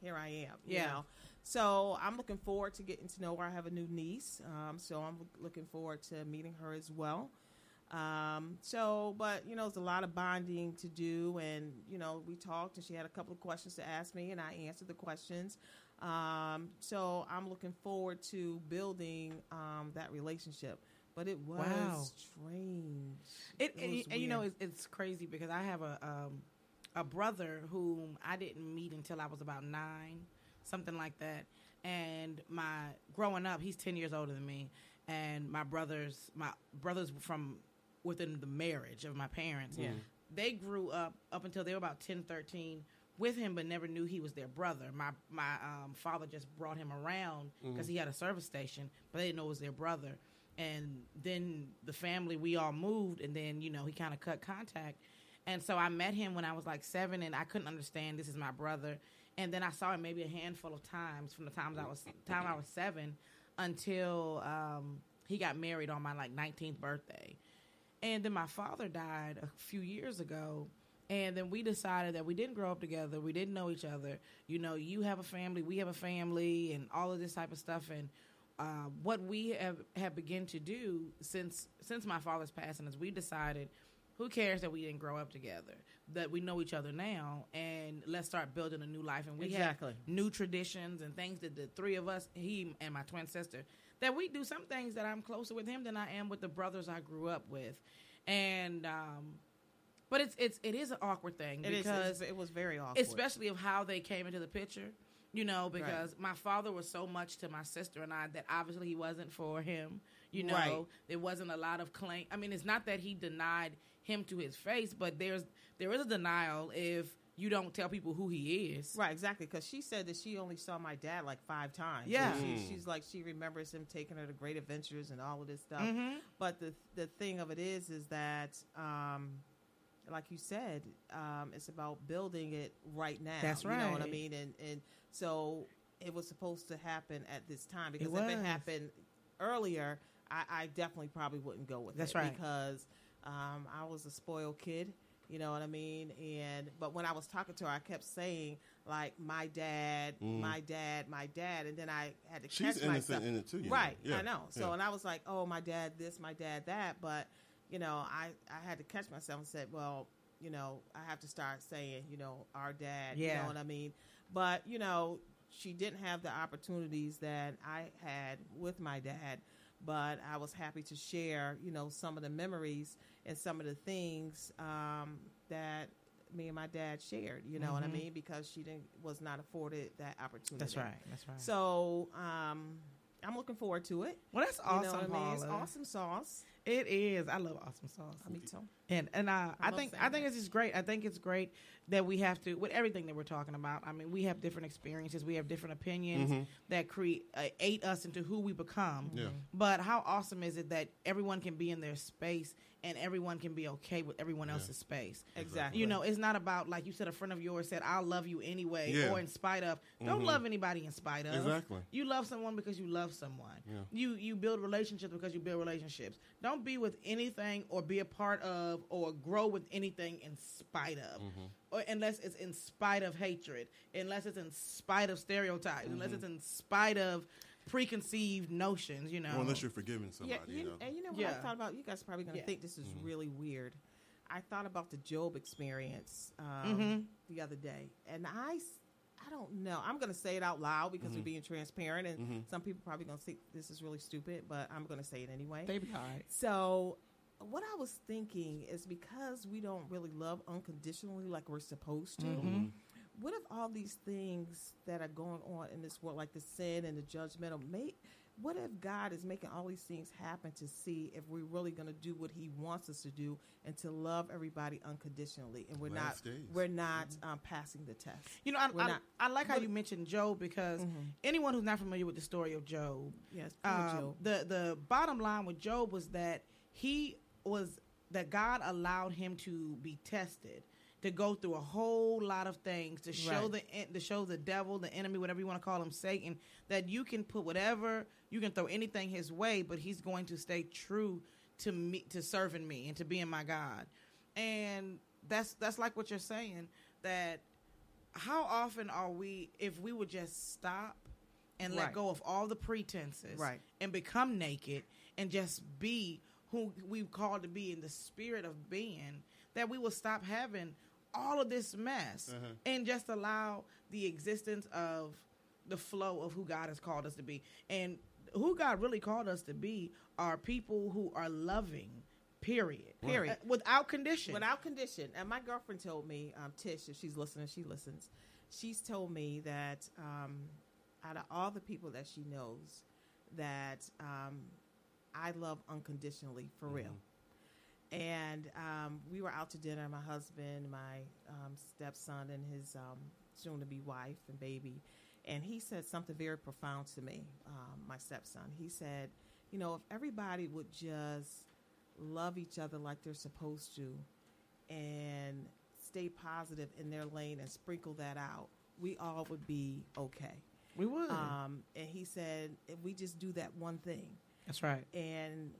Here I am. You Yeah. know? So I'm looking forward to getting to know her. I have a new niece, um, so I'm looking forward to meeting her as well. Um, so, but you know, it's a lot of bonding to do, and you know, we talked, and she had a couple of questions to ask me, and I answered the questions. Um, so I'm looking forward to building um, that relationship. But it was Wow. strange. It, It and, you know it's, it's crazy because I have a um, a brother whom I didn't meet until I was about nine, something like that. And my growing up, he's ten years older than me, and my brothers, my brothers from within the marriage of my parents, Yeah. they grew up up until they were about 10, 13 with him, but never knew he was their brother. My my um, father just brought him around because Mhm. he had a service station, but they didn't know it was their brother. And then the family, we all moved, and then you know he kind of cut contact. And so I met him when I was like seven, and I couldn't understand this is my brother. And then I saw him maybe a handful of times from the times I was time I was seven until um, he got married on my like 19th birthday. And then my father died a few years ago. And then we decided that we didn't grow up together. We didn't know each other. You know, you have a family, we have a family, and all of this type of stuff. And uh, what we have, have begun to do since since my father's passing is we decided who cares that we didn't grow up together? That we know each other now, and let's start building a new life. And we Exactly. have new traditions and things that the three of us, he and my twin sister, that we do some things that I'm closer with him than I am with the brothers I grew up with, and um, but it's it's it is an awkward thing It is- because it's- it was very awkward. especially of how they came into the picture. You know, because my father was so much to my sister and I that obviously he wasn't for him. You know, Right. there wasn't a lot of claim. I mean, it's not that he denied him to his face, but there's there is a denial if you don't tell people who he is. Right, exactly. Because she said that she only saw my dad like five times. Yeah. And Mm. she, she's like she remembers him taking her to great adventures and all of this stuff. Mhm. But the the thing of it is, is that, um, like you said, um, it's about building it right now. That's right. You know what I mean? And and so it was supposed to happen at this time because if it happened earlier, I, I definitely probably wouldn't go with That's it right. because um, I was a spoiled kid. You know what I mean? And but when I was talking to her, I kept saying like my dad, Mhm. my dad, my dad, and then I had to She's catch innocent myself. in it too, you know. right? Yeah, I know. So yeah. and I was like, oh, my dad, this, my dad, that. But you know, I I had to catch myself and said, well, you know, I have to start saying, you know, our dad. Yeah. You know what I mean? But you know, she didn't have the opportunities that I had with my dad. But I was happy to share, you know, some of the memories and some of the things um, that me and my dad shared. You know what I Mhm. mean? Because she didn't was not afforded that opportunity. That's right. That's right. So um, I'm looking forward to it. Well, that's You know awesome, what I mean? It's awesome sauce. It is. I love awesome sauce. Me too. And and uh, I, love think saying I think that. it's just great. I think it's great that we have to with everything that we're talking about. I mean, we have different experiences, we have different opinions Mhm. that create uh, us into who we become. Yeah. But how awesome is it that everyone can be in their space and everyone can be okay with everyone else's space? Exactly. You know, it's not about like you said. A friend of yours said, "I'll love you anyway," Yeah. or in spite of. Don't Mhm. love anybody in spite of. Exactly. You love someone because you love someone. Yeah. You you build relationships because you build relationships. Don't be with anything or be a part of or grow with anything in spite of. Mm-hmm. Or unless it's in spite of hatred, unless it's in spite of stereotypes, unless Mhm. it's in spite of preconceived notions, you know. Well, unless you're forgiving somebody, yeah, you, you, know. and you know what I thought about? You guys are probably going to Yeah. think this is Mhm. really weird. I thought about the Job experience um, Mhm. the other day, and I, I don't know. I'm going to say it out loud because we're Mhm. being transparent, and Mhm. some people probably going to think this is really stupid, but I'm going to say it anyway. They be all right. So, what I was thinking is because we don't really love unconditionally like we're supposed to. Mhm. What if all these things that are going on in this world, like the sin and the judgmental, make what if God is making all these things happen to see if we're really going to do what He wants us to do and to love everybody unconditionally, and we're Last not days. we're not um, passing the test. You know, I, I, not- I like how you mentioned Job because Mhm. anyone who's not familiar with the story of Job, Yes, um, Job. the the bottom line with Job was that he was that God allowed him to be tested, to go through a whole lot of things to show Right. the to show the devil, the enemy, whatever you want to call him, Satan, that you can put whatever you can throw anything his way, but he's going to stay true to me, to serving me, and to being my God. And that's that's like what you're saying that how often are we if we would just stop and let Right. go of all the pretenses Right. and become naked and just be who we've called to be in the spirit of being that we will stop having all of this mess Uh-huh. and just allow the existence of the flow of who God has called us to be and who God really called us to be are people who are loving period Period. Uh, without condition Without condition. And my girlfriend told me, um, Tish, if she's listening, she listens. She's told me that um, out of all the people that she knows, that um, I love unconditionally for real. And um, we were out to dinner, my husband, my um, stepson, and his um, soon to be wife and baby. And he said something very profound to me, um, my stepson. He said, You know, if everybody would just love each other like they're supposed to and stay positive in their lane and sprinkle that out, we all would be okay. we would Um, and he said, if we just do that one thing, that's right and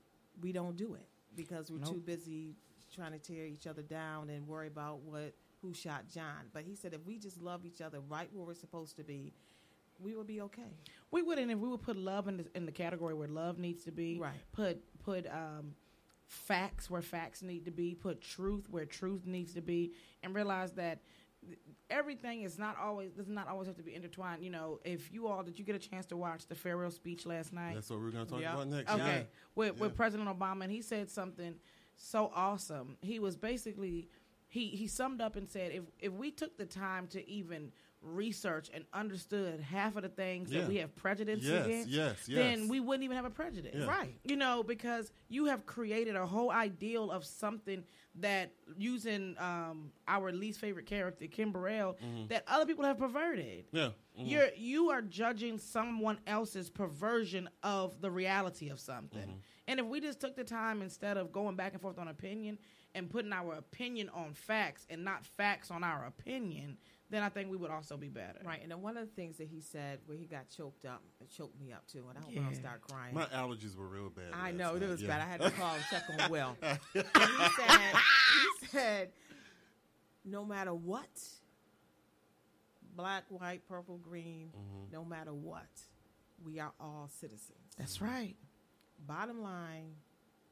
we don't do it because we're Nope. too busy trying to tear each other down and worry about what who shot John. But he said if we just love each other right where we're supposed to be, we will be okay. We would, and if we would put love in the, in the category where love needs to be, Right. Put put um, facts where facts need to be, put truth where truth needs to be, and realize that th- everything is not always does not always have to be intertwined. You know, if you all did you get a chance to watch the farewell speech last night? That's what we're going to talk Yeah. about next. Okay, Yeah. with with President Obama, and he said something so awesome. He was basically he he summed up and said if if we took the time to even research and understood half of the things Yeah. that we have prejudice Yes, against, yes, then we wouldn't even have a prejudice. Yeah. Right. You know, because you have created a whole ideal of something that using um, our least favorite character, Kim Burrell, that other people have perverted. Mm-hmm. Yeah. mhm. You're you are judging someone else's perversion of the reality of something. Mm-hmm. And if we just took the time instead of going back and forth on opinion and putting our opinion on facts and not facts on our opinion, then I think we would also be better. Right, and then one of the things that he said where he got choked up, it choked me up too, and I hope I don't start crying. My allergies were real bad. I last know it was yeah. bad. I had to call and check on Will. [laughs] and he said, he said, no matter what, black, white, purple, green, Mm-hmm. no matter what, we are all citizens. That's right. Bottom line,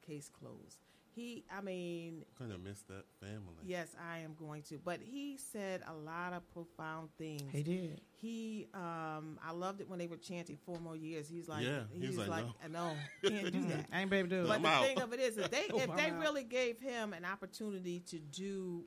case closed. He, I mean, Kind of missed that family. yes, I am going to, but he said a lot of profound things. He did. He, um, I loved it when they were chanting four more years. He's like, Yeah, he's, he's like, like, no. I know, can't do that. I [laughs] ain't baby do it. But I'm the out. thing of it is, if they [laughs] Oh, if they really gave him an opportunity to do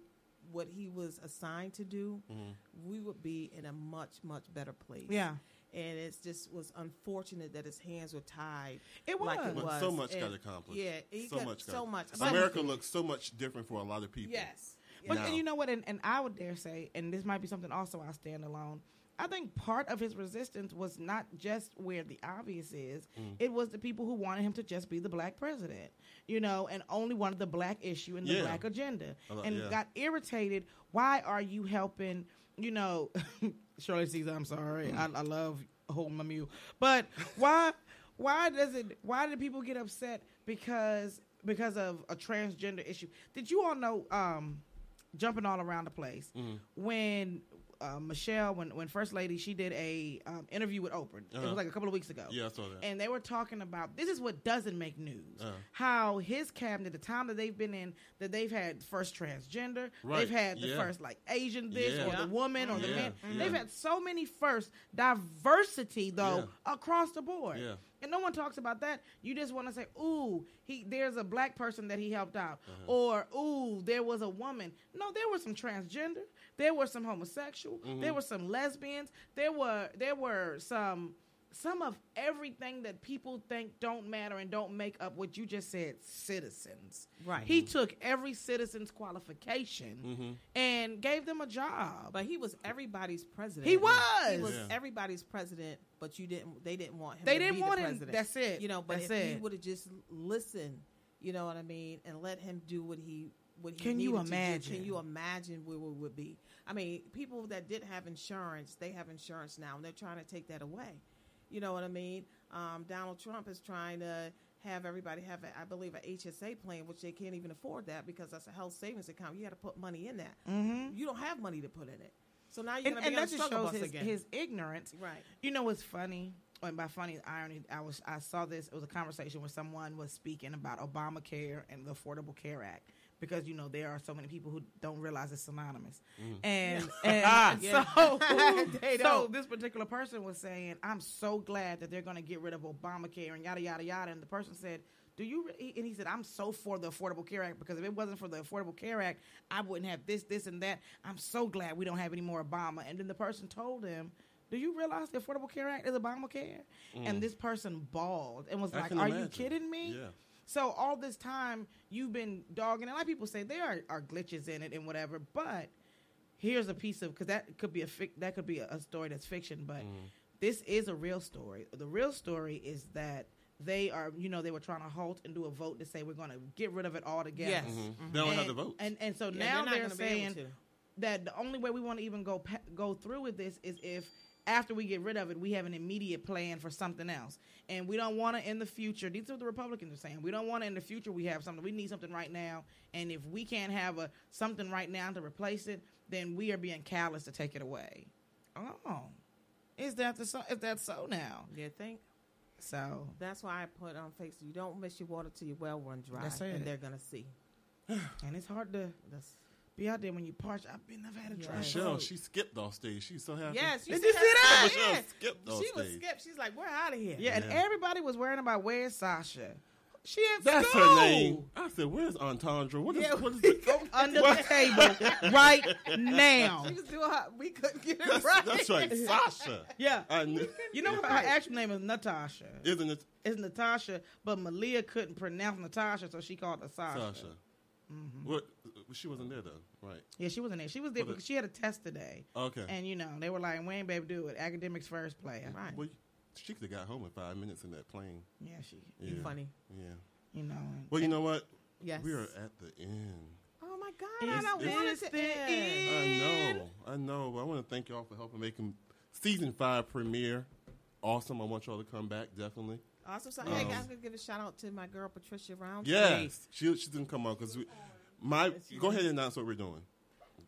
what he was assigned to do, Mm-hmm. we would be in a much much better place. Yeah. And it just was unfortunate that his hands were tied. It like it was. So much got accomplished. Yeah, he so got much. so got- much. America looks so much different for a lot of people. Yes, But Now. and you know what? And, and I would dare say, and this might be something also I stand alone. I think part of his resistance was not just where the obvious is. Mm. It was the people who wanted him to just be the black president, you know, and only wanted the black issue and the Yeah. black agenda, I lo- and yeah. got irritated. Why are you helping? You know, [laughs] Shirley Caesar. I'm sorry. I, I love holding my mule, but why? Why does it? Why do people get upset because because of a transgender issue? Did you all know? Um, jumping all around the place Mm-hmm. when uh, Michelle, when when First Lady, she did a um, interview with Oprah. It Uh-huh. was like a couple of weeks ago. Yeah, I saw that. And they were talking about this is what doesn't make news. Uh-huh. How his cabinet, the time that they've been in, that they've had first transgender, Right, they've had the yeah. first like Asian this Yeah. or the woman or the man. They've had so many first diversity though across the board. Yeah. And no one talks about that. You just want to say, "Ooh, he there's a black person that he helped out," Uh-huh. or "Ooh, there was a woman." No, there were some transgender. There were some homosexual. Mm-hmm. There were some lesbians. There were there were some some of everything that people think don't matter and don't make up what you just said citizens. Right. He took every citizen's qualification Mm-hmm. and gave them a job. But he was everybody's president. He was. He was Yeah. everybody's president, but you didn't. They didn't want him. They to didn't be want the him. President. That's it. You know, but That's if he would have just listened, you know what I mean, and let him do what he what he Can you needed to do, imagine? can you imagine where we would be? I mean, people that didn't have insurance, they have insurance now, and they're trying to take that away. You know what I mean? Um, Donald Trump is trying to have everybody have, a, I believe, a HSA plan, which they can't even afford that because that's a health savings account. You got to put money in that. Mm-hmm. You don't have money to put in it, so now you're going to be on that the just struggle shows bus his, again. his ignorance. Right. You know what's funny? And by funny irony, I was I saw this. It was a conversation where someone was speaking about Obamacare and the Affordable Care Act because you know there are so many people who don't realize it's synonymous. And [laughs] and [laughs] Yeah. so [laughs] so this particular person was saying, "I'm so glad that they're going to get rid of Obamacare and yada yada yada." And the person said. Do you re-" and he said I'm so for the Affordable Care Act because if it wasn't for the Affordable Care Act, I wouldn't have this, this, and that. I'm so glad we don't have any more Obama. And then the person told him, "Do you realize the Affordable Care Act is Obamacare?" And this person bawled and was Mm. I like, "Are you kidding me?" Yeah. So all this time you've been dogging, and a lot of people say there are, are glitches in it and whatever, but here's a piece of because that could be a fic, that could be a, a story that's fiction, but Mm-hmm. this is a real story. The real story is that they are, you know, they were trying to halt and do a vote to say we're going to get rid of it altogether. Yes. Mm-hmm. They don't have And- the votes. And and so Yeah, now they're they're gonna be able saying that the only way we want to even go pa- go through with this is if after we get rid of it, we have an immediate plan for something else, and we don't want to in the future. These are what the Republicans are saying. We don't want to in the future. We have something. We need something right now, and if we can't have a something right now to replace it, then we are being callous to take it away. Oh, is that the so? Is that so now? You think? So That's why I put on Facebook. You don't miss your water till your well run dry, That's it. and they're gonna see. and it's hard to That's be out there when you parch. I've been, I've had a dry Michelle, throat. she skipped off stage. She's so happy. yes. You Did see you see that? Michelle Yeah. skipped off She was stage. skipped. She's like, "We're out of here." Yeah, and everybody was worrying about where's Sasha. She at That's school. her name. I said, "Where's Entendre? What is, Yeah, what is we it? [laughs] Under the table [laughs] right now. She was doing her. We couldn't get it That's, right. that's right, Sasha. Yeah. I knew. You know her actual name is Natasha. Isn't it It's Natasha, but Malia couldn't pronounce Natasha, so she called her Sasha. Sasha? Mm-hmm. What? She wasn't there though, right? Yeah, she wasn't there. She was there Was it- because she had a test today. Okay. And you know, they were like, "We ain't baby do it. Academics first player." Right. Well, she could have got home in five minutes in that plane. Yeah, she. Yeah. funny. Yeah. You know. and- Well, you know what? Yes. We are at the end. Oh my God! It's- I don't want it to end. I know. I know. But I want to thank y'all for helping making season five premiere awesome. I want y'all to come back definitely. Awesome. So, Um, hey, I'm gonna give a shout out to my girl Patricia Roundtree. Yes, she she didn't come on because we. My go ahead and announce what we're doing.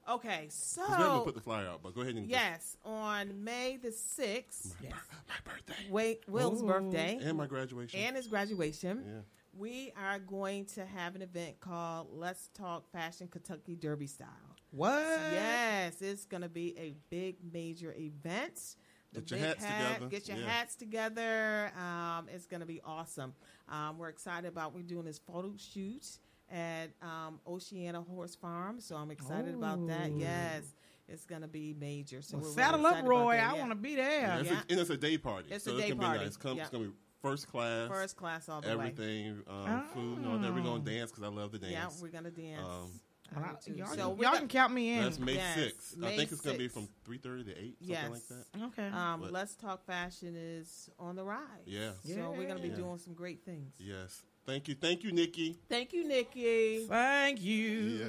Okay, 'Cause we haven't put the flyer out, but go ahead and yes, on May the sixth, Yes. my birthday wait, Will's Ooh. birthday and my graduation. and his graduation. yeah. We are going to have an event called Let's Talk Fashion Kentucky Derby Style. What? Yes, it's going to be a big major event. The Get your hats hat- together. Get your Yeah. hats together. Um, it's going to be awesome. Um, we're excited about we're doing this photo shoot at um, Oceana Horse Farm, so I'm excited about that. Yes, it's going to be major. So Well, we're really saddle up, Roy. I yeah. want to be Yeah, there. it's Yeah. A, and it's a day party. It's so a day it's gonna party. Be nice. Come, Yeah. It's gonna be first class. First class all the way. everything, um, food, and all that. We're gonna dance because I love to dance. Yeah, we're going to dance. Um, I Well, I- y'all, so y'all can count me in. That's May Yes, sixth. I think it's gonna be from three thirty to eight, something Yes. like that. okay. Um, But- Let's Talk Fashion is on the rise. Yeah. So we're going to be Yeah. doing some great things. Yes. Thank you. Thank you, Nikki. Thank you, Nikki. Thank you. Yeah.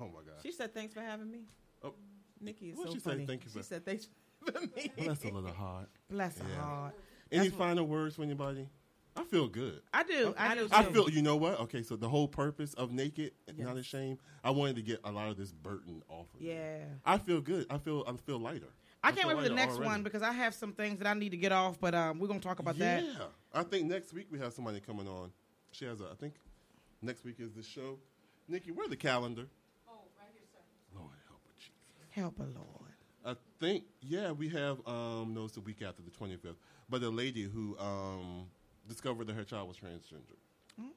Oh my God. She said thanks for having me. Oh. Nikki is What'd so she say? funny. Thank you she said thanks for me. Well, that's a little heart. Bless her Yeah. heart. Any That's what- final words from anybody? I feel good. I do. I, I do. do I feel. You know what? Okay, so the whole purpose of Naked, and not Yes. ashamed. I wanted to get a lot of this burden off of me. Yeah. I feel good. I feel. I feel lighter. I can't feel wait for the next already. one because I have some things that I need to get off, but um, we're gonna talk about yeah. that. Yeah. I think next week we have somebody coming on. She has a. I think next week is the show. Nikki, where's the calendar? Oh, right here, sir. Lord help her, Jesus. Help her, Lord. I think yeah, we have um no, it's the week after the twenty fifth. But a lady who um discovered that her child was transgender.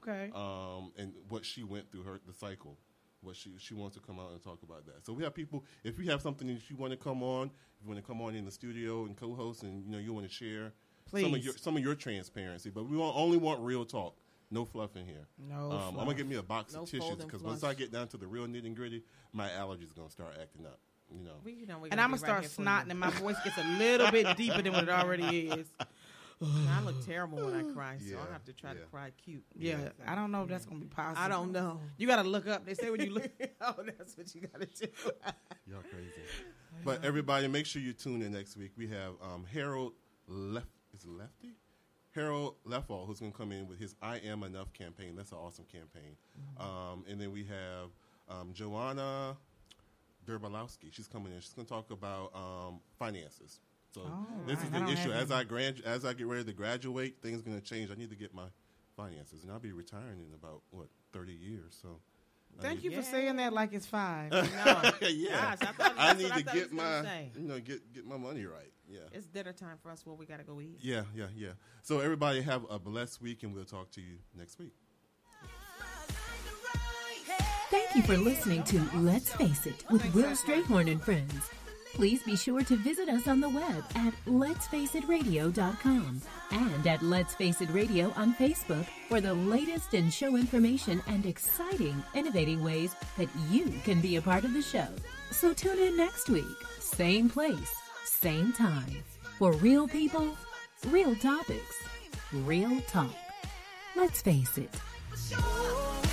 Okay. Um and what she went through her the cycle. What she she wants to come out and talk about that. So we have people if you have something that you want to come on, if you want to come on in the studio and co host and you know you want to share Please. some of your some of your transparency. But we want, only want real talk. No fluff in here. No Um, I'm gonna get me a box No of tissues because once. I get down to the real nitty gritty, my allergies gonna start acting up. You know. We, you know, and I'm gonna start here for you. snotting, and my voice gets a little bit deeper than what it already [laughs] is. I look terrible when I cry, so Yeah, I have to try to cry cute. Yeah, I don't know if that's gonna be possible. I don't know. You gotta look up. They say when you look. [laughs] [laughs] oh, that's what you got to do. Y'all crazy. But everybody, make sure you tune in next week. We have um, Harold Left. Is Lefty? Harold Leffall, who's going to come in with his "I Am Enough" campaign. That's an awesome campaign. Um, and then we have um, Joanna Derbalowski. She's coming in. She's going to talk about um, finances. So Oh, this right. is I the issue. As. I grad, as I get ready to graduate, things are going to change. I need to get my finances, and I'll be retiring in about what thirty years. So. Thank you for saying that like it's five. [laughs] No. yeah. Gosh, I, I need what I to get my you know get get my money right. Yeah. It's dinner time for us. Where we got to go eat. Yeah, yeah, yeah. So everybody have a blessed week and we'll talk to you next week. Thank you for listening to Let's Face It with Will Strayhorn and Friends. Please be sure to visit us on the web at letsfaceitradio.com and at Let's Face It Radio on Facebook for the latest in show information and exciting, innovating ways that you can be a part of the show. So tune in next week, same place, same time, for real people, real topics, real talk. Let's face it.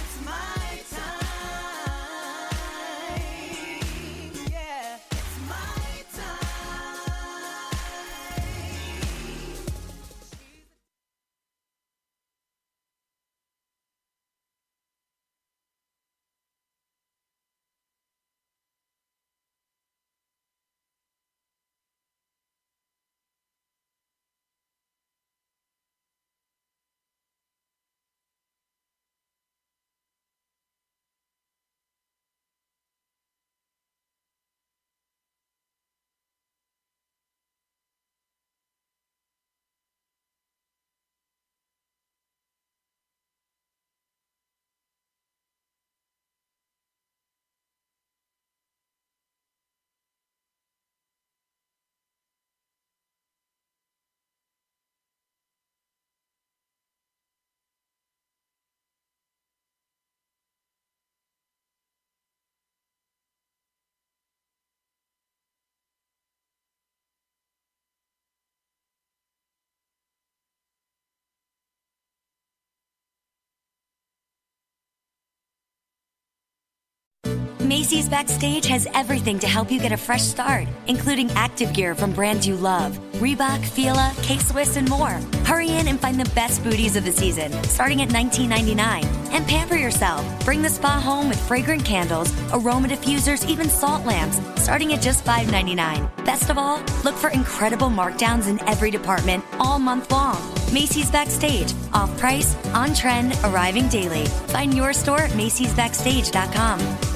Macy's Backstage has everything to help you get a fresh start, including active gear from brands you love Reebok, Fila, K Swiss, and more. Hurry in and find the best booties of the season, starting at $19.99. And pamper yourself. Bring the spa home with fragrant candles, aroma diffusers, even salt lamps, starting at just $5.99. Best of all, look for incredible markdowns in every department all month long. Macy's Backstage, off price, on trend, arriving daily. Find your store at Macy'sBackstage.com.